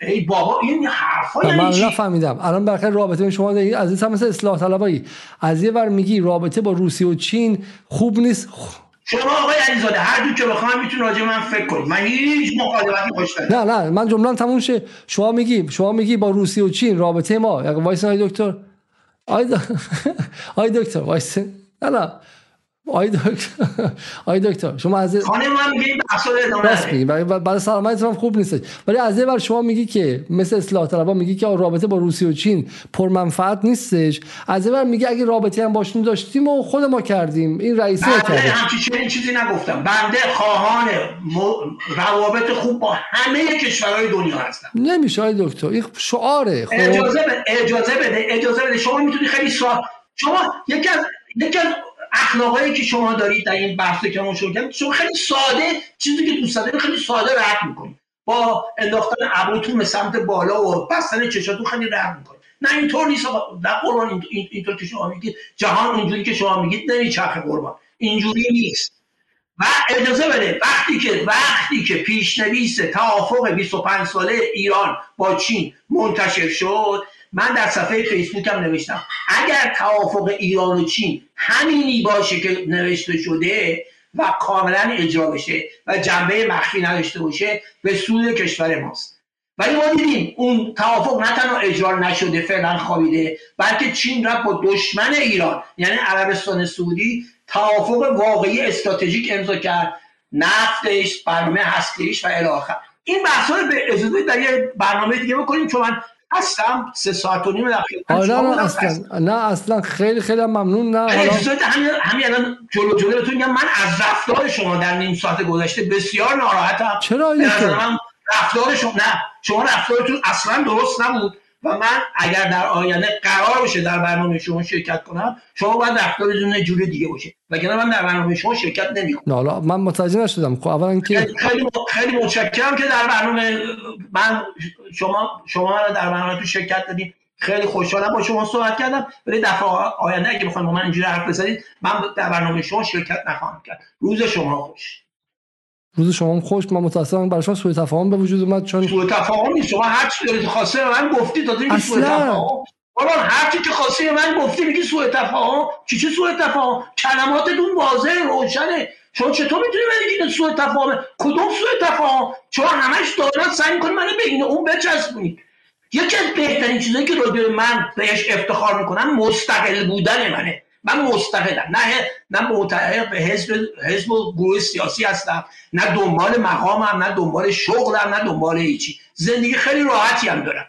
ای بابا این حرفا یعنی من نفهمیدم. الان برخلاف رابطه شما از این مثل اصلاح طلبایی. از یه ور میگی رابطه با روسیه و چین خوب نیست؟ شما آقای علیزاده هر جو که بخوام میتون راجع من فکر کنید من هیچ مخالفتی خوش نه نه من جمله تموم شه. شما میگی شما میگی با روسیه و چین رابطه ما. وایس دکتر. آی دکتر. وایس نه نه. آی دکتر آی دکتر شما از خانه من میگه ادامه برای سلامتتون خوب نیست ولی از یه بر شما میگی که مثل اصلاح طلبا میگی که رابطه با روسیه و چین منفعت نیستش. از یه بر میگه اگه رابطه هم باشون داشتیم و خود ما کردیم. این رئیس کرده همچین چیزی نگفتم. بنده خواهان روابط خوب با همه کشورهای دنیا هستم. نمیشه آی دکتر. این شعاره خب؟ اجازه بده اجازه بده. اجازه بده. شما می‌تونی خیلی شما یکی از یکی از اخلاقایی که شما دارید در این بحث که ما شروع شما خیلی ساده چیزی که دوست دارید خیلی ساده رد می‌کنید. با انداختن ابروتون به سمت بالا و بستن چشاتون خیلی رد می‌کنید. نه اینطور نیست در قرآن اینطور که شما میگید. جهان اونجوری که شما میگید نمیچرخه قربان. اینجوری نیست. و اجازه بده وقتی که وقتی که پیشنویس توافق 25 ساله ایران با چین منتشر شد من در صفحه فیسبوکم نوشتم. اگر توافق ایران و چین همینی باشه که نوشته شده و کاملا اجرا بشه و جنبه مخفی نداشته باشه به سود کشور ماست. ولی ما دیدیم اون توافق نه تنها اجرا نشده فعلا خوابیده بلکه چین رفت با دشمن ایران یعنی عربستان سعودی توافق واقعی استراتژیک امضا کرد. نفتش برنامه هستیش و الی این بحث رو به اجازه در یه برنامه دیگه بکنیم چون من هستم. سه ساعت و نیم در نه اصلا نه اصلا خیلی خیلی ممنون. نه حالا همین همین الان جلو جلو بهتون میگم من از رفتار شما در نیم ساعت گذشته بسیار ناراحتم. چرا رفتار شما نه شما رفتارتون اصلا درست نبود. و من اگر در آینده قرار باشه در برنامه شما شرکت کنم شما باید رفتارتون جور دیگه باشه. وگرنه من در برنامه شما شرکت نمی‌کنم. حالا من متوجه نشدم. خب اولا که خیلی خیلی متشکرم که در برنامه من شما شما من در برنامه تو شرکت دادید خیلی خوشحالم با شما صحبت کردم. ولی دفعه آینده اگه بخواید با من اینجوری حرف بزنید من در برنامه شما شرکت نخواهم کرد. روز شما خوش. روز شما خوش من متاسفم برای شما سوء تفاهم به وجود اومد چون سوء تفاهم نیست. شما هر چی دارید خواسته من گفتی داده میگی سوء تفاهم. بابا هر چی که خواسته من گفتی میگی سوء تفاهم. چی چه سوء تفاهم؟ کلماتتون واضح روشنه. شما چطور می‌تونی بگید سوء تفاهم کدوم سوء تفاهم؟ شما همش دارن سعی می‌کنید منو به این اون بچسبونید. یکی از بهترین چیزایی که راجع من بهش افتخار می‌کنم مستقل بودن منه. من مستقلم. نه نه متعلق به حزب حزب و گروه سیاسی هستم. نه دنبال مقامم نه دنبال شغلم نه دنبال هیچی. زندگی خیلی راحتی هم دارم.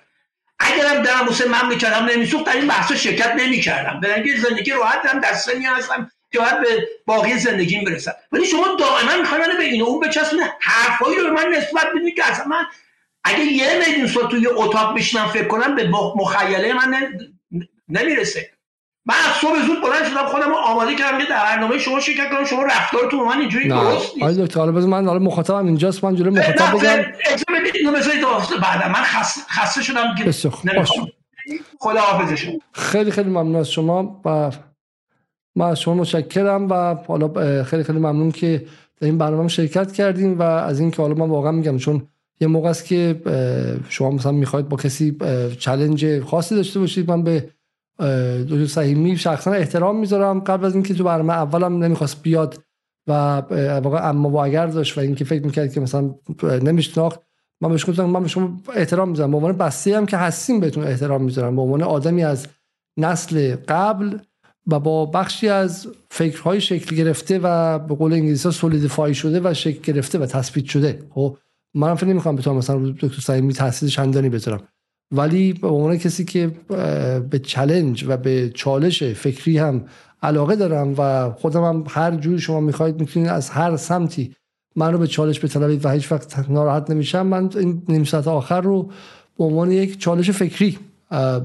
اگرم دارم واسه می‌کردم نمیسوخت در این بحثا شرکت نمی‌کردم. به اینکه زندگی راحت هم در سنی هستم که باید به باقی زندگیم برسم. ولی شما دائما می‌خواین به این اون بچسبونه حرفایی رو من نسبت بدید که اصلا من اگه یه میلیون سال توی اتاق بشینم فکر کنم به مخیله من نمی‌رسه. من از صبح زود بلند شدم خودم آماده کردم که در برنامه شما شرکت کنم. شما رفتارتون من اینجوری درست نیست. آقای دکتر حالا من حالا مخاطبم اینجاست من جلوی مخاطب بگم. اینو بذارید بعد. من خسته, خسته شدم که خدا حافظ خیلی خیلی ممنون از شما و من از شما متشکرم و حالا خیلی خیلی ممنون که در این برنامه شرکت کردیم و از اینکه حالا من واقعا میگم چون یه موقع است که شما مثلا می‌خواید با کسی چلنج خاصی داشته باشید من به دکتر صحیمی شخصا احترام می‌ذارم. قبل از اینکه تو برنامه اولم نمی‌خواست بیاد و واقعا اما و اگر داشت و اینکه فکر می‌کرد که مثلا نمیشناخت من بهش گفتم من به شما احترام می‌ذارم. به عنوان بسته هم که هستیم بهتون احترام می‌ذارم. به عنوان آدمی از نسل قبل و با بخشی از فکرهای شکل گرفته و به قول انگلیسی ها سولیدفای شده و شکل گرفته و تثبیت شده. خب منم فکر نمی‌خوام بتونم مثلا دکتر صحیمی تحصیل چندانی بذارم. ولی به عنوان کسی که به چلنج و به چالش فکری هم علاقه دارم و خودم هم هر جوری شما می‌خواید می‌تونید از هر سمتی من رو به چالش بطلبید و هیچ وقت ناراحت نمیشم من این نیم ساعت آخر رو به عنوان یک چالش فکری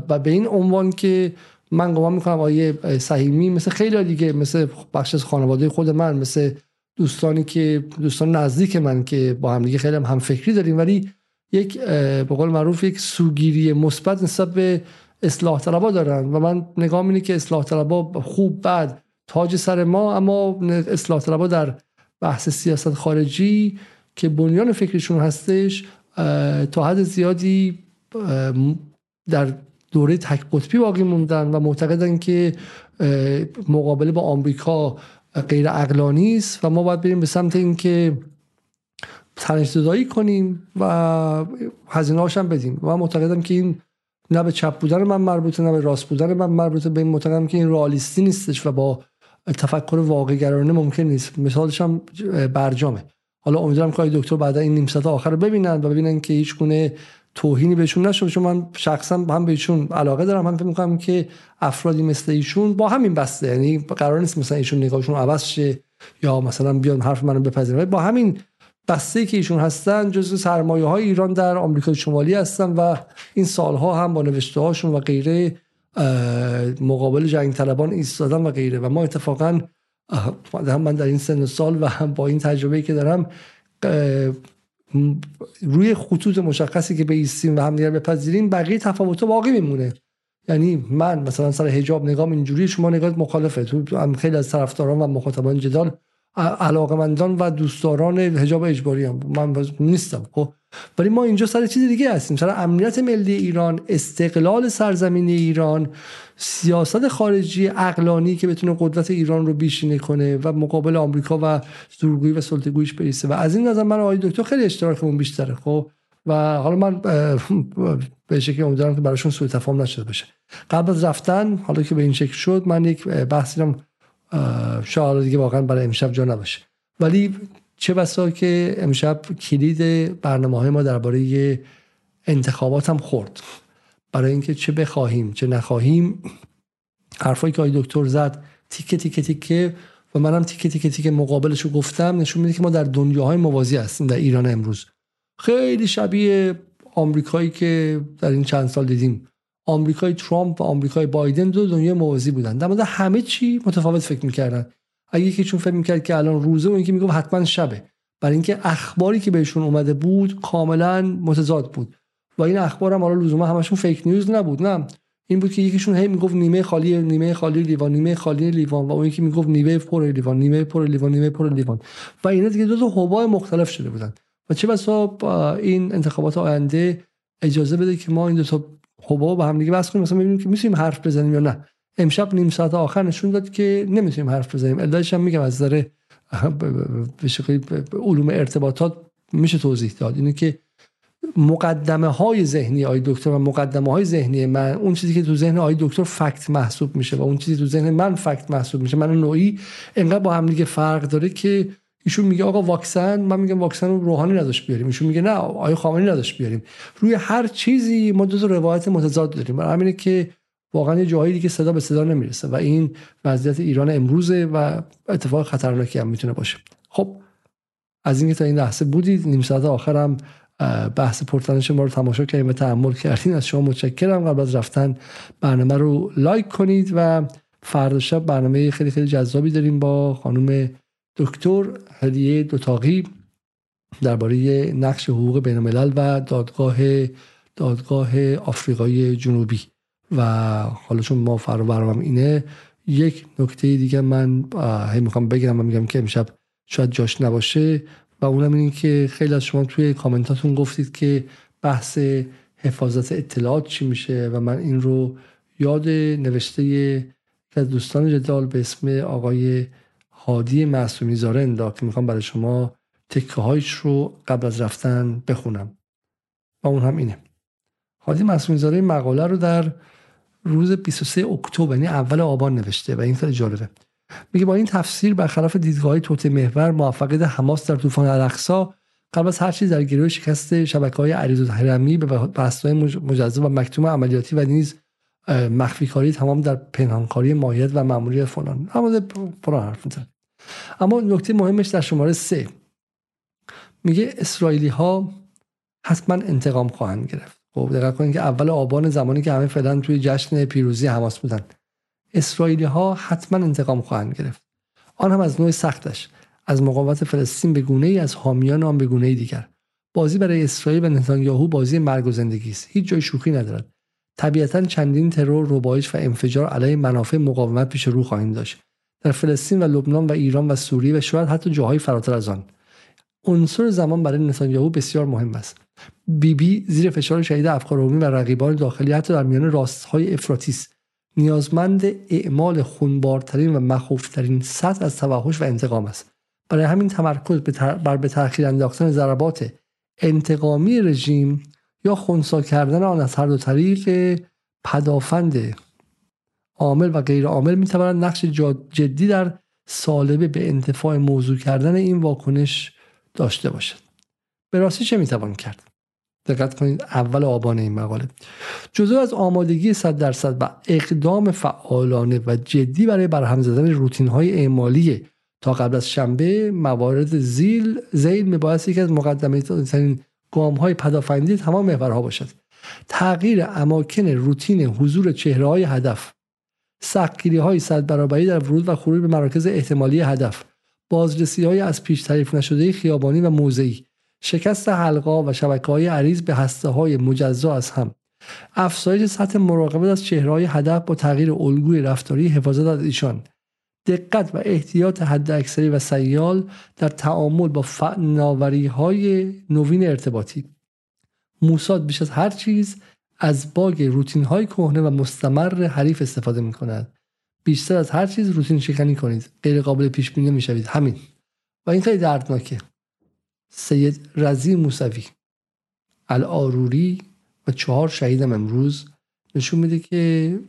و به این عنوان که من گمان می‌کنم آیه صحیمی مثل خیلی دیگه مثل بخش از خانواده خود من مثل دوستانی که دوستان نزدیک من که با هم دیگه خیلی هم فکری داریم ولی یک به قول معروف یک سوگیری مثبت نسبت به اصلاح طلبا دارن و من نگاه اینه که اصلاح طلبا خوب بعد تاج سر ما اما اصلاح طلبا در بحث سیاست خارجی که بنیان فکرشون هستش تا حد زیادی در دوره تک قطبی باقی موندن و معتقدن که مقابله با آمریکا غیر اقلانی است و ما باید بریم به سمت اینکه تنش کنیم و هزینه هم بدیم. و معتقدم که این نه به چپ بودن من مربوطه نه به راست بودن من مربوطه. به این معتقدم که این رئالیستی نیستش و با تفکر واقع گرانه ممکن نیست. مثالش هم برجامه. حالا امیدوارم که دکتر بعد این نیم ساعت آخر رو ببینن و ببینن که هیچ گونه توهینی بهشون نشد. چون من شخصا هم بهشون علاقه دارم هم فکر می‌کنم که افرادی مثل ایشون با همین بسته. یعنی قرار نیست مثلا ایشون نگاهشون عوض شه یا مثلا بیان حرف منو بپذیرن. با همین بسته که ایشون هستن جزو سرمایه های ایران در آمریکای شمالی هستن و این سالها هم با نوشته هاشون و غیره مقابل جنگ طلبان ایستادن و غیره. و ما اتفاقا هم من در این سن سال و هم با این تجربه که دارم روی خطوط مشخصی که بیستیم و همدیگر بپذیریم بقیه تفاوت باقی میمونه. یعنی من مثلا سر حجاب نگام اینجوری شما نگاه مخالفه. تو خیلی از طرفداران و مخاطبان جدال علاقمندان و دوستداران حجاب اجباری هم من نیستم خب. ولی ما اینجا سر چیز دیگه هستیم. سر امنیت ملی ایران استقلال سرزمین ایران سیاست خارجی اقلانی که بتونه قدرت ایران رو بیشینه کنه و مقابل آمریکا و زورگویی و سلطگویش بریسه. و از این نظر من آقای دکتر خیلی اشتراکمون بیشتره خب. و حالا من به شکلی امیدوارم که براشون سوء تفاهم نشده باشه. قبل از رفتن حالا که به این شکل شد من یک بحثی شاید دیگه واقعا برای امشب جا نباشه. ولی چه بسا که امشب کلید برنامه های ما درباره انتخابات هم خورد. برای اینکه چه بخواهیم چه نخواهیم حرفایی که آقای دکتر زد تیکه تیکه تیکه و منم تیکه تیکه تیکه مقابلش رو گفتم نشون میده که ما در دنیاهای موازی هستیم در ایران امروز. خیلی شبیه آمریکایی که در این چند سال دیدیم. آمریکای ترامپ و آمریکای بایدن دو دنیا موازی بودن. در مورد همه چی متفاوت فکر می‌کردن. اگه یکی چون فکر می‌کرد که الان روزه و اینکه می‌گفت حتما شبه. برای اینکه اخباری که بهشون اومده بود کاملا متضاد بود. و این اخبار هم حالا لزوما همشون فیک نیوز نبود نه. این بود که یکیشون هی می‌گفت نیمه خالی نیمه خالی لیوان نیمه خالی لیوان. و اون یکی می‌گفت نیمه پر لیوان نیمه پر لیوان نیمه پر لیوان. و اینا دیگه دو تا حبای مختلف شده بودن. و چه بسا این انتخابات آینده اجازه بده که ما این دو تا حباب با هم دیگه بس کنیم مثلا ببینیم که می‌تونیم حرف بزنیم یا نه. امشب نیم ساعت آخر نشون داد که نمی‌تونیم حرف بزنیم. علتش هم میگم از نظر به شکلی علوم ارتباطات میشه توضیح داد. اینه که مقدمه های ذهنی آی دکتر و مقدمه های ذهنی من اون چیزی که تو ذهن آی دکتر فکت محسوب میشه و اون چیزی تو ذهن من فکت محسوب میشه. من نوعی انقدر با هم دیگه فرق داره که ایشون میگه آقا واکسن من میگم واکسن رو روحانی نداشت بیاریم. ایشون میگه نه آقای خامنه‌ای نداشت بیاریم. روی هر چیزی ما دو روایت متضاد داریم. برای همینه که واقعا یه جایی دیگه صدا به صدا نمی‌رسه و این وضعیت ایران امروزه و اتفاق خطرناکی هم می‌تونه باشه. خب از اینکه تا این لحظه بودید نیم ساعت آخرم بحث پرتنش ما رو تماشا کردیم و تحمل کردین. از شما متشکرم. قبل از رفتن برنامه رو لایک کنید و فردا شب برنامه خیلی خیلی جذابی داریم با خانم دکتر هدیه دوتاقی درباره نقش حقوق بین الملل و دادگاه دادگاه آفریقای جنوبی. و حالا چون ما برنامه اینه یک نکته دیگه من هی می‌خوام بگم و میگم که امشب شاید جاش نباشه و اونم این که خیلی از شما توی کامنتاتون گفتید که بحث حفاظت اطلاعات چی میشه و من این رو یاد نوشته از دوستان جدال به اسم آقای هادی معصومی زاره انداخت. می‌خوام برای شما تکه هایش رو قبل از رفتن بخونم. و اون هم اینه. هادی معصومی زاره مقاله رو در روز 23 اکتبر یعنی اول آبان نوشته و این خیلی جالبه. میگه با این تفسیر برخلاف دیدگاه توت محور موفقیت حماس در طوفان الاقصا قبل از هر چیز در گروه شکست شبکه های عریض و حرمی به بحث‌های مجزا و مکتوم عملیاتی و نیز مخفی کاری تمام در پنهانکاری ماهیت و ماموریت فلان. اما فلان حرف میزن اما نکته مهمش در شماره سه. میگه اسرائیلی ها حتما انتقام خواهند گرفت. خب دقت کنید که اول آبان زمانی که همه فعلا توی جشن پیروزی حماس بودن. اسرائیلی ها حتما انتقام خواهند گرفت. آن هم از نوع سختش. از مقاومت فلسطین به گونه ای از حامیان آن به گونه دیگر. بازی برای اسرائیل و نتانیاهو بازی مرگ و زندگی است. هیچ جای شوخی ندارد. طبیعتا چندین ترور ربایش و انفجار علیه منافع مقاومت پیش رو خواهیم داشت. در فلسطین و لبنان و ایران و سوریه و شاید حتی جاهای فراتر از آن. عنصر زمان برای نتانیاهو بسیار مهم است. بیبی بی زیر فشار شهید افکار عمومی و رقیبان داخلی حتی در میان راستهای افراطی نیازمند اعمال خونبارترین و مخوفترین سطح از توحش و انتقام است. برای همین تمرکز بر به تأخیر انداختن ضربات انتقامی رژیم یا خونسا کردن آن از هر دو طریق پدافند عامل و غیر عامل می‌تواند نقش جدی در سالبه به انتفاع موضوع کردن این واکنش داشته باشد. به راستی چه می‌توان کرد؟ دقت کنید اول آبان این مقاله. جزو از آمادگی 100 درصد و اقدام فعالانه و جدی برای برهم زدن روتین های اعمالی تا قبل از شنبه موارد زیل زیل میبایست یکی از مقدمه ترین گام های پدافندی تمام محورها باشد. تغییر اماکن روتین حضور چهره های هدف سختگیری های صد برابری در ورود و خروج به مراکز احتمالی هدف بازرسی های از پیش تعریف نشده خیابانی و موضعی شکست حلقا و شبکه های عریض به هسته های مجزا از هم. افزایش سطح مراقبت از چهره هدف با تغییر الگوی رفتاری حفاظت از ایشان. دقت و احتیاط حداکثری و سیال در تعامل با فناوری های نوین ارتباطی. موساد بیش از هر چیز از باگ روتین های کهنه و مستمر حریف استفاده می کند بیشتر از هر چیز روتین شکنی کنید. غیر قابل پیش بینی می شوید همین. و این خیلی دردناکه. سید رزی موسوی. الآروری و چهار شهیدم امروز نشون میده که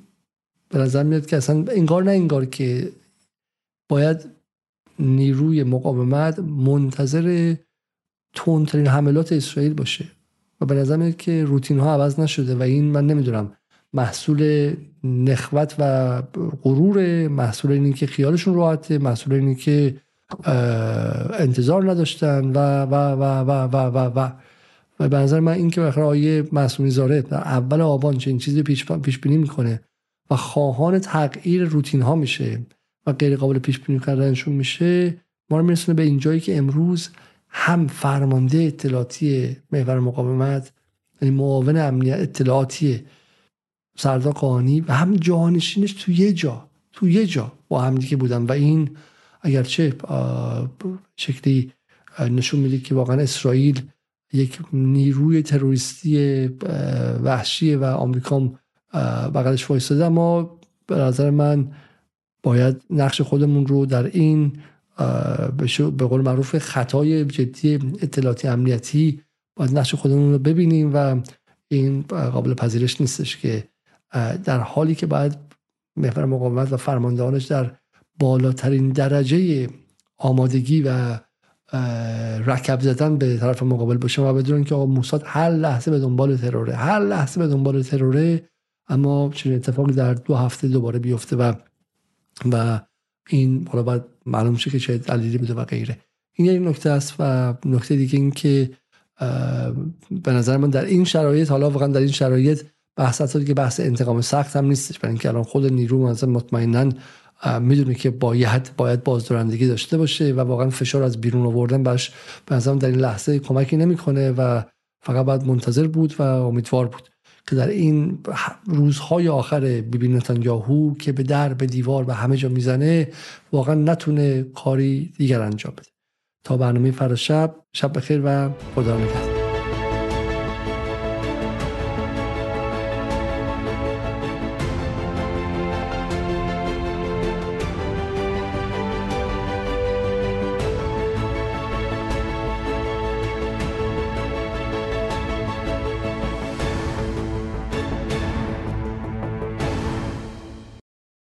به نظر میاد که اصلا انگار نه انگار که باید نیروی مقاومت منتظر تندترین حملات اسرائیل باشه. و به نظر میاد که روتین ها عوض نشده و این من نمی‌دونم محصول نخوت و غرور محصول اینی که خیالشون راحته محصول اینی که انتظار نداشتن و و و و و و و. و به نظر من این که بخیر آیه معصومی زاره اول آبان چه این چیزی پیش, پیش بینی می‌کنه و خواهان تغییر روتین ها میشه و غیر قابل پیش بینی کردنشون میشه ما رو میرسونه به این جایی که امروز هم فرمانده اطلاعاتی محور مقاومت یعنی معاون امنیت اطلاعاتی سردار قانی و هم جانشینش تو یه جا تو یه جا با هم دیگه بودن. و این اگرچه شکلی نشون میده که واقعا اسرائیل یک نیروی تروریستی وحشی و آمریکا بغلش وایستاده. اما به نظر من باید نقش خودمون رو در این به قول معروف خطای جدی اطلاعاتی امنیتی باید نقش خودمون رو ببینیم و این قابل پذیرش نیستش که در حالی که باید محور مقاومت و فرماندهانش در بالاترین درجه آمادگی و رکب زدن به طرف مقابل باشه و بدونن که موساد هر لحظه به دنبال تروره هر لحظه به دنبال تروره اما چنین اتفاقی در دو هفته دوباره بیفته و و این حالا باید معلوم شه که چه دلیلی بوده و غیره. این یک نکته است و نکته دیگه این که به نظر من در این شرایط حالا واقعا در این شرایط بحث که بحث انتقام سخت هم نیستش. برای اینکه الان خود نیرو مثلا مطمئنا می‌دونه که باید باید بازدارندگی داشته باشه و واقعا فشار از بیرون آوردن باش به در این لحظه کمکی نمی‌کنه و فقط باید منتظر بود و امیدوار بود. که در این روزهای آخر بیبی نتانیاهو که به در به دیوار به همه جا می‌زنه واقعا نتونه کاری دیگر انجام بده. تا برنامه فردا شب شب بخیر و خدا نگهدار.